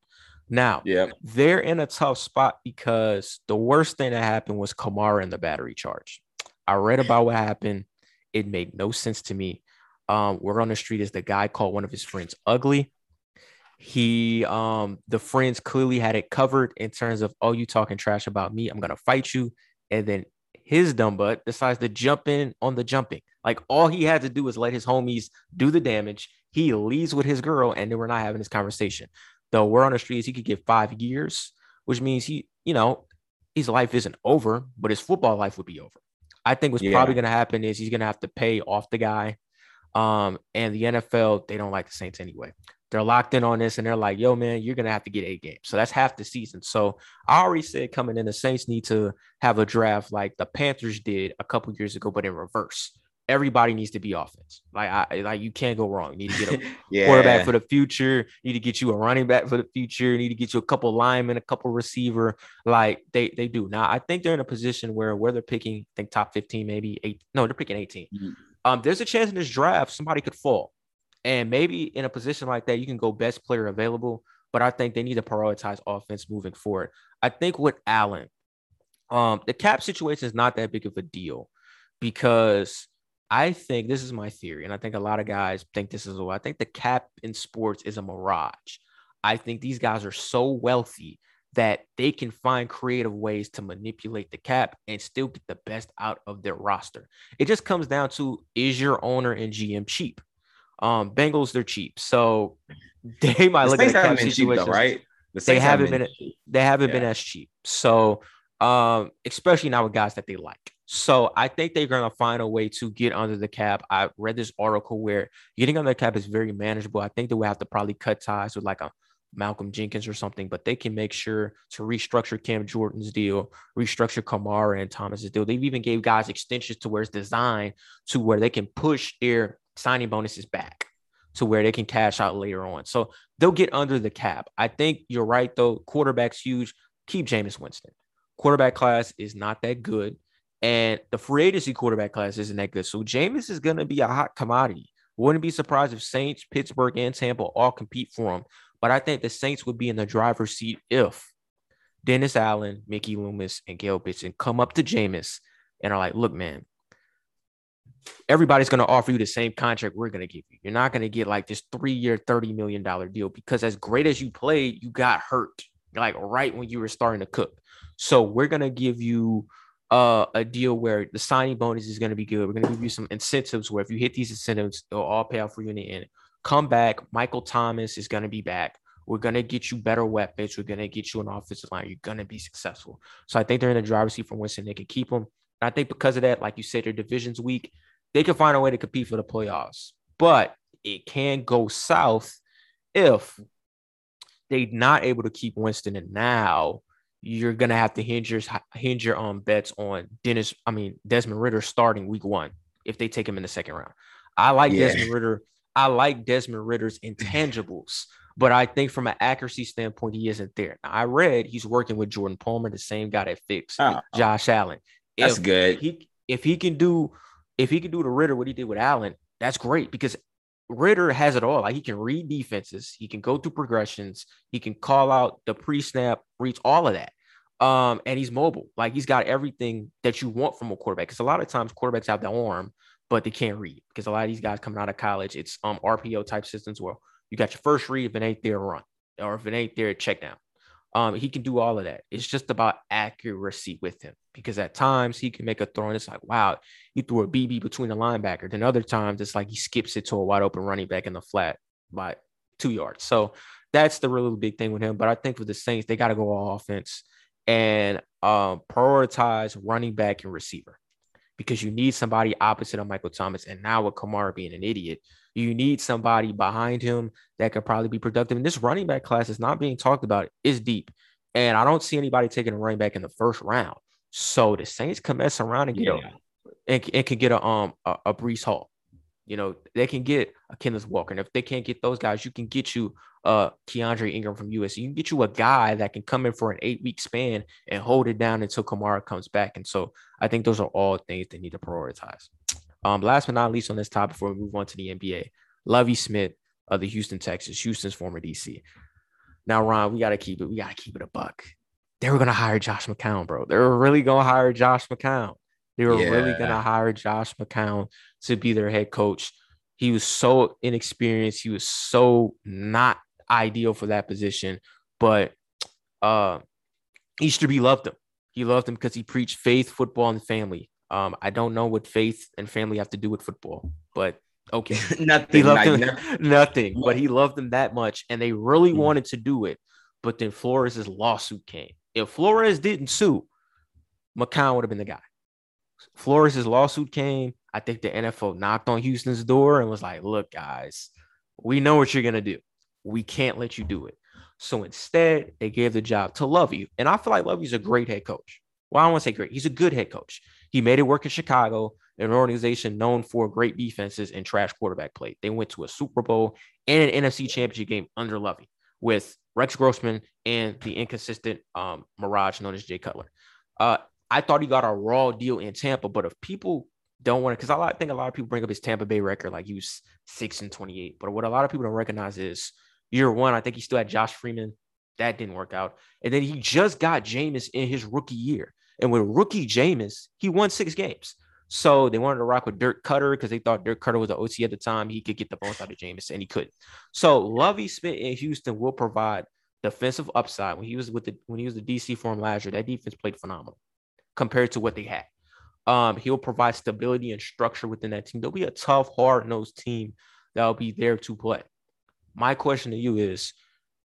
Now, yeah, they're in a tough spot because the worst thing that happened was Kamara and the battery charge. I read about what happened. It made no sense to me um, word on the street is the guy called one of his friends ugly. He, um, the friends clearly had it covered in terms of, oh, you talking trash about me, I'm gonna fight you. And then his dumb butt decides to jump in on the jumping. Like all he had to do was let his homies do the damage. He leaves with his girl, and then we're not having this conversation. The word on the street is he could get five years, which means he, you know, his life isn't over, but his football life would be over. I think what's yeah. probably going to happen is he's going to have to pay off the guy um, and the NFL, they don't like the Saints anyway. They're locked in on this and they're like, yo, man, you're going to have to get eight games. So that's half the season. So I already said coming in, the Saints need to have a draft like the Panthers did a couple years ago, but in reverse. Everybody needs to be offense. Like I like you can't go wrong. You need to get a yeah. quarterback for the future. You need to get you a running back for the future. You need to get you a couple linemen, a couple receiver. Like they they do. Now I think they're in a position where where they're picking, I think top 15, maybe eight. No, they're picking 18. Mm-hmm um, there's a chance in this draft somebody could fall. And maybe in a position like that, you can go best player available. But I think they need to prioritize offense moving forward. I think with Allen, um, the cap situation is not that big of a deal because I think this is my theory, and I think a lot of guys think this as well. I think the cap in sports is a mirage. I think these guys are so wealthy that they can find creative ways to manipulate the cap and still get the best out of their roster. It just comes down to is your owner and GM cheap? Um, Bengals they're cheap, so they might the look at the cap situation, right? The they haven't been, been they haven't yeah. been as cheap. So um, especially now with guys that they like. So I think they're gonna find a way to get under the cap. I read this article where getting under the cap is very manageable. I think they will have to probably cut ties with like a Malcolm Jenkins or something, but they can make sure to restructure Cam Jordan's deal, restructure Kamara and Thomas's deal. They've even gave guys extensions to where it's designed to where they can push their signing bonuses back to where they can cash out later on. So they'll get under the cap. I think you're right though. Quarterback's huge. Keep Jameis Winston. Quarterback class is not that good. And the free agency quarterback class isn't that good. So Jameis is going to be a hot commodity. Wouldn't be surprised if Saints, Pittsburgh, and Tampa all compete for him. But I think the Saints would be in the driver's seat if Dennis Allen, Mickey Loomis, and Gayle Benson come up to Jameis and are like, look, man, everybody's going to offer you the same contract we're going to give you. You're not going to get like this three year, $30 million deal because as great as you played, you got hurt. like right when you were starting to cook. So we're gonna give you uh, a deal where the signing bonus is going to be good. We're going to give you some incentives where if you hit these incentives, they'll all pay out for you in the end. Come back. Michael Thomas is going to be back. We're going to get you better weapons. We're going to get you an offensive line. You're going to be successsul. So I think they're in the driver's seat for Winston. They can keep them. I think because of that, like you said, their division's weak. They can find a way to compete for the playoffs. But it can go south if they're not able to keep Winston. And now you're gonna have to hinge your hinge your um bets on Dennis. I mean Desmond Ridder starting week one if they take him in the second round. I like yeah. Desmond Ridder. I like Desmond Ridder's intangibles, but I think from an accuracy standpoint, he isn't there. Now, I read he's working with Jordan Palmer, the same guy that fixed oh, Josh Allen. That's good. He if he can do if he could do to Ridder what he did with Allen, that's great because Ridder has it all. Like he can read defenses, he can go through progressions, he can call out the pre-snap reads, all of that. Um, and he's mobile. Like he's got everything that you want from a quarterback. Because a lot of times quarterbacks have the arm, but they can't read. Because a lot of these guys coming out of college, it's um RPO type systems where you got your first read, if it ain't there, run. Or if it ain't there, check down. Um, he can do all of that. It's just about accuracy with him because at times he can make a throw and it's like, wow, he threw a BB between the linebacker. Then other times it's like he skips it to a wide open running back in the flat by two yards. So that's the really big thing with him. But I think with the Saints, they got to go all offense and um, prioritize running back and receiver because you need somebody opposite of Michael Thomas. And now with Kamara being an idiot, you need somebody behind him that could probably be productive. And this running back class is not being talked about. It's deep. And I don't see anybody taking a running back in the first round. So the Saints can mess around and get yeah. a and, and can get a um a, a Breece Hall. You know, they can get a Kenneth Walker. And if they can't get those guys, you can get you uh Keaontay Ingram from USC. You can get you a guy that can come in for an eight week span and hold it down until Kamara comes back. And so I think those are all things they need to prioritize. Um, last but not least on this topic before we move on to the NBA, Lovie Smith of the Houston Texans, Houston's former DC. Now, Ron, we gotta keep it. We gotta keep it a buck. They were gonna hire Josh McCown, bro. They were really gonna hire Josh McCown. They were yeah. really gonna hire Josh McCown to be their head coach. He was so inexperienced. He was so not ideal for that position. But uh Easterby loved him. He loved him because he preached faith, football, and family. Um, I don't know what faith and family have to do with football, but okay. nothing. Him, nothing, but he loved them that much, and they really mm wanted to do it. But then Flores' lawsuit came. If Flores didn't sue, McCown would have been the guy. Flores' lawsuit came. I think the NFL knocked on Houston's door and was like, look, guys, we know what you're gonna do. We can't let you do it. So instead, they gave the job to Lovie, And I feel like Lovie's a great head coach. Well, I don't want to say great. He's a good head coach. He made it work in Chicago, an organization known for great defenses and trash quarterback play. They went to a Super Bowl and an NFC championship game under Lovie with Rex Grossman and the inconsistent um, Mirage known as Jay Cutler. Uh, I thought he got a raw deal in Tampa, but if people don't want to, because I think a lot of people bring up his Tampa Bay record, like he was six and 28. But what a lot of people don't recognize is year one, I think he still had Josh Freeman. That didn't work out. And then he just got Jameis in his rookie year. And with rookie Jameis, he won six games. So they wanted to rock with Dirk Koetter because they thought Dirk Koetter was the OC at the time. He could get the most out of Jameis, and he couldn't. So Lovie Smith in Houston will provide defensive upside. When he was with the when he was the DC for him last year, that defense played phenomenal compared to what they had. Um, he'll provide stability and structure within that team. There'll be a tough, hard-nosed team that'll be there to play. My question to you is: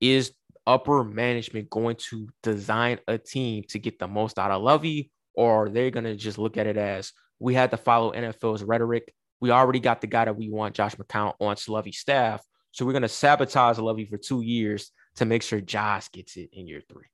Is upper management going to design a team to get the most out of Lovie, or are they going to just look at it as we had to follow NFL's rhetoric? We already got the guy that we want, Josh McCown, on Lovie's staff. So we're going to sabotage Lovie for two years to make sure Josh gets it in year three.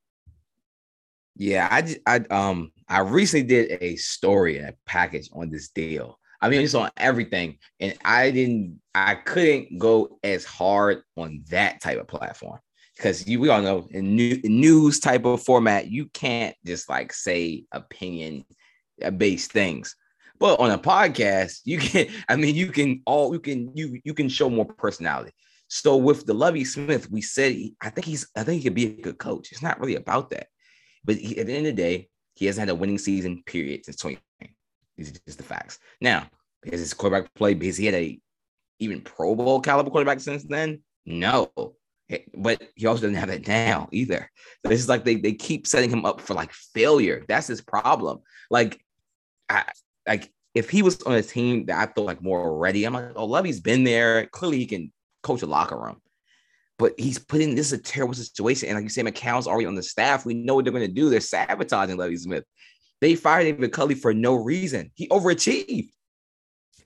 Yeah, I I um I recently did a story and a package on this deal. I mean, it's on everything, and I didn't, I couldn't go as hard on that type of platform because you we all know in, new, news type of format, you can't just like say opinion uh, based things. But on a podcast, you can. I mean, you can all you can you you can show more personality. So with the Lovie Smith, we said I think he's I think he could be a good coach. It's not really about that, but he, at the end of the day, he hasn't had a winning season period since 2020. These are just the facts. Now, because his quarterback play, because he had a even Pro Bowl caliber quarterback since then, no, but he also doesn't have it now either. So it's like they they keep setting him up for like failure. That's his problem. Like, I like if he was on a team that I feel like more ready, I'm like, oh, Lovie's been there. Clearly, he can coach a locker room. But he's putting this is a terrible situation. And like you say, McCown's already on the staff. We know what they're going to do. They're sabotaging Lovie Smith. They fired David Culley for no reason. He overachieved.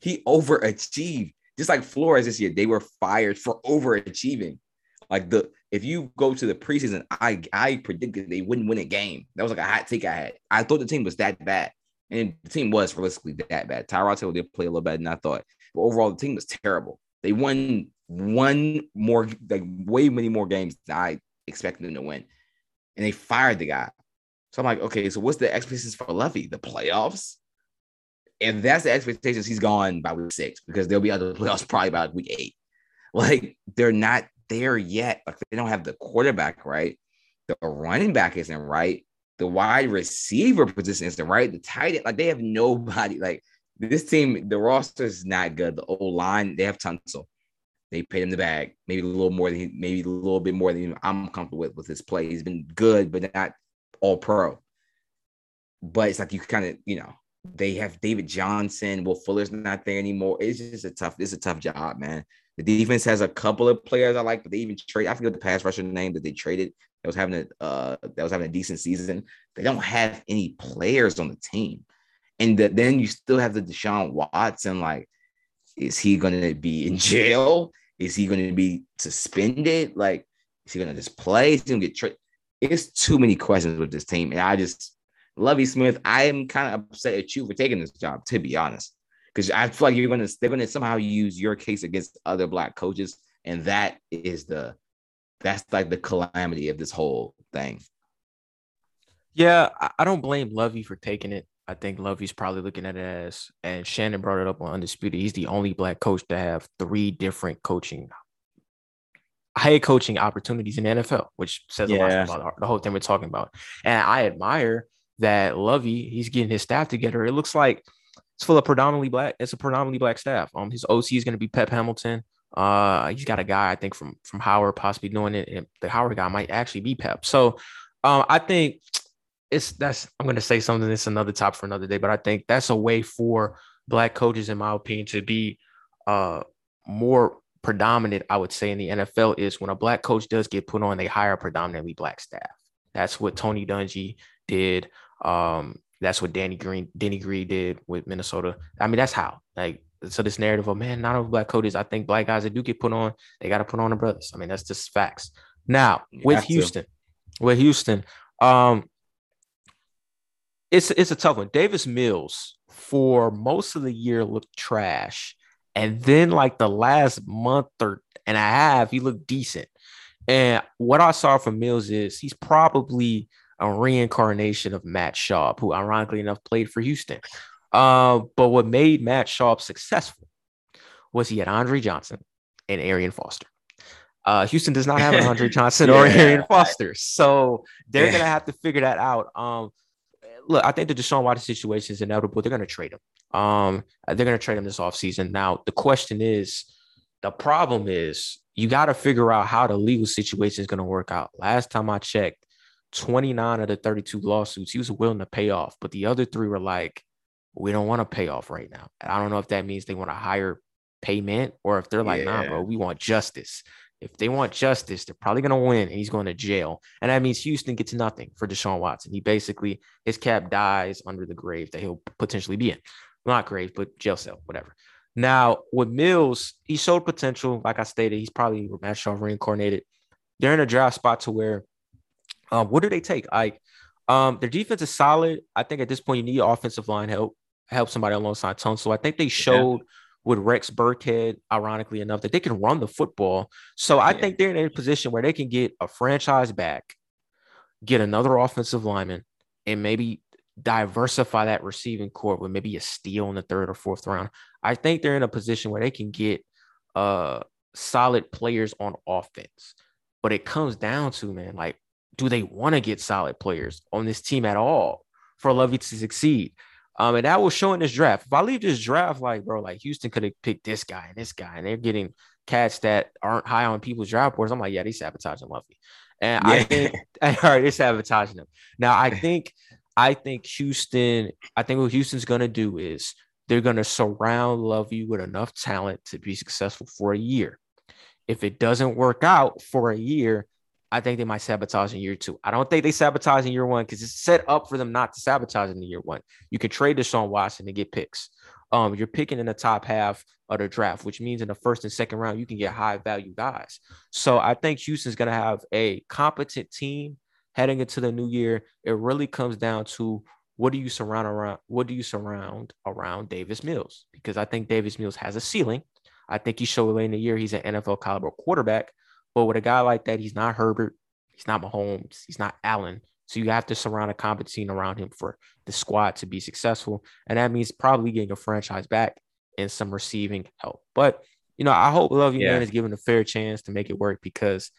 He overachieved. Just like Flores this year, they were fired for overachieving. Like the if you go to the preseason, I I predicted they wouldn't win a game. That was like a hot take I had. I thought the team was that bad, and the team was realistically that bad. Tyrod Taylor did play a little better than I thought, but overall the team was terrible. They won one more, like way many more games than I expected them to win, and they fired the guy. So I'm like, okay, so what's the expectations for Lovie? The playoffs? If that's the expectations, he's gone by week six because there'll be other playoffs probably by week eight. Like they're not there yet. Like they don't have the quarterback right, the running back isn't right, the wide receiver position isn't right, the tight end, like they have nobody. Like this team, the roster is not good. The old line, they have Tunsil. They paid him the bag, maybe a little more than maybe a little bit more than I'm comfortable with with his play. He's been good, but not all pro. But it's like you kind of, you know, they have David Johnson. Will Fuller's not there anymore. It's just a tough, it's a tough job, man. The defense has a couple of players I like, but they even trade. I forget the pass rusher name that they traded that was having a uh, that was having a decent season. They don't have any players on the team, and the, then you still have the Deshaun Watson. Like, is he going to be in jail? Is he going to be suspended? Like, is he going to just play? Is he going to get traded? It's too many questions with this team, and I just Lovie Smith. I am kind of upset at you for taking this job, to be honest because I feel like you're gonna they're gonna somehow use your case against other black coaches, and that is the that's like the calamity of this whole thing. Yeah, I don't blame Lovie for taking it. I think Lovie's probably looking at it as, and Shannon brought it up on Undisputed. He's the only black coach to have three different coaching, head coaching opportunities in the NFL, which says yeah. a lot about the whole thing we're talking about. And I admire that Lovie, he's getting his staff together. It looks like it's full of predominantly black. It's a predominantly black staff. Um, his OC is going to be Pep Hamilton. Uh, he's got a guy I think from from Howard possibly doing it. And the Howard guy might actually be Pep. So, um, I think it's that's I'm going to say something that's another top for another day. But I think that's a way for black coaches, in my opinion, to be uh more predominant. I would say in the NFL is when a black coach does get put on, they hire predominantly black staff. That's what Tony Dungy did. Um, that's what Danny Green, Danny Green did with Minnesota. I mean, that's how. Like, so this narrative of man, not all black coaches. I think black guys that do get put on, they got to put on the brothers. I mean, that's just facts. Now you with Houston, to. with Houston, um, it's it's a tough one. Davis Mills for most of the year looked trash, and then like the last month or and a half, he looked decent. And what I saw from Mills is he's probably a reincarnation of Matt Schaub, who ironically enough played for Houston. Uh, but what made Matt Schaub successful was he had Andre Johnson and Arian Foster. Uh, Houston does not have an Andre Johnson yeah. or Arian Foster, so they're yeah. gonna have to figure that out. Um, look, I think the Deshaun Watson situation is inevitable. They're gonna trade him. Um, they're gonna trade him this offseason. Now, the question is, the problem is you got to figure out how the legal situation is gonna work out. Last time I checked, 29 of the 32 lawsuits he was willing to pay off, but the other three were like, we don't want to pay off right now. And I don't know if that means they want a higher payment or if they're like, yeah. nah, bro, we want justice. If they want justice, they're probably going to win and he's going to jail. And that means Houston gets nothing for Deshaun Watson. He basically, his cap dies under the grave that he'll potentially be in. Not grave, but jail cell, whatever. Now, with Mills, he showed potential. Like I stated, he's probably Matt Schaub reincarnated. They're in a draft spot to where um, what do they take? Like, um, their defense is solid. I think at this point you need offensive line help, help somebody alongside Tone. So I think they showed yeah. with Rex Burkhead, ironically enough, that they can run the football. So I yeah. think they're in a position where they can get a franchise back, get another offensive lineman, and maybe diversify that receiving core with maybe a steal in the third or fourth round. I think they're in a position where they can get uh solid players on offense. But it comes down to man, like do they want to get solid players on this team at all for Lovie to succeed? Um, and that will show in this draft. If I leave this draft, like, bro, like Houston could have picked this guy and this guy, and they're getting cats that aren't high on people's draft boards, I'm like, yeah, they sabotaging Lovie. And yeah. I think all right, they're sabotaging them. Now I think I think Houston, I think what Houston's gonna do is they're gonna surround Lovie with enough talent to be successful for a year. If it doesn't work out for a year, I think they might sabotage in year two. I don't think they sabotage in year one because it's set up for them not to sabotage in the year one. You can trade Deshaun Watson to get picks. Um, you're picking in the top half of the draft, which means in the first and second round, you can get high value guys. So I think Houston's going to have a competent team heading into the new year. It really comes down to what do you surround around? What do you surround around Davis Mills? Because I think Davis Mills has a ceiling. I think he showed in the year he's an NFL caliber quarterback. But with a guy like that, he's not Herbert, he's not Mahomes, he's not Allen. So you have to surround a competent team around him for the squad to be successful. And that means probably getting a franchise back and some receiving help. But you know, I hope Lovie yeah. Man is given a fair chance to make it work because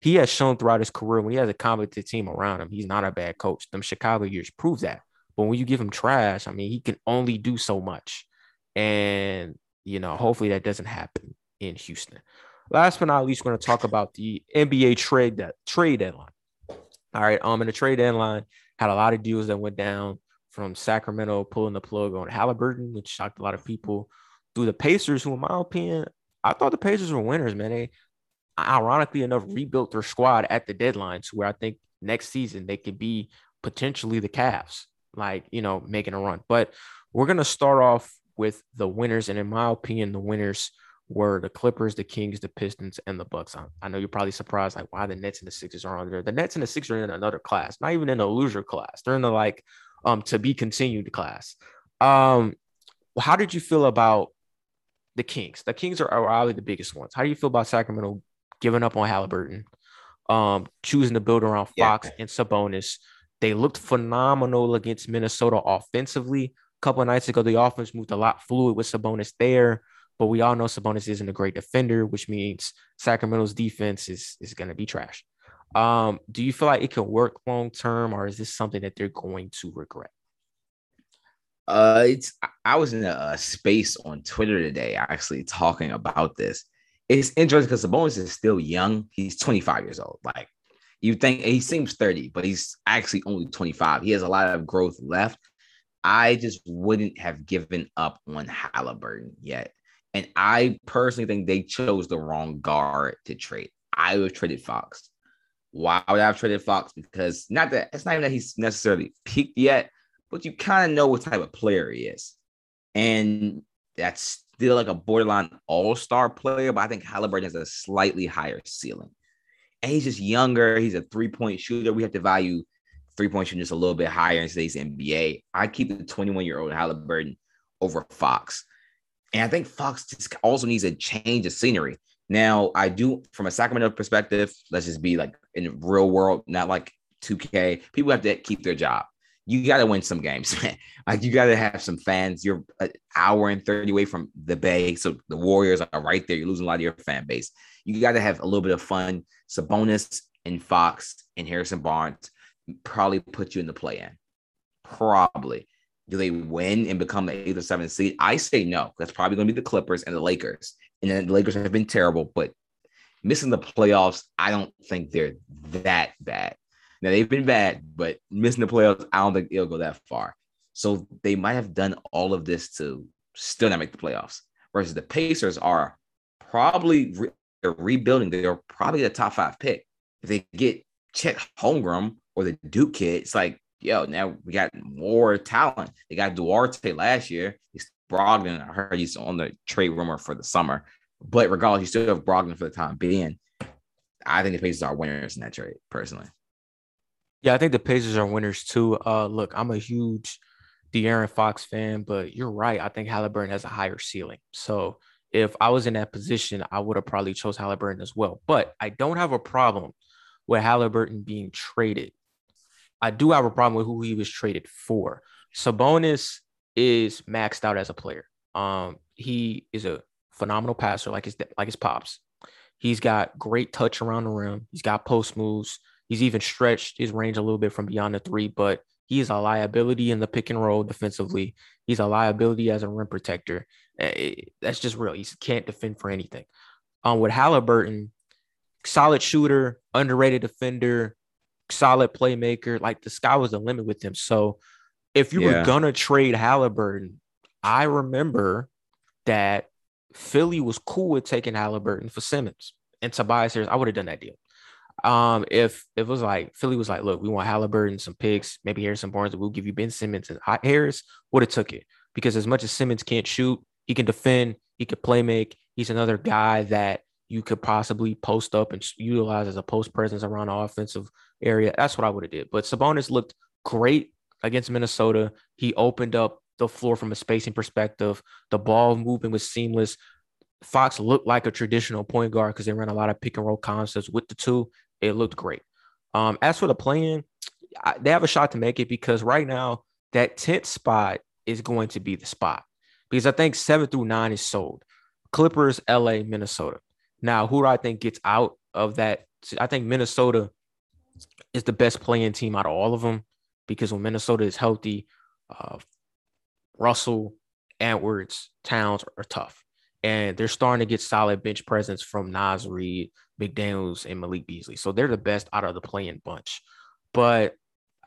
he has shown throughout his career when he has a competent team around him, he's not a bad coach. Them Chicago years prove that. But when you give him trash, I mean, he can only do so much. And you know, hopefully that doesn't happen in Houston. Last but not least, we're going to talk about the NBA trade that trade deadline. All right, um, in the trade deadline, had a lot of deals that went down from Sacramento pulling the plug on Halliburton, which shocked a lot of people. Through the Pacers, who, in my opinion, I thought the Pacers were winners, man. They ironically enough rebuilt their squad at the deadline to where I think next season they could be potentially the Cavs, like you know, making a run. But we're gonna start off with the winners, and in my opinion, the winners were the Clippers, the Kings, the Pistons, and the Bucks. I, I know you're probably surprised, like why the Nets and the Sixers are on there. The Nets and the Sixers are in another class, not even in the loser class. They're in the like um to be continued class. Um, how did you feel about the Kings? The Kings are, are probably the biggest ones. How do you feel about Sacramento giving up on Halliburton, um, choosing to build around Fox yeah. and Sabonis? They looked phenomenal against Minnesota offensively. A couple of nights ago, the offense moved a lot fluid with Sabonis there. But we all know Sabonis isn't a great defender, which means Sacramento's defense is is going to be trash. Um, do you feel like it can work long term, or is this something that they're going to regret? Uh, it's I was in a, space on Twitter today actually talking about this. It's interesting because Sabonis is still young. He's 25 years old. Like you think he seems 30, but he's actually only 25. He has a lot of growth left. I just wouldn't have given up on Halliburton yet. And I personally think they chose the wrong guard to trade. I would have traded Fox. Why would I have traded Fox? Because not that it's not even that he's necessarily peaked yet, but you kind of know what type of player he is. And that's still like a borderline all-star player, but I think Halliburton has a slightly higher ceiling. And he's just younger. He's a three-point shooter. We have to value three-point shooting just a little bit higher in today's NBA. I keep the 21-year-old Halliburton over Fox. And I think Fox just also needs a change of scenery. Now, I do from a Sacramento perspective, let's just be like in real world, not like 2K. People have to keep their job. You got to win some games. Like you got to have some fans. You're an hour and 30 away from the Bay. So the Warriors are right there. You're losing a lot of your fan base. You got to have a little bit of fun. Sabonis and Fox and Harrison Barnes probably put you in the play in. Probably. Do they win and become the eighth or seventh seed? I say no. That's probably going to be the Clippers and the Lakers. And then the Lakers have been terrible, but missing the playoffs, I don't think they're that bad. Now they've been bad, but missing the playoffs, I don't think it'll go that far. So they might have done all of this to still not make the playoffs. Versus the Pacers are probably re- they're rebuilding. They're probably the top five pick. If they get Chet Holmgren or the Duke kid, it's like yo, now we got more talent. They got Duarte last year. He's Brogdon. I heard he's on the trade rumor for the summer. But regardless, you still have Brogdon for the time being. I think the Pacers are winners in that trade, personally. Yeah, I think the Pacers are winners too. Uh, look, I'm a huge De'Aaron Fox fan, but you're right. I think Halliburton has a higher ceiling. So if I was in that position, I would have probably chose Halliburton as well. But I don't have a problem with Halliburton being traded I do have a problem with who he was traded for. Sabonis is maxed out as a player. Um, he is a phenomenal passer, like his like his pops. He's got great touch around the rim. He's got post moves. He's even stretched his range a little bit from beyond the three, but he is a liability in the pick and roll defensively. He's a liability as a rim protector. Eh, that's just real. He can't defend for anything. um, with Halliburton, solid shooter, underrated defender, solid playmaker. Like the sky was the limit with him. So if you yeah. were gonna trade Halliburton, I remember that Philly was cool with taking Halliburton for Simmons and Tobias Harris. I would have done that deal. Um, if, if it was like Philly was like, look, we want Halliburton, some picks, maybe Harrison Barnes, we'll give you Ben Simmons and Harris, would have took it because as much as Simmons can't shoot, he can defend, he could play make. He's another guy that you could possibly post up and utilize as a post presence around the offensive area. That's what I would have did. But Sabonis looked great against Minnesota. He opened up the floor from a spacing perspective. The ball movement was seamless. Fox looked like a traditional point guard because they ran a lot of pick and roll concepts with the two. It looked great. Um, as for the playing, they have a shot to make it because right now that 10th spot is going to be the spot because I think seven through nine is sold. Clippers, LA, Minnesota. Now, who do I think gets out of that? I think Minnesota is the best playing team out of all of them because when Minnesota is healthy, uh, Russell, Edwards, Towns are tough. And they're starting to get solid bench presence from Naz Reid, McDaniels, and Malik Beasley. So they're the best out of the playing bunch. But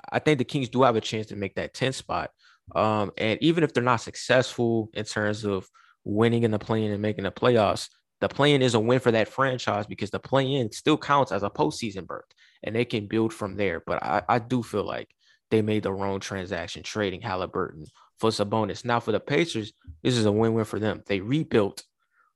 I think the Kings do have a chance to make that 10 spot. Um, and even if they're not successful in terms of winning in the play-in and making the playoffs, the play-in is a win for that franchise because the play-in still counts as a postseason berth, and they can build from there. But I, I do feel like they made the wrong transaction trading Halliburton for Sabonis. Now for the Pacers, this is a win-win for them. They rebuilt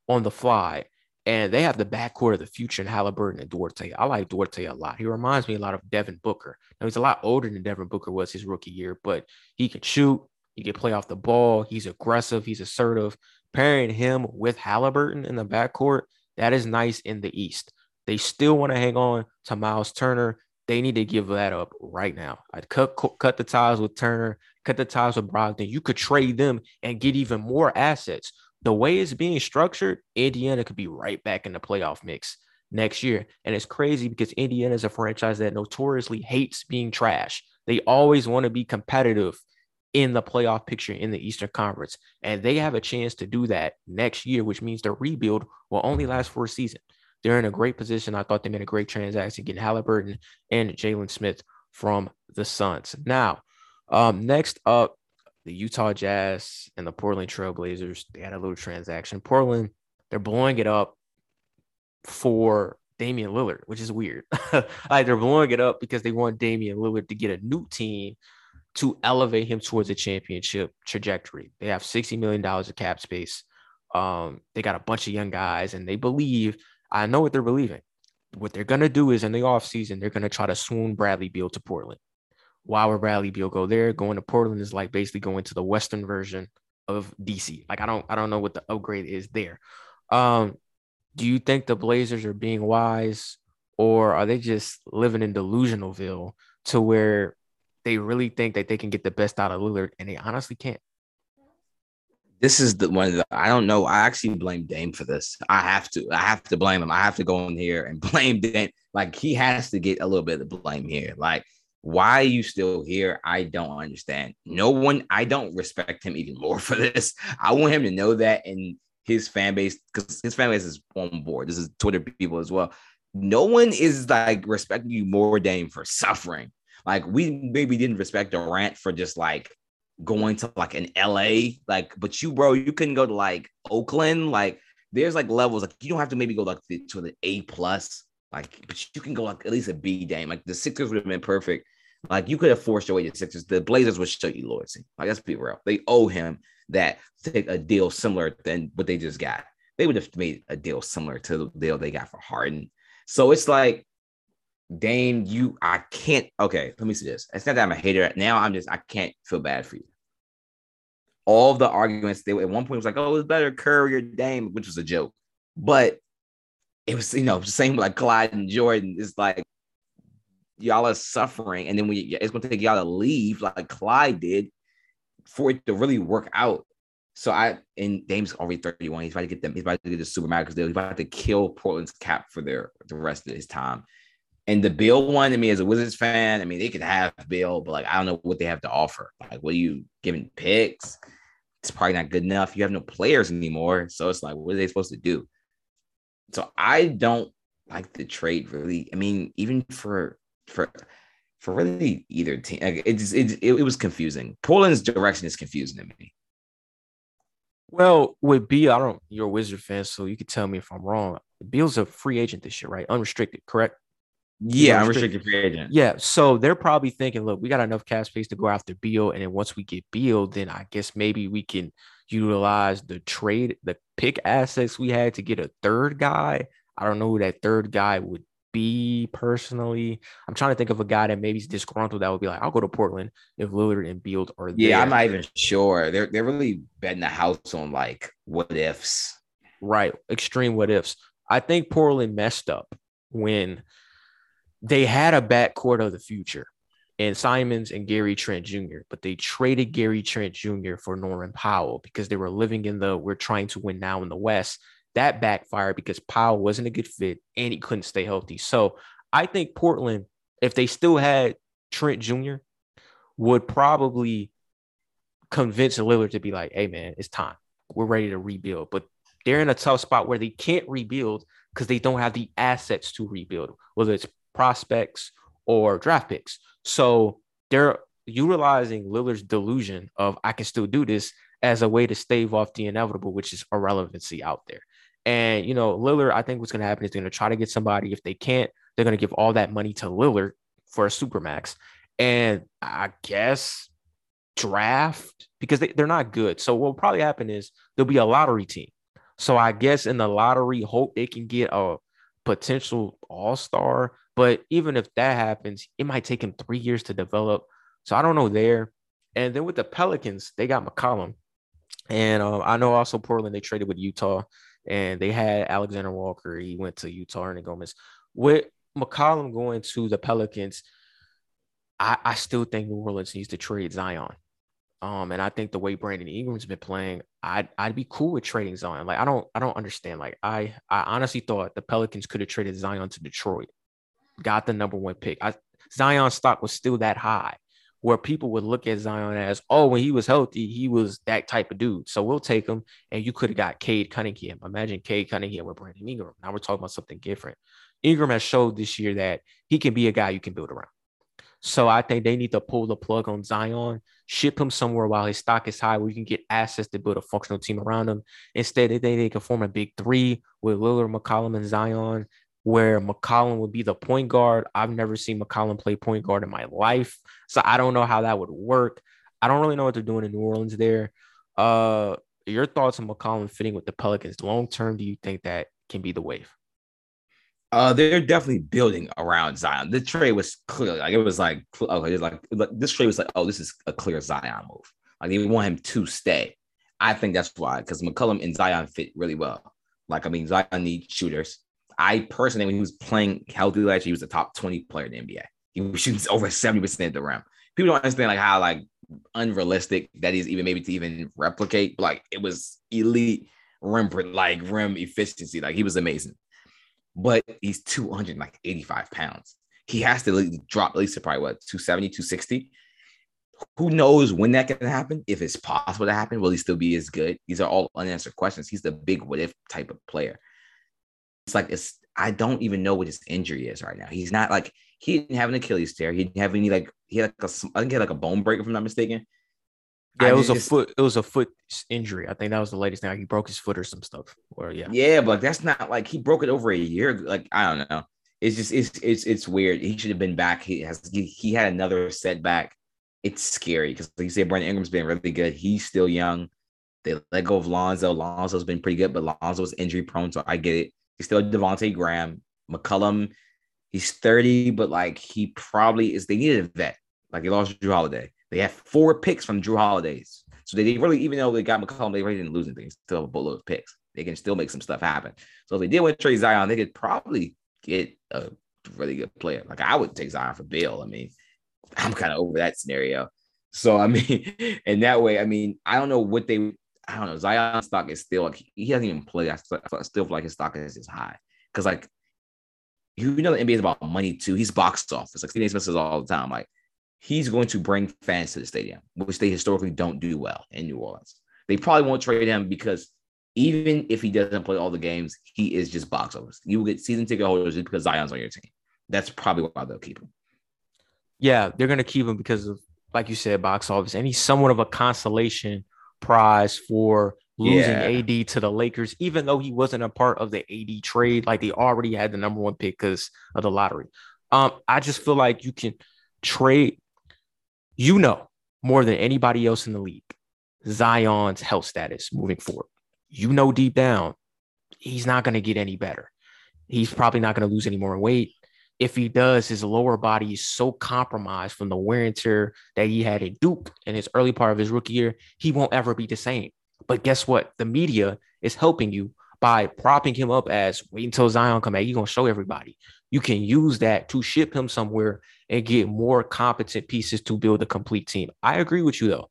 on the fly, and they have the backcourt of the future in Halliburton and Duarte. I like Duarte a lot. He reminds me a lot of Devin Booker. Now he's a lot older than Devin Booker was his rookie year, but he can shoot. He can play off the ball. He's aggressive. He's assertive pairing him with Halliburton in the backcourt, that is nice in the East. They still want to hang on to Miles Turner. They need to give that up right now. I'd cut cut the ties with Turner, cut the ties with Brogdon. You could trade them and get even more assets. The way it's being structured, Indiana could be right back in the playoff mix next year. And it's crazy because Indiana is a franchise that notoriously hates being trash. They always want to be competitive in the playoff picture in the Eastern Conference. And they have a chance to do that next year, which means the rebuild will only last for a season. They're in a great position. I thought they made a great transaction getting Halliburton and Jalen Smith from the Suns. Now, um, next up, the Utah Jazz and the Portland Trailblazers. They had a little transaction. Portland, they're blowing it up for Damian Lillard, which is weird. like they're blowing it up because they want Damian Lillard to get a new team to elevate him towards a championship trajectory. They have $60 million of cap space. Um, they got a bunch of young guys, and they believe, I know what they're believing. What they're going to do is in the offseason, they're going to try to swoon Bradley Beal to Portland. Why would Bradley Beal go there? Going to Portland is like basically going to the Western version of DC. Like I don't, I don't know what the upgrade is there. Um, do you think the Blazers are being wise, or are they just living in delusionalville to where they really think that they can get the best out of Lillard, and they honestly can't. This is the one that I don't know. I actually blame Dame for this. I have to. I have to blame him. I have to go in here and blame Dame. Like he has to get a little bit of blame here. Like why are you still here? I don't understand. No one, I don't respect him even more for this. I want him to know that and his fan base, because his fan base is on board. This is Twitter people as well. No one is like respecting you more, Dame, for suffering. Like we maybe didn't respect Durant for just like going to like an LA, like, but you, bro, you couldn't go to like Oakland. Like, there's like levels. Like, you don't have to maybe go like to the A plus, like, but you can go like at least a B Dame. Like the Sixers would have been perfect. Like you could have forced your way to Sixers. The Blazers would show you loyalty. Like let's be real. They owe him that take a deal similar than what they just got. They would have made a deal similar to the deal they got for Harden. So it's like Dame, you, I can't. Okay, let me see this. It's not that I'm a hater. Now I'm just, I can't feel bad for you. All the arguments, they at one point was like, oh, it's better Curry or Dame, which was a joke. But it was, you know, same like Clyde and Jordan. It's like y'all are suffering, and then we it's gonna take y'all to leave like Clyde did for it to really work out. So I and Dame's already 31. He's about to get them, he's about to get the super mad because they're about to kill Portland's cap for their the rest of his time. And the Bill one, I mean, as a Wizards fan, I mean, they could have Bill, but like, I don't know what they have to offer. Like, what are you giving picks? It's probably not good enough. You have no players anymore. So it's like, what are they supposed to do? So I don't like the trade really. I mean, even for for for really either team, it just it, it, it was confusing. Portland's direction is confusing to me. Well, with B, I don't. You're a Wizard fan, so you could tell me if I'm wrong. Beal's a free agent this year, right? Unrestricted, correct? Yeah, unrestricted free agent. Yeah, so they're probably thinking, look, we got enough cap space to go after Beal, and then once we get Beal, then I guess maybe we can utilize the trade, the pick assets we had to get a third guy. I don't know who that third guy would be personally. I'm trying to think of a guy that maybe disgruntled that would be like, I'll go to Portland if Lillard and Beal are there. Yeah, I'm not even sure. They're they're really betting the house on like what ifs. Right. Extreme what ifs. I think Portland messed up when they had a backcourt of the future and Simons and Gary Trent Jr., but they traded Gary Trent Jr. for Norman Powell because they were living in the we're trying to win now in the West. That backfired because Powell wasn't a good fit and he couldn't stay healthy. So I think Portland, if they still had Trent Jr., would probably convince Lillard to be like, hey man, it's time. We're ready to rebuild. But they're in a tough spot where they can't rebuild because they don't have the assets to rebuild, whether it's prospects or draft picks. So they're utilizing Lillard's delusion of I can still do this as a way to stave off the inevitable, which is irrelevancy out there. And you know, Lillard, I think what's going to happen is they're going to try to get somebody. If they can't, they're going to give all that money to Lillard for a supermax. And I guess draft because they, they're not good. So what will probably happen is there'll be a lottery team. So I guess in the lottery, hope they can get a potential all-star but even if that happens, it might take him three years to develop. So I don't know there. And then with the Pelicans, they got McCollum. And um, I know also Portland, they traded with Utah and they had Alexander Walker. He went to Utah and Gomez. With McCollum going to the Pelicans, I, I still think New Orleans needs to trade Zion. Um, and I think the way Brandon Ingram's been playing, I'd I'd be cool with trading Zion. Like I don't I don't understand. Like I I honestly thought the Pelicans could have traded Zion to Detroit got the number one pick. I, Zion stock was still that high where people would look at Zion as, oh, when he was healthy, he was that type of dude. So we'll take him. And you could have got Cade Cunningham. Imagine Cade Cunningham with Brandon Ingram. Now we're talking about something different. Ingram has showed this year that he can be a guy you can build around. So I think they need to pull the plug on Zion, ship him somewhere while his stock is high, where you can get assets to build a functional team around him. Instead, they, they can form a big three with Lillard, McCollum, and Zion where McCollum would be the point guard. I've never seen McCollum play point guard in my life. So I don't know how that would work. I don't really know what they're doing in New Orleans there. Uh, your thoughts on McCollum fitting with the Pelicans long term? Do you think that can be the wave? Uh, they're definitely building around Zion. The trade was clearly like it was like okay, it's like this trade was like, oh, this is a clear Zion move. Like they want him to stay. I think that's why, because McCollum and Zion fit really well. Like I mean, Zion needs shooters. I personally, when he was playing healthy last year, he was a top 20 player in the NBA. He was shooting over 70% at the rim. People don't understand like how like unrealistic that is even maybe to even replicate. Like it was elite rim like rim efficiency. Like he was amazing. But he's 285 pounds. He has to drop at least to probably what 270, 260. Who knows when that can happen? If it's possible to happen, will he still be as good? These are all unanswered questions. He's the big what if type of player it's like it's I don't even know what his injury is right now. He's not like he didn't have an Achilles tear. He didn't have any like he had like a I think he had like a bone break if I'm not mistaken. Yeah, I it was just, a foot. It was a foot injury. I think that was the latest thing. He broke his foot or some stuff. Or yeah, yeah, but that's not like he broke it over a year. Like I don't know. It's just it's it's it's weird. He should have been back. He has he, he had another setback. It's scary because like you said, Brandon Ingram's been really good. He's still young. They let go of Lonzo. Lonzo's been pretty good, but Lonzo was injury prone, so I get it. He's still Devonte Graham. McCollum, he's 30, but like he probably is. They needed a vet. Like they lost Jrue Holiday. They have four picks from Jrue Holidays. So they really, even though they got McCollum, they really didn't lose anything. Still have a boatload of picks. They can still make some stuff happen. So if they did win Trey Zion, they could probably get a really good player. Like I would take Zion for Bill. I mean, I'm kind of over that scenario. So I mean, in that way, I mean, I don't know what they I don't know. Zion stock is still like he hasn't even played. I still, still feel like his stock is just high because like you know the NBA is about money too. He's box office. Like Stephen Smith says all the time. Like he's going to bring fans to the stadium, which they historically don't do well in New Orleans. They probably won't trade him because even if he doesn't play all the games, he is just box office. You will get season ticket holders just because Zion's on your team. That's probably why they'll keep him. Yeah, they're gonna keep him because of, like you said, box office, and he's somewhat of a consolation prize for losing yeah. AD to the Lakers, even though he wasn't a part of the AD trade. Like they already had the number one pick because of the lottery. Um, I just feel like you can trade, you know, more than anybody else in the league, Zion's health status moving forward. You know, deep down, he's not going to get any better. He's probably not going to lose any more weight. If he does, his lower body is so compromised from the wear and tear that he had at Duke in his early part of his rookie year, he won't ever be the same. But guess what? The media is helping you by propping him up as wait until Zion come back. You're gonna show everybody. You can use that to ship him somewhere and get more competent pieces to build a complete team. I agree with you though.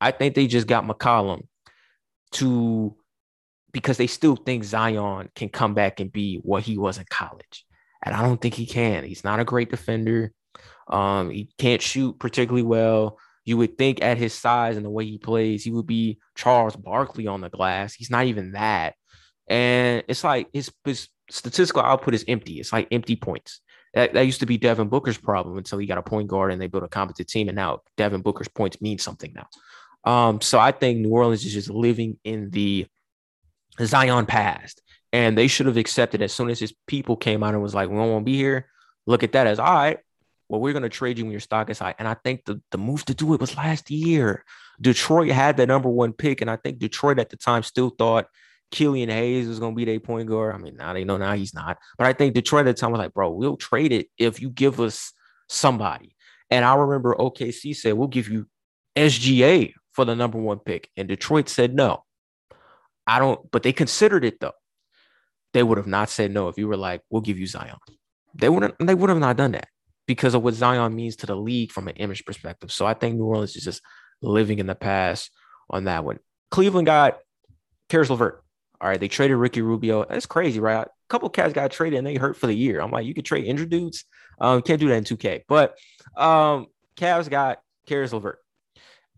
I think they just got McCollum to because they still think Zion can come back and be what he was in college. And I don't think he can. He's not a great defender. Um, he can't shoot particularly well. You would think at his size and the way he plays, he would be Charles Barkley on the glass. He's not even that. And it's like his, his statistical output is empty. It's like empty points. That, that used to be Devin Booker's problem until he got a point guard and they built a competent team. And now Devin Booker's points mean something now. Um, so I think New Orleans is just living in the Zion past. And they should have accepted as soon as his people came out and was like, we don't want to be here. Look at that as all right well, we're going to trade you when your stock is high. And I think the, the move to do it was last year. Detroit had the number one pick, and I think Detroit at the time still thought Killian Hayes was going to be their point guard. I mean, now they know now he's not. But I think Detroit at the time was like, bro, we'll trade it if you give us somebody. And I remember OKC said, we'll give you SGA for the number one pick. And Detroit said no. I don't, but they considered it though. They would have not said no if you were like, we'll give you Zion. They wouldn't, they would have not done that because of what Zion means to the league from an image perspective. So I think New Orleans is just living in the past on that one. Cleveland got Caris LeVert. All right, they traded Ricky Rubio. That's crazy, right? A couple cats got traded and they hurt for the year. I'm like, you could trade injured dudes. Um, can't do that in 2K. But um, Cavs got Caris LeVert.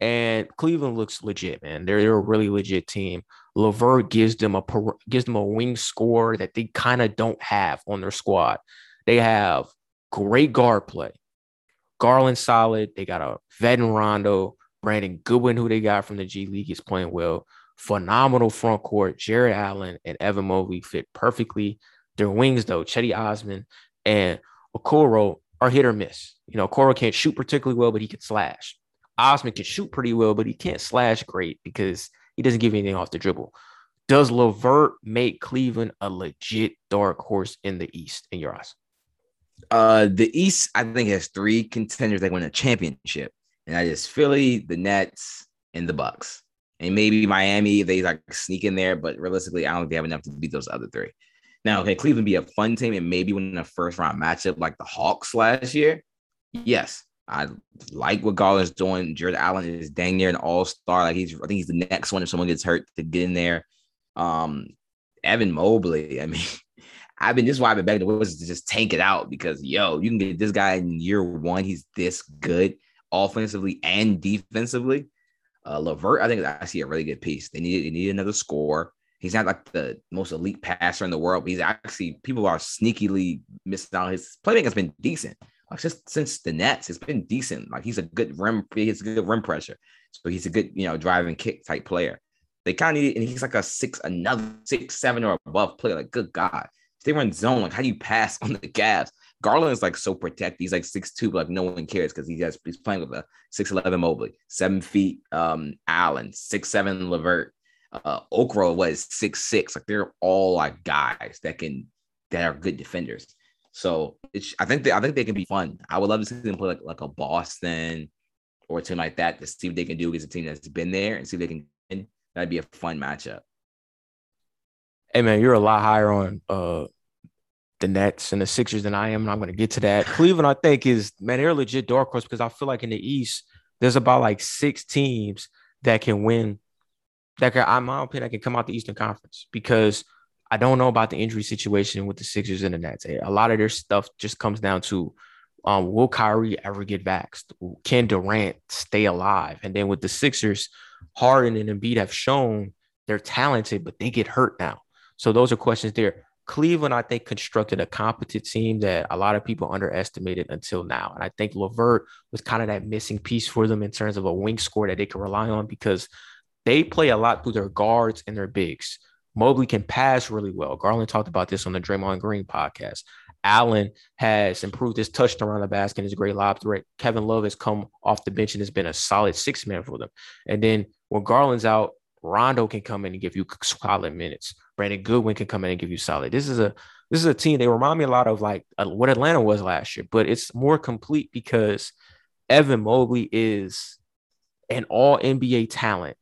And Cleveland looks legit, man. They're, they're a really legit team. LeVert gives them a gives them a wing score that they kind of don't have on their squad. They have great guard play. Garland solid. They got a vet in Rondo. Brandon Goodwin, who they got from the G League, is playing well. Phenomenal front court. Jarrett Allen and Evan Mobley fit perfectly. Their wings, though, Cedi Osman and Okoro are hit or miss. You know, Okoro can't shoot particularly well, but he can slash. Osman can shoot pretty well, but he can't slash great because he doesn't give anything off the dribble. Does LeVert make Cleveland a legit dark horse in the East in your eyes? Uh, the East, I think, has three contenders that win a championship, and that is Philly, the Nets, and the Bucks. And maybe Miami, they like sneak in there, but realistically, I don't think they have enough to beat those other three. Now, can Cleveland be a fun team and maybe win a first round matchup like the Hawks last year? Yes. I like what Garland's doing. Jarrett Allen is dang near an all-star. Like he's, I think he's the next one if someone gets hurt to get in there. Um, Evan Mobley, I mean, I've been this is why I've been begging the Wizards to just tank it out because yo, you can get this guy in year one. He's this good offensively and defensively. Uh, I think I see a really good piece. They need they need another score. He's not like the most elite passer in the world, but he's actually people are sneakily missing out. His playmaking has been decent. Like just since the Nets, it's been decent. Like he's a good rim, he's a good rim pressure. So he's a good, you know, driving kick type player. They kind of need, and he's like a six, another six, seven or above player. Like, good God If they run zone. Like, how do you pass on the gas? Garland is like so protected. He's like six two, but like no one cares because he has he's playing with a six eleven Mobley, seven feet um Allen, six seven LeVert, uh Okoro was six six. Like they're all like guys that can that are good defenders. So it's I think they I think they can be fun. I would love to see them play like like a Boston or a team like that to see what they can do against a team that's been there and see if they can win. That'd be a fun matchup. Hey man, you're a lot higher on uh the Nets and the Sixers than I am, and I'm going to get to that. Cleveland, I think, is man, they're legit dark horse because I feel like in the East, there's about like six teams that can win. That can, in my opinion, I can come out the Eastern Conference because I don't know about the injury situation with the Sixers and the Nets. A lot of their stuff just comes down to um, will Kyrie ever get vaxxed? Can Durant stay alive? And then with the Sixers, Harden and Embiid have shown they're talented, but they get hurt now. So those are questions there. Cleveland, I think, constructed a competent team that a lot of people underestimated until now. And I think LeVert was kind of that missing piece for them in terms of a wing score that they could rely on because they play a lot through their guards and their bigs. Mobley can pass really well. Garland talked about this on the Draymond Green podcast. Allen has improved his touch around the basket and his great lob threat. Kevin Love has come off the bench and has been a solid six man for them. And then when Garland's out, Rondo can come in and give you solid minutes. Brandon Goodwin can come in and give you solid. This is a this is a team. They remind me a lot of like uh, what Atlanta was last year, but it's more complete because Evan Mobley is an All NBA talent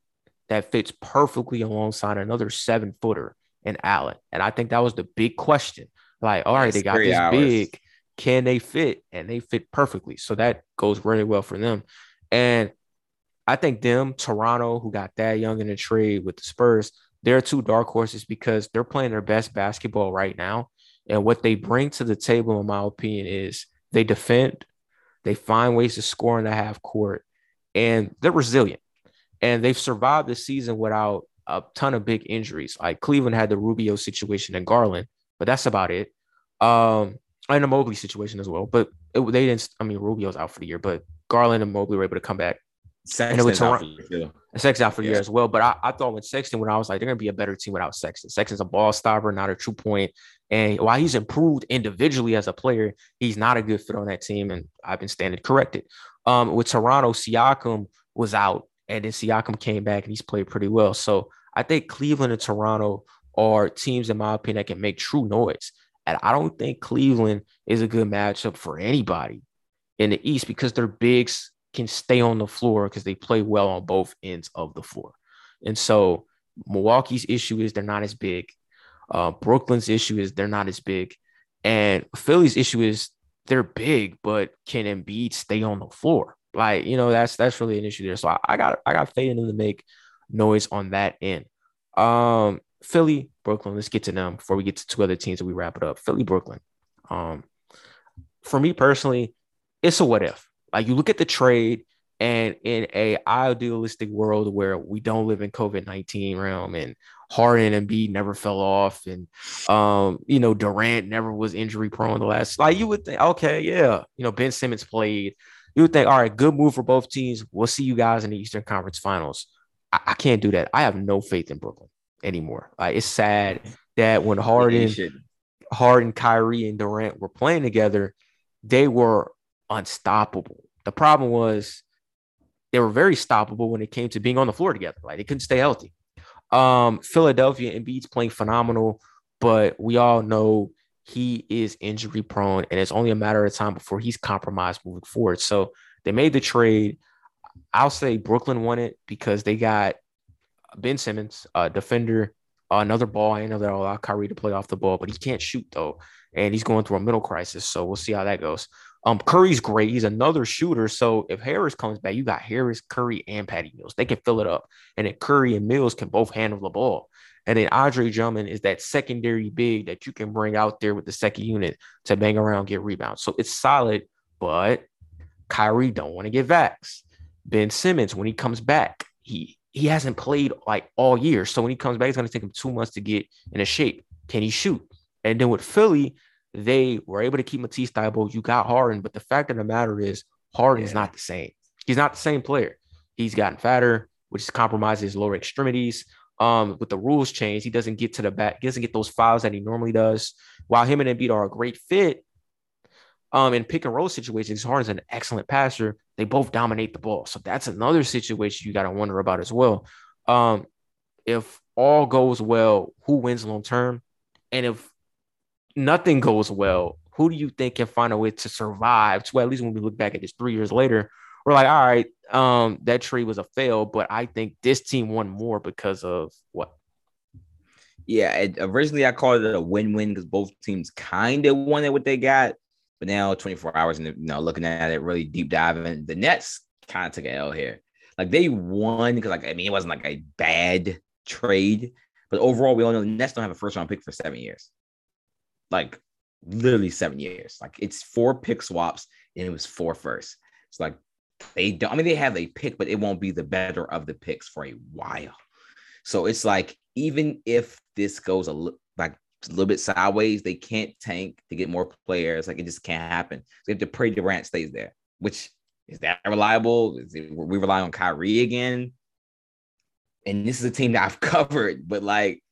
that fits perfectly alongside another seven footer in Allen. And I think that was the big question. Like, all right, they got this hours. big. Can they fit? And they fit perfectly. So that goes really well for them. And I think them, Toronto, who got Thad Young in the trade with the Spurs, they're two dark horses because they're playing their best basketball right now. And what they bring to the table, in my opinion, is they defend, they find ways to score in the half court, and they're resilient. And they've survived the season without a ton of big injuries. Like Cleveland had the Rubio situation and Garland, but that's about it. Um, and the Mobley situation as well. But it, they didn't. I mean, Rubio's out for the year, but Garland and Mobley were able to come back. Sexton's out for year. Sexton out for yeah. year as well. But I, I thought with Sexton, when I was like, they're gonna be a better team without Sexton. Sexton's a ball stopper, not a true point. And while he's improved individually as a player, he's not a good fit on that team. And I've been standing corrected. Um, with Toronto, Siakam was out, and then Siakam came back and he's played pretty well. So I think Cleveland and Toronto are teams, in my opinion, that can make true noise. And I don't think Cleveland is a good matchup for anybody in the East because their bigs can stay on the floor because they play well on both ends of the floor. And so Milwaukee's issue is they're not as big. Uh, Brooklyn's issue is they're not as big. And Philly's issue is they're big, but can Embiid stay on the floor? Like, you know, that's that's really an issue there. So I, I got I got faith in them to make noise on that end. Um, Philly, Brooklyn. Let's get to them before we get to two other teams and we wrap it up. Philly, Brooklyn. Um, for me personally, it's a what if. Like you look at the trade, and in a idealistic world where we don't live in COVID nineteen realm, and Harden and B never fell off, and um, you know Durant never was injury prone the last. Like you would think, okay, yeah, you know Ben Simmons played. You would think, all right, good move for both teams. We'll see you guys in the Eastern Conference Finals. I, I can't do that. I have no faith in Brooklyn anymore. Like it's sad that when Harden, Harden, Kyrie, and Durant were playing together, they were unstoppable. The problem was they were very stoppable when it came to being on the floor together. Like they couldn't stay healthy. Um, Philadelphia Embiid's playing phenomenal, but we all know he is injury prone, and it's only a matter of time before he's compromised moving forward. So they made the trade. I'll say Brooklyn won it because they got Ben Simmons, a defender, another ball. I know they'll allow Kyrie to play off the ball, but he can't shoot though, and he's going through a middle crisis. So we'll see how that goes. Um, Curry's great. He's another shooter. So if Harris comes back, you got Harris, Curry, and Patty Mills. They can fill it up, and then Curry and Mills can both handle the ball. And then Andre Drummond is that secondary big that you can bring out there with the second unit to bang around, get rebounds. So it's solid, but Kyrie don't want to get vaxxed. Ben Simmons, when he comes back, he he hasn't played like all year. So when he comes back, it's going to take him two months to get in a shape. Can he shoot? And then with Philly, they were able to keep Matisse Thybulle. You got Harden, but the fact of the matter is, Harden's yeah. not the same. He's not the same player. He's gotten fatter, which compromises his lower extremities. Um, with the rules change, he doesn't get to the back, he doesn't get those fouls that he normally does. While him and Embiid are a great fit, um, in pick and roll situations, Harden's an excellent passer. They both dominate the ball. So that's another situation you got to wonder about as well. Um, if all goes well, who wins long term? And if nothing goes well, who do you think can find a way to survive? To at least when we look back at this three years later, we're like, all right, um, that trade was a fail, but I think this team won more because of what? Yeah, it, originally I called it a win-win because both teams kind of wanted what they got. But now 24 hours and you know, looking at it, really deep diving, the Nets kind of took an L here. Like they won because like I mean it wasn't like a bad trade, but overall we all know the Nets don't have a first round pick for seven years. Like literally seven years. Like it's four pick swaps and it was four firsts. It's like they don't I mean they have a pick, but it won't be the better of the picks for a while. So it's like even if this goes a little like a little bit sideways, they can't tank to get more players. Like it just can't happen. So if the pray Durant stays there, which is that reliable? Is it, we rely on Kyrie again? And this is a team that I've covered, but like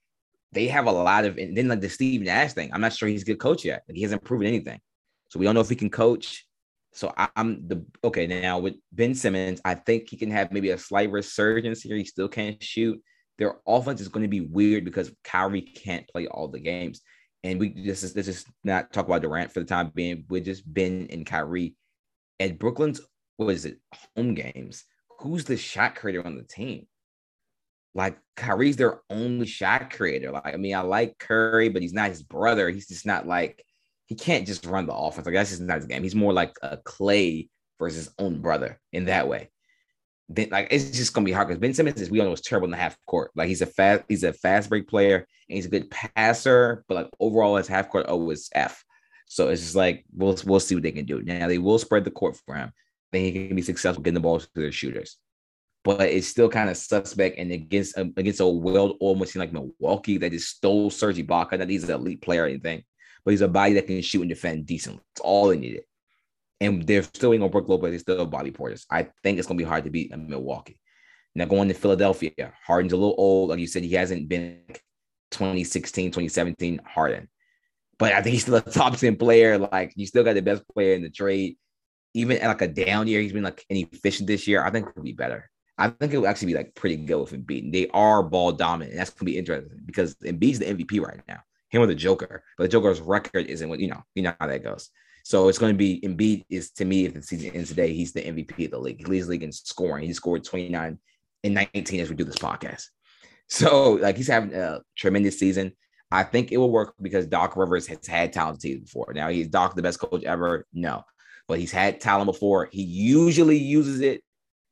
they have a lot of, and then like the Steve Nash thing, I'm not sure he's a good coach yet. Like he hasn't proven anything. So we don't know if he can coach. So I'm the okay now with Ben Simmons. I think he can have maybe a slight resurgence here. He still can't shoot. Their offense is going to be weird because Kyrie can't play all the games. And we this is this is not talk about Durant for the time being. We're just Ben and Kyrie. At Brooklyn's what is it home games? Who's the shot creator on the team? Like Kyrie's their only shot creator. Like I mean, I like Curry, but he's not his brother. He's just not like he can't just run the offense. Like that's just not his game. He's more like a Clay versus his own brother in that way. Then like it's just gonna be hard because Ben Simmons is we all know is terrible in the half court. Like he's a fast, he's a fast break player and he's a good passer, but like overall his half court oh, O is F. So it's just like we'll we'll see what they can do. Now they will spread the court for him. Then he can be successful getting the ball to their shooters. But it's still kind of suspect. And against um, against a well-oiled machine like Milwaukee that just stole Serge Ibaka, that he's an elite player or anything but he's a body that can shoot and defend decently. That's all they needed. And they're still ain't gonna Brook Lopez, they're still body porters. I think it's gonna be hard to beat Milwaukee. Now going to Philadelphia, Harden's a little old. Like you said, he hasn't been 2016, 2017 Harden. But I think he's still a top 10 player. Like you still got the best player in the trade. Even at like a down year, he's been like inefficient this year. I think it'll be better. I think it will actually be like pretty good with Embiid. They are ball dominant. And that's gonna be interesting because Embiid's the MVP right now him with the Joker, but the Joker's record isn't what you know. You know how that goes. So it's going to be Embiid is to me if the season ends today, he's the MVP of the league. He leads the league in scoring. He scored 29 and 19 as we do this podcast. So like he's having a tremendous season. I think it will work because Doc Rivers has had talent teams before. Now he's Doc the best coach ever. No, but he's had talent before. He usually uses it.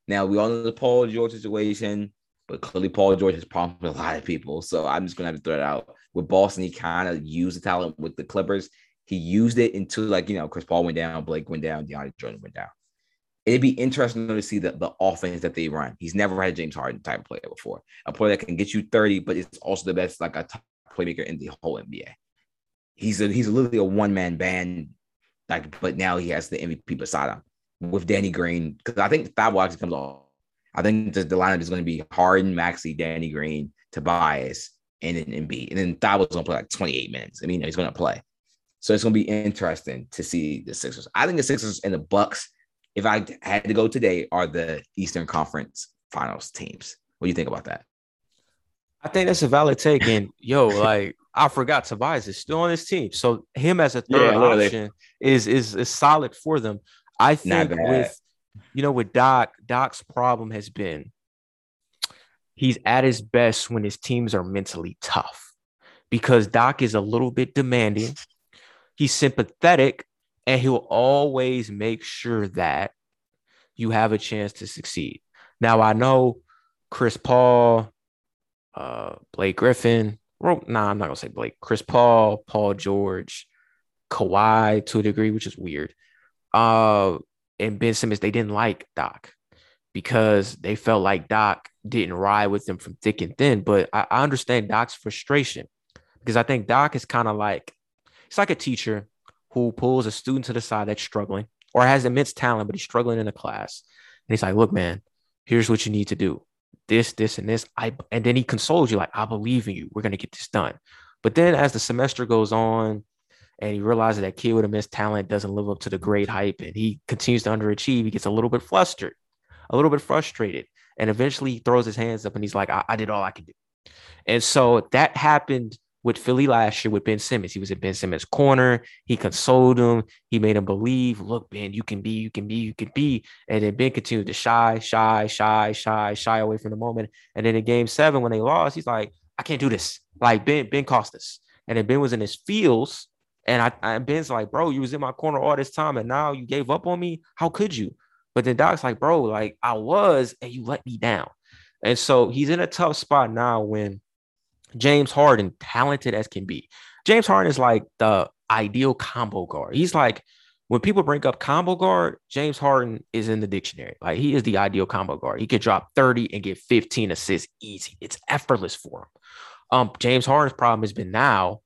Now we all know the Paul George situation, but clearly Paul George has problems with a lot of people. So I'm just gonna have to throw it out with Boston, he kind of used the talent with the Clippers. He used it until like you know Chris Paul went down, Blake went down, DeAndre Jordan went down. It'd be interesting to see the, the offense that they run. He's never had a James Harden type player before, a player that can get you 30, but it's also the best like a top playmaker in the whole NBA. He's a he's literally a one man band, like but now he has the MVP beside him with Danny Green because I think Thabo actually comes off. I think the, the lineup is going to be Harden, Maxey, Danny Green, Tobias, and then Embiid. And then Thad was gonna play like 28 minutes. I mean, he's gonna play. So it's gonna be interesting to see the Sixers. I think the Sixers and the Bucks, if I had to go today, are the Eastern Conference Finals teams. What do you think about that? I think that's a valid take. And yo, like I forgot Tobias is still on this team. So him as a third yeah, option is, is is solid for them. I think with you know, with Doc, Doc's problem has been he's at his best when his teams are mentally tough because Doc is a little bit demanding. He's sympathetic and he'll always make sure that you have a chance to succeed. Now, I know Chris Paul, uh, Blake Griffin, well, nah, I'm not gonna say Blake, Chris Paul, Paul George, Kawhi to a degree, which is weird. Uh, and Ben Simmons, they didn't like Doc because they felt like Doc didn't ride with them from thick and thin. But I, I understand Doc's frustration because I think Doc is kind of like it's like a teacher who pulls a student to the side that's struggling or has immense talent, but he's struggling in a class. And he's like, look, man, here's what you need to do. This, this, and this. I and then he consoles you, like, I believe in you. We're gonna get this done. But then as the semester goes on, and he realizes that kid with immense talent doesn't live up to the great hype, and he continues to underachieve, he gets a little bit flustered a little bit frustrated. And eventually throws his hands up and he's like, I, I did all I could do. And so that happened with Philly last year with Ben Simmons. He was at Ben Simmons' corner. He consoled him. He made him believe, look, Ben, you can be, you can be, you can be. And then Ben continued to shy, shy, shy, shy, shy away from the moment. And then in game seven, when they lost, he's like, I can't do this. Like Ben, Ben cost us. And then Ben was in his feels. And I, I Ben's like, bro, you was in my corner all this time, and now you gave up on me. How could you? But then Doc's like, bro, like I was, and you let me down. And so he's in a tough spot now when James Harden, talented as can be, James Harden is like the ideal combo guard. He's like when people bring up combo guard, James Harden is in the dictionary. Like he is the ideal combo guard. He could drop 30 and get 15 assists easy. It's effortless for him. Um, James Harden's problem has been now,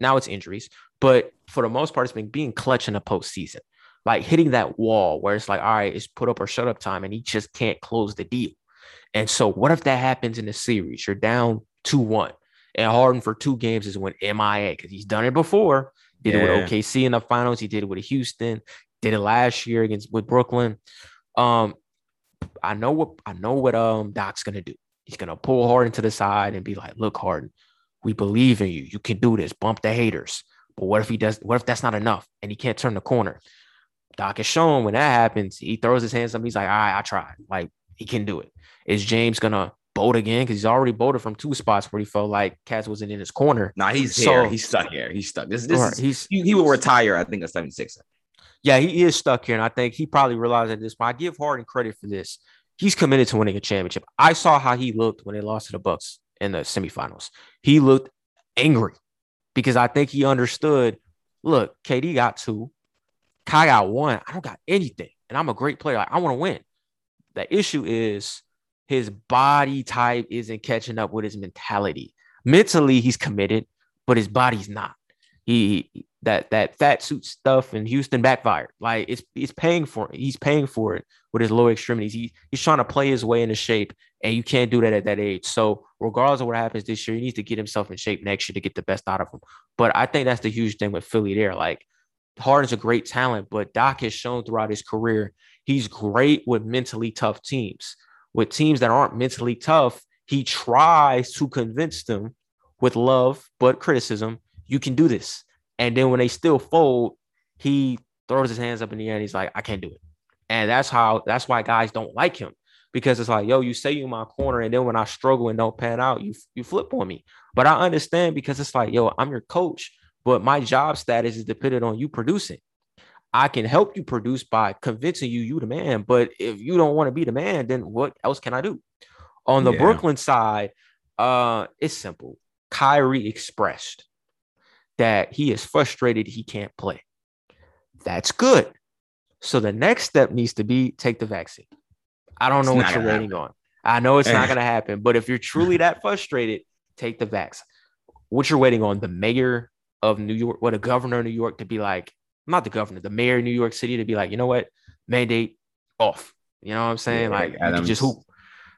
now it's injuries, but for the most part, it's been being clutch in the postseason, like hitting that wall where it's like, all right, it's put up or shut up time, and he just can't close the deal. And so, what if that happens in the series? You're down 2 1, and Harden for two games is when MIA because he's done it before. Did yeah. it with OKC in the finals. He did it with Houston. Did it last year against with Brooklyn. Um, I know what I know what um Doc's gonna do. He's gonna pull Harden to the side and be like, "Look, Harden, we believe in you. You can do this. Bump the haters." But what if he does? What if that's not enough and he can't turn the corner? Doc has shown when that happens, he throws his hands up. He's like, "All right, I tried. Like he can do it. Is James gonna bolt again because he's already bolted from two spots where he felt like Cats wasn't in his corner. Nah, he's so, here. He's stuck here. He's stuck. This, this right, is, he's he, he, will retire. I think at 76. Yeah, he is stuck here, and I think he probably realized at this point. I give Harden credit for this. He's committed to winning a championship. I saw how he looked when they lost to the Bucks in the semifinals. He looked angry because I think he understood. Look, KD got two, Kai got one. I don't got anything, and I'm a great player. Like, I want to win. The issue is his body type isn't catching up with his mentality. Mentally, he's committed, but his body's not. He that that fat suit stuff in Houston backfired. Like it's it's paying for it. He's paying for it with his lower extremities. He, he's trying to play his way into shape, and you can't do that at that age. So regardless of what happens this year, he needs to get himself in shape next year to get the best out of him. But I think that's the huge thing with Philly there. Like Harden's a great talent, but Doc has shown throughout his career he's great with mentally tough teams with teams that aren't mentally tough, he tries to convince them with love but criticism, you can do this. And then when they still fold, he throws his hands up in the air and he's like, I can't do it. And that's how that's why guys don't like him because it's like, yo, you say you my corner, and then when I struggle and don't pan out, you you flip on me. But I understand because it's like, yo, I'm your coach, but my job status is dependent on you producing. I can help you produce by convincing you you the man. But if you don't want to be the man, then what else can I do? On the yeah. Brooklyn side, uh, it's simple. Kyrie expressed that he is frustrated he can't play. That's good. So the next step needs to be take the vaccine. I don't know what you're waiting on. I know it's not going to happen, but if you're truly that frustrated, take the vaccine. What you're waiting on the mayor of New York, what a governor of New York to be like, not the governor, the mayor of New York City to be like, you know what, mandate off. You know what I'm saying? Yeah, like, you just hoop.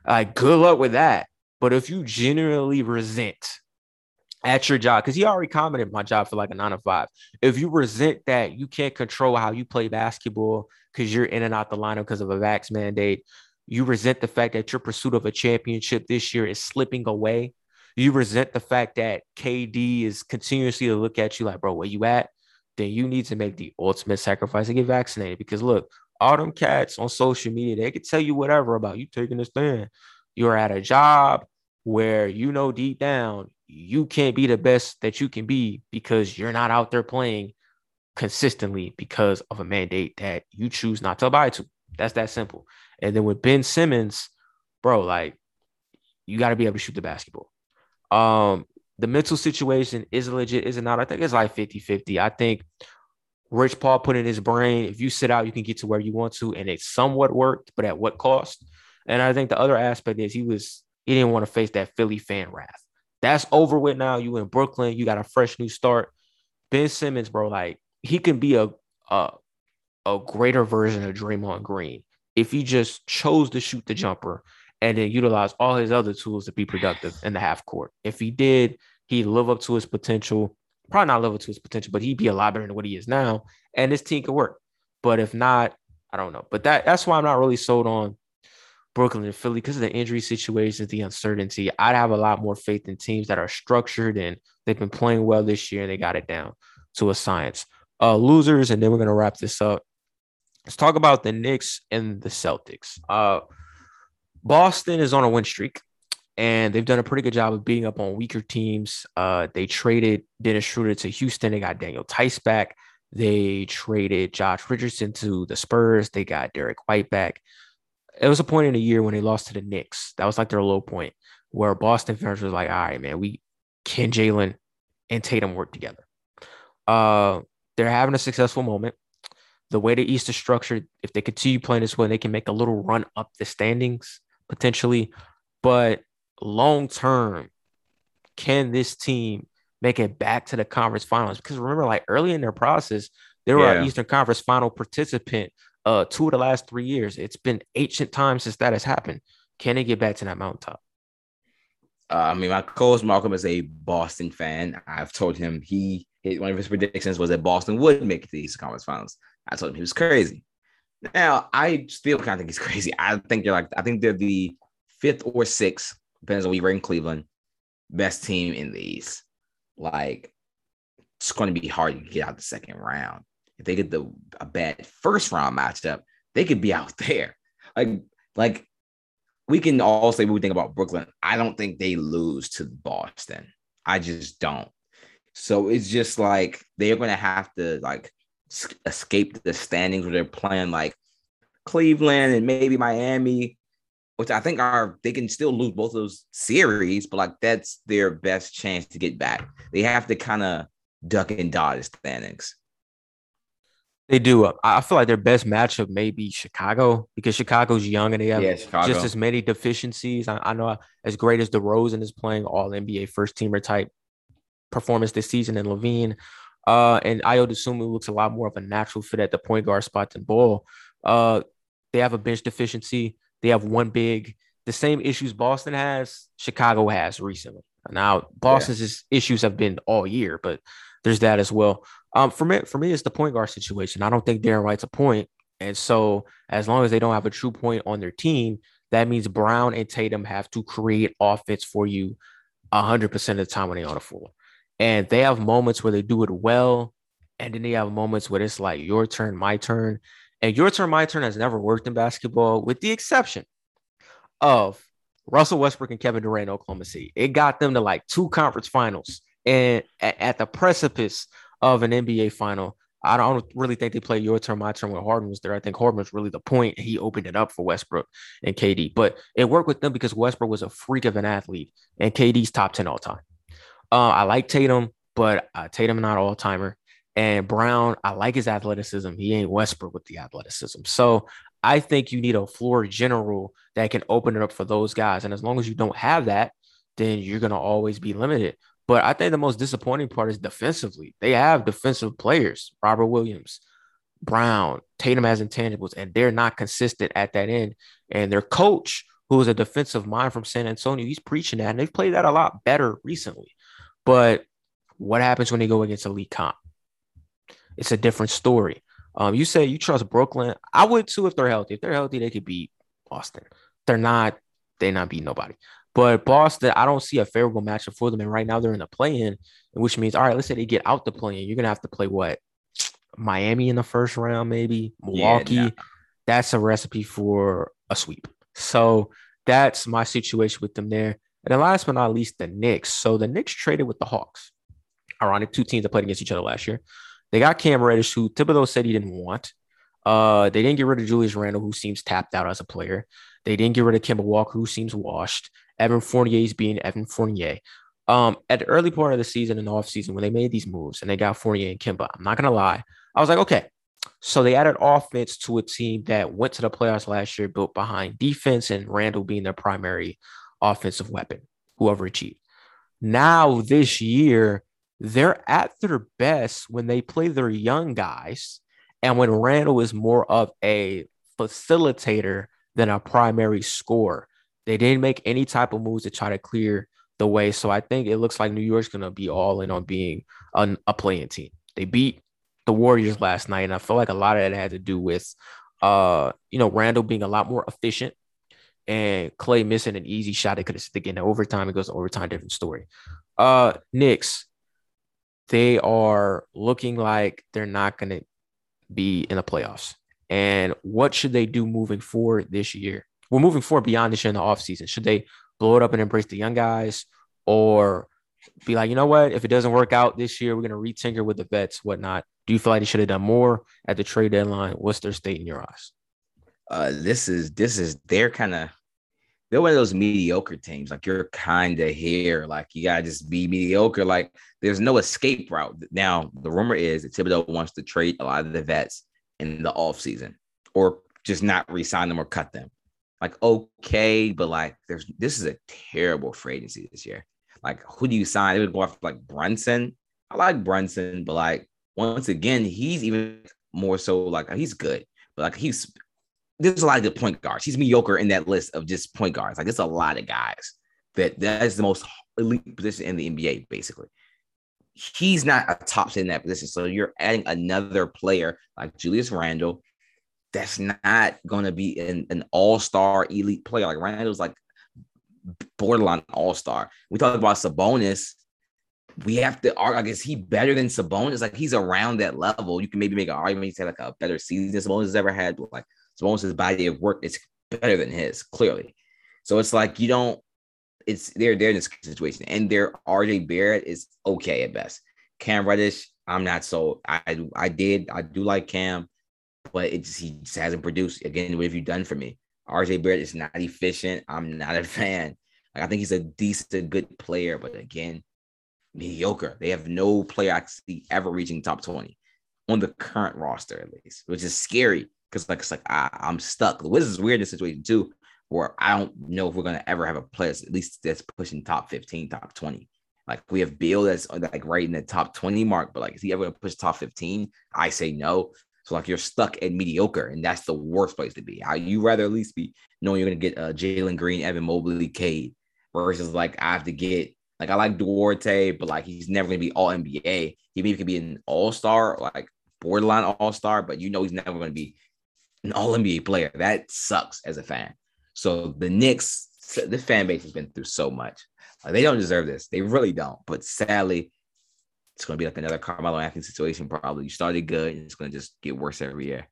Like, good luck with that. But if you genuinely resent at your job, because he already commented my job for like a nine to five. If you resent that you can't control how you play basketball because you're in and out the lineup because of a vax mandate, you resent the fact that your pursuit of a championship this year is slipping away. You resent the fact that KD is continuously to look at you like, bro, where you at? then you need to make the ultimate sacrifice and get vaccinated. Because look, all them cats on social media, they could tell you whatever about you taking a stand. You're at a job where you know deep down you can't be the best that you can be because you're not out there playing consistently because of a mandate that you choose not to abide to. That's that simple. And then with Ben Simmons, bro, like you got to be able to shoot the basketball. Um, the mental situation is legit, is it not? I think it's like 50 50. I think Rich Paul put in his brain if you sit out, you can get to where you want to. And it somewhat worked, but at what cost? And I think the other aspect is he was, he didn't want to face that Philly fan wrath. That's over with now. You in Brooklyn, you got a fresh new start. Ben Simmons, bro, like he can be a, a, a greater version of Draymond Green if he just chose to shoot the jumper and then utilize all his other tools to be productive in the half court. If he did, he'd live up to his potential. Probably not live up to his potential, but he'd be a lot better than what he is now. And this team could work. But if not, I don't know. But that that's why I'm not really sold on Brooklyn and Philly because of the injury situations, the uncertainty. I'd have a lot more faith in teams that are structured and they've been playing well this year and they got it down to a science. Uh, losers, and then we're gonna wrap this up. Let's talk about the Knicks and the Celtics. Uh, Boston is on a win streak and they've done a pretty good job of beating up on weaker teams. Uh, they traded Dennis Schroeder to Houston. They got Daniel Theis back. They traded Josh Richardson to the Spurs. They got Derrick White back. It was a point in the year when they lost to the Knicks. That was like their low point where Boston fans was like, all right, man, we can Jaylen and Tatum work together. Uh, they're having a successful moment. the way the East is structured, if they continue playing this way, they can make a little run up the standings potentially. But long term, can this team make it back to the conference finals? Because remember, like early in their process, they were yeah. an Eastern Conference final participant uh two of the last three years. It's been ancient times since that has happened. Can they get back to that mountaintop? Uh, I mean, my co-host Malcolm is a Boston fan. I've told him he one of his predictions was that Boston would make it to the Eastern Conference Finals. I told him he was crazy. Now I still kind of think he's crazy. I think they're like I think they're the fifth or sixth, depends on where you rank Cleveland, best team in the East. Like it's going to be hard to get out the second round. If they get the a bad first round matchup, they could be out there. Like like we can all say what we think about Brooklyn. I don't think they lose to Boston. I just don't. So it's just like they're going to have to like escape the standings where they're playing like Cleveland and maybe Miami, which I think are they can still lose both those series, but like that's their best chance to get back. They have to kind of duck and dodge the standings. They do. Uh, I feel like their best matchup may be Chicago because Chicago's young and they have yeah, just as many deficiencies. I, I, know as great as DeRozan is playing all NBA first teamer type performance this season and LaVine. Uh, and Ayo Dosunmu looks a lot more of a natural fit at the point guard spot than Ball. Uh, they have a bench deficiency. They have one big. The same issues Boston has, Chicago has recently. Now, Boston's yeah. issues have been all year, but there's that as well. Um, for me, for me, it's the point guard situation. I don't think Derrick White's a point, and so as long as they don't have a true point on their team, that means Brown and Tatum have to create offense for you 100% of the time when they're on the floor. And they have moments where they do it well. And then they have moments where it's like your turn, my turn. And your turn, my turn has never worked in basketball, with the exception of Russell Westbrook and Kevin Durant Oklahoma City. It got them to like two conference finals and at, the precipice of an NBA final. I don't really think they play your turn, my turn when Harden was there. I think Harden was really the point. He opened it up for Westbrook and KD, but it worked with them because Westbrook was a freak of an athlete and KD's top 10 all time. Uh, I like Tatum, but uh, Tatum not all timer. And Brown, I like his athleticism. He ain't Westbrook with the athleticism. So I think you need a floor general that can open it up for those guys. And as long as you don't have that, then you're going to always be limited. But I think the most disappointing part is defensively. They have defensive players, Robert Williams, Brown, Tatum has intangibles, and they're not consistent at that end. And their coach, who is a defensive mind from San Antonio, he's preaching that, and they've played that a lot better recently. But what happens when they go against elite comp? It's a different story. Um, you say you trust Brooklyn. I would too if they're healthy. If they're healthy, they could beat Boston. they're not, they not beat nobody. But Boston, I don't see a favorable matchup for them. And right now they're in the play-in, which means all right, let's say they get out the play-in. You're gonna have to play what? Miami in the first round, maybe Milwaukee. Yeah, That's a recipe for a sweep. So that's my situation with them there. And then last but not least, the Knicks. So the Knicks traded with the Hawks. Ironic, two teams that played against each other last year. They got Cam Reddish, who Thibodeau said he didn't want. Uh, they didn't get rid of Julius Randle, who seems tapped out as a player. They didn't get rid of Kemba Walker, who seems washed. Evan Fournier is being Evan Fournier. Um, at the early part of the season and the offseason, when they made these moves and they got Fournier and Kemba, I'm not gonna lie, I was like, okay. So they added offense to a team that went to the playoffs last year, built behind defense and Randle being their primary offensive weapon, whoever achieved. Now, this year, they're at their best when they play their young guys and when Randle is more of a facilitator than a primary scorer. They didn't make any type of moves to try to clear the way. So I think it looks like New York's going to be all in on being a, a playing team. They beat the Warriors last night, and I feel like a lot of that had to do with, uh, you know, Randle being a lot more efficient and Clay missing an easy shot that could have stick in overtime. It goes to overtime, different story. Uh, Knicks, they are looking like they're not going to be in the playoffs. And what should they do moving forward this year? We're moving forward beyond this year in the offseason. Should they blow it up and embrace the young guys or be like, you know what? If it doesn't work out this year, we're going to retinker with the vets, whatnot. Do you feel like they should have done more at the trade deadline? What's their state in your eyes? Uh, this is this is they're kind of they're one of those mediocre teams. Like you're kind of here, like you gotta just be mediocre. Like there's no escape route. Now the rumor is that Thibodeau wants to trade a lot of the vets in the offseason or just not resign them or cut them. Like, okay, but like there's this is a terrible free agency this year. Like, who do you sign? They would go after like Brunson. I like Brunson, but like once again, he's even more so like he's good, but like he's there's a lot of good point guards. He's mediocre in that list of just point guards. Like it's a lot of guys that that is the most elite position in the NBA, basically. He's not a top in that position. So you're adding another player like Julius Randle. That's not going to be an, an all-star elite player. Like Randle's like borderline all-star. We talk about Sabonis. We have to argue, like, is he better than Sabonis? Like he's around that level. You can maybe make an argument, he's had like a better season Sabonis has ever had, but like Sabonis' body of work is better than his, clearly. So it's like you don't it's they're they're in this situation, and their RJ Barrett is okay at best. Cam Reddish, I'm not so I I did I do like Cam, but it just he just hasn't produced. Again, what have you done for me? RJ Barrett is not efficient. I'm not a fan. Like I think he's a decent, good player, but again, mediocre. They have no player I see ever reaching top 20 on the current roster, at least, which is scary because like it's like I, I'm stuck. The Wizards weird in this situation too where I don't know if we're gonna ever have a player at least that's pushing top 15, top 20. Like we have Beal that's like right in the top 20 mark, but like is he ever gonna push top 15? I say no. So like you're stuck at mediocre, and that's the worst place to be. How you rather at least be knowing you're gonna get uh, Jalen Green, Evan Mobley, Cade, versus like I have to get like I like Duarte, but like he's never gonna be all NBA. He maybe could be an all star, like borderline all star, but you know he's never gonna be an all NBA player. That sucks as a fan. So the Knicks, the fan base has been through so much. They don't deserve this. They really don't. But sadly, it's going to be like another Carmelo Anthony situation. Probably you started good, and it's going to just get worse every year.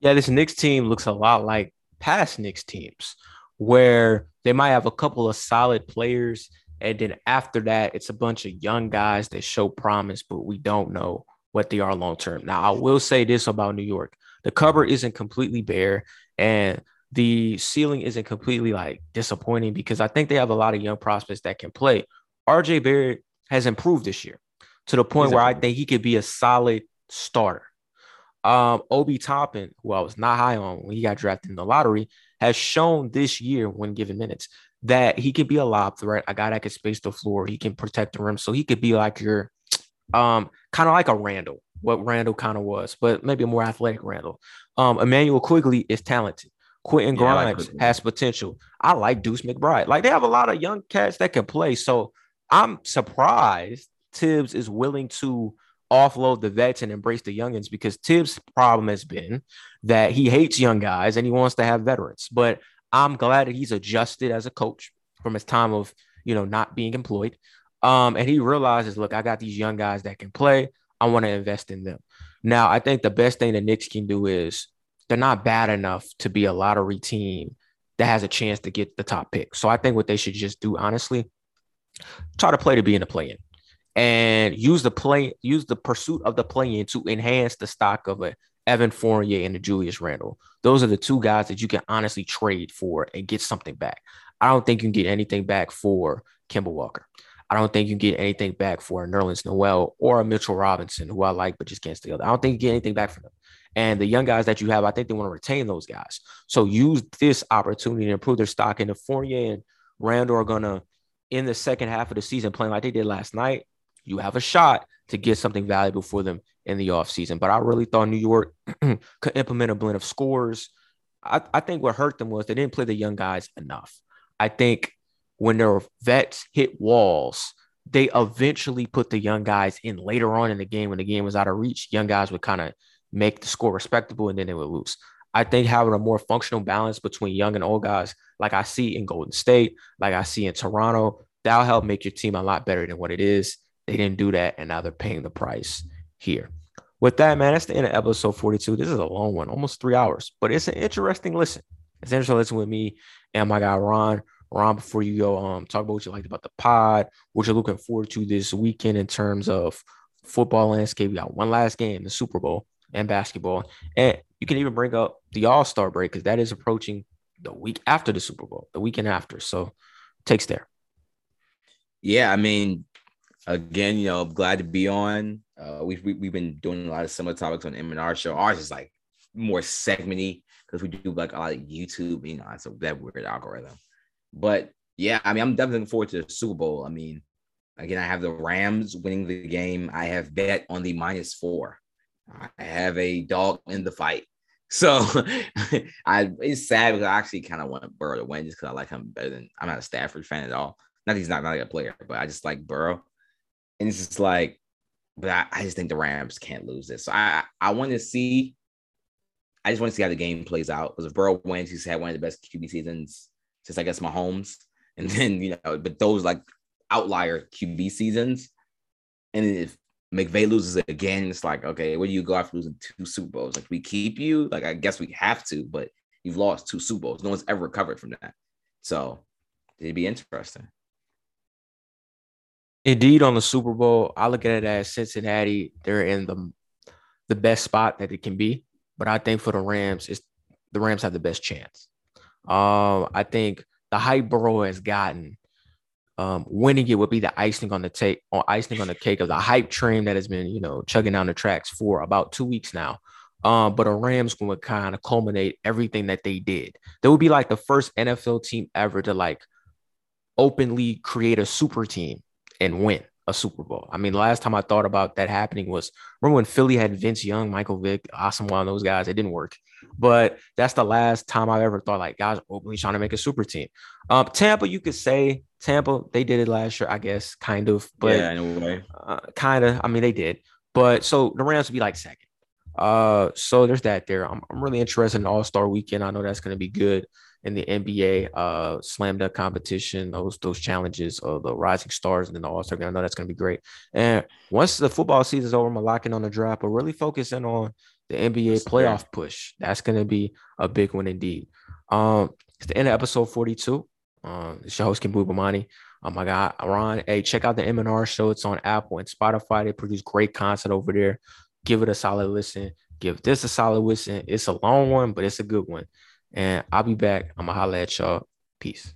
Yeah, this Knicks team looks a lot like past Knicks teams, where they might have a couple of solid players, and then after that, it's a bunch of young guys that show promise, but we don't know what they are long term. Now, I will say this about New York: the cupboard isn't completely bare, and the ceiling isn't completely like disappointing because I think they have a lot of young prospects that can play. RJ Barrett has improved this year to the point where I think he could be a solid starter. Um, Obi Toppin, who I was not high on when he got drafted in the lottery, has shown this year when given minutes that he can be a lob threat, a guy that can space the floor, he can protect the rim, so he could be like your um kind of like a Randle, what Randle kind of was, but maybe a more athletic Randle. Um, Immanuel Quickley is talented. Quentin yeah, Grimes like has potential. I like Deuce McBride. Like they have a lot of young cats that can play. So I'm surprised Thibs is willing to offload the vets and embrace the youngins because Thibs' problem has been that he hates young guys and he wants to have veterans. But I'm glad that he's adjusted as a coach from his time of you know not being employed. Um, and he realizes, look, I got these young guys that can play. I want to invest in them. Now, I think the best thing the Knicks can do is they're not bad enough to be a lottery team that has a chance to get the top pick. So I think what they should just do, honestly, try to play to be in the play-in and use the play, use the pursuit of the play-in to enhance the stock of a Evan Fournier and the Julius Randle. Those are the two guys that you can honestly trade for and get something back. I don't think you can get anything back for Kemba Walker. I don't think you get anything back for a Nerlens Noel or a Mitchell Robinson, who I like but just can't stay. I don't think you get anything back from them. And the young guys that you have, I think they want to retain those guys. So use this opportunity to improve their stock. And if Fournier and Randle are going to, in the second half of the season, playing like they did last night, you have a shot to get something valuable for them in the offseason. But I really thought New York could implement a blend of scores. I, I think what hurt them was they didn't play the young guys enough. I think when their vets hit walls, they eventually put the young guys in later on in the game when the game was out of reach. Young guys would kind of make the score respectable, and then they would lose. I think having a more functional balance between young and old guys, like I see in Golden State, like I see in Toronto, that'll help make your team a lot better than what it is. They didn't do that, and now they're paying the price here. With that, man, that's the end of episode 42. This is a long one, almost three hours, but it's an interesting listen. It's interesting listen with me and my guy Ron. Ron, before you go, um, talk about what you liked about the pod, what you're looking forward to this weekend in terms of football landscape. We got one last game, the Super Bowl and basketball. And you can even bring up the All Star break because that is approaching the week after the Super Bowl, the weekend after. So takes there. Yeah, I mean, again, you know, glad to be on. Uh, we've we, have been doing a lot of similar topics on M and R show. Ours is like more segmenty because we do like a lot of YouTube. You know, it's a that weird algorithm. But yeah, I mean, I'm definitely looking forward to the Super Bowl. I mean, again, I have the Rams winning the game. I have bet on the minus four. I have a dog in the fight. So I it's sad because I actually kind of want Burrow to win just because I like him better than I'm not a Stafford fan at all. Not he's not, not like a player, but I just like Burrow. And it's just like, but I, I just think the Rams can't lose this. So I I want to see. I just want to see how the game plays out. Because if Burrow wins, he's had one of the best QB seasons since I guess Mahomes. And then, you know, but those like outlier QB seasons. And if McVay loses it again, it's like, okay, where do you go after losing two Super Bowls? Like, we keep you? Like, I guess we have to, but you've lost two Super Bowls. No one's ever recovered from that. So it'd be interesting. Indeed, on the Super Bowl, I look at it as Cincinnati, they're in the the best spot that it can be. But I think for the Rams, it's the Rams have the best chance. Um, I think the hype Burrow has gotten um, winning it would be the icing on the take or icing on the cake of the hype train that has been, you know, chugging down the tracks for about two weeks now. Um, but a Rams would kind of culminate everything that they did. They would be like the first NFL team ever to like openly create a super team and win a Super Bowl. I mean, last time I thought about that happening was remember when Philly had Vince Young, Michael Vick, Asomugha those guys. It didn't work. But that's the last time I've ever thought like guys openly trying to make a super team. Um, Tampa, you could say Tampa, they did it last year, I guess, kind of. But yeah, in a way. Uh, kind of. I mean, they did. But so the Rams would be like second. Uh, so there's that there. I'm, I'm really interested in All Star Weekend. I know that's going to be good in the NBA uh slam dunk competition, those those challenges of the rising stars and then the All Star game. I know that's gonna be great. And once the football season's over, I'm locking on the draft, but really focusing on the NBA playoff push. That's gonna be a big one indeed. Um, it's the end of episode 42. Um, it's your host Kim Bubamani. Oh my God, Ron. Hey, check out the M&R show. It's on Apple and Spotify. They produce great content over there. Give it a solid listen. Give this a solid listen. It's a long one, but it's a good one. And I'll be back. I'm going to holler at y'all. Peace.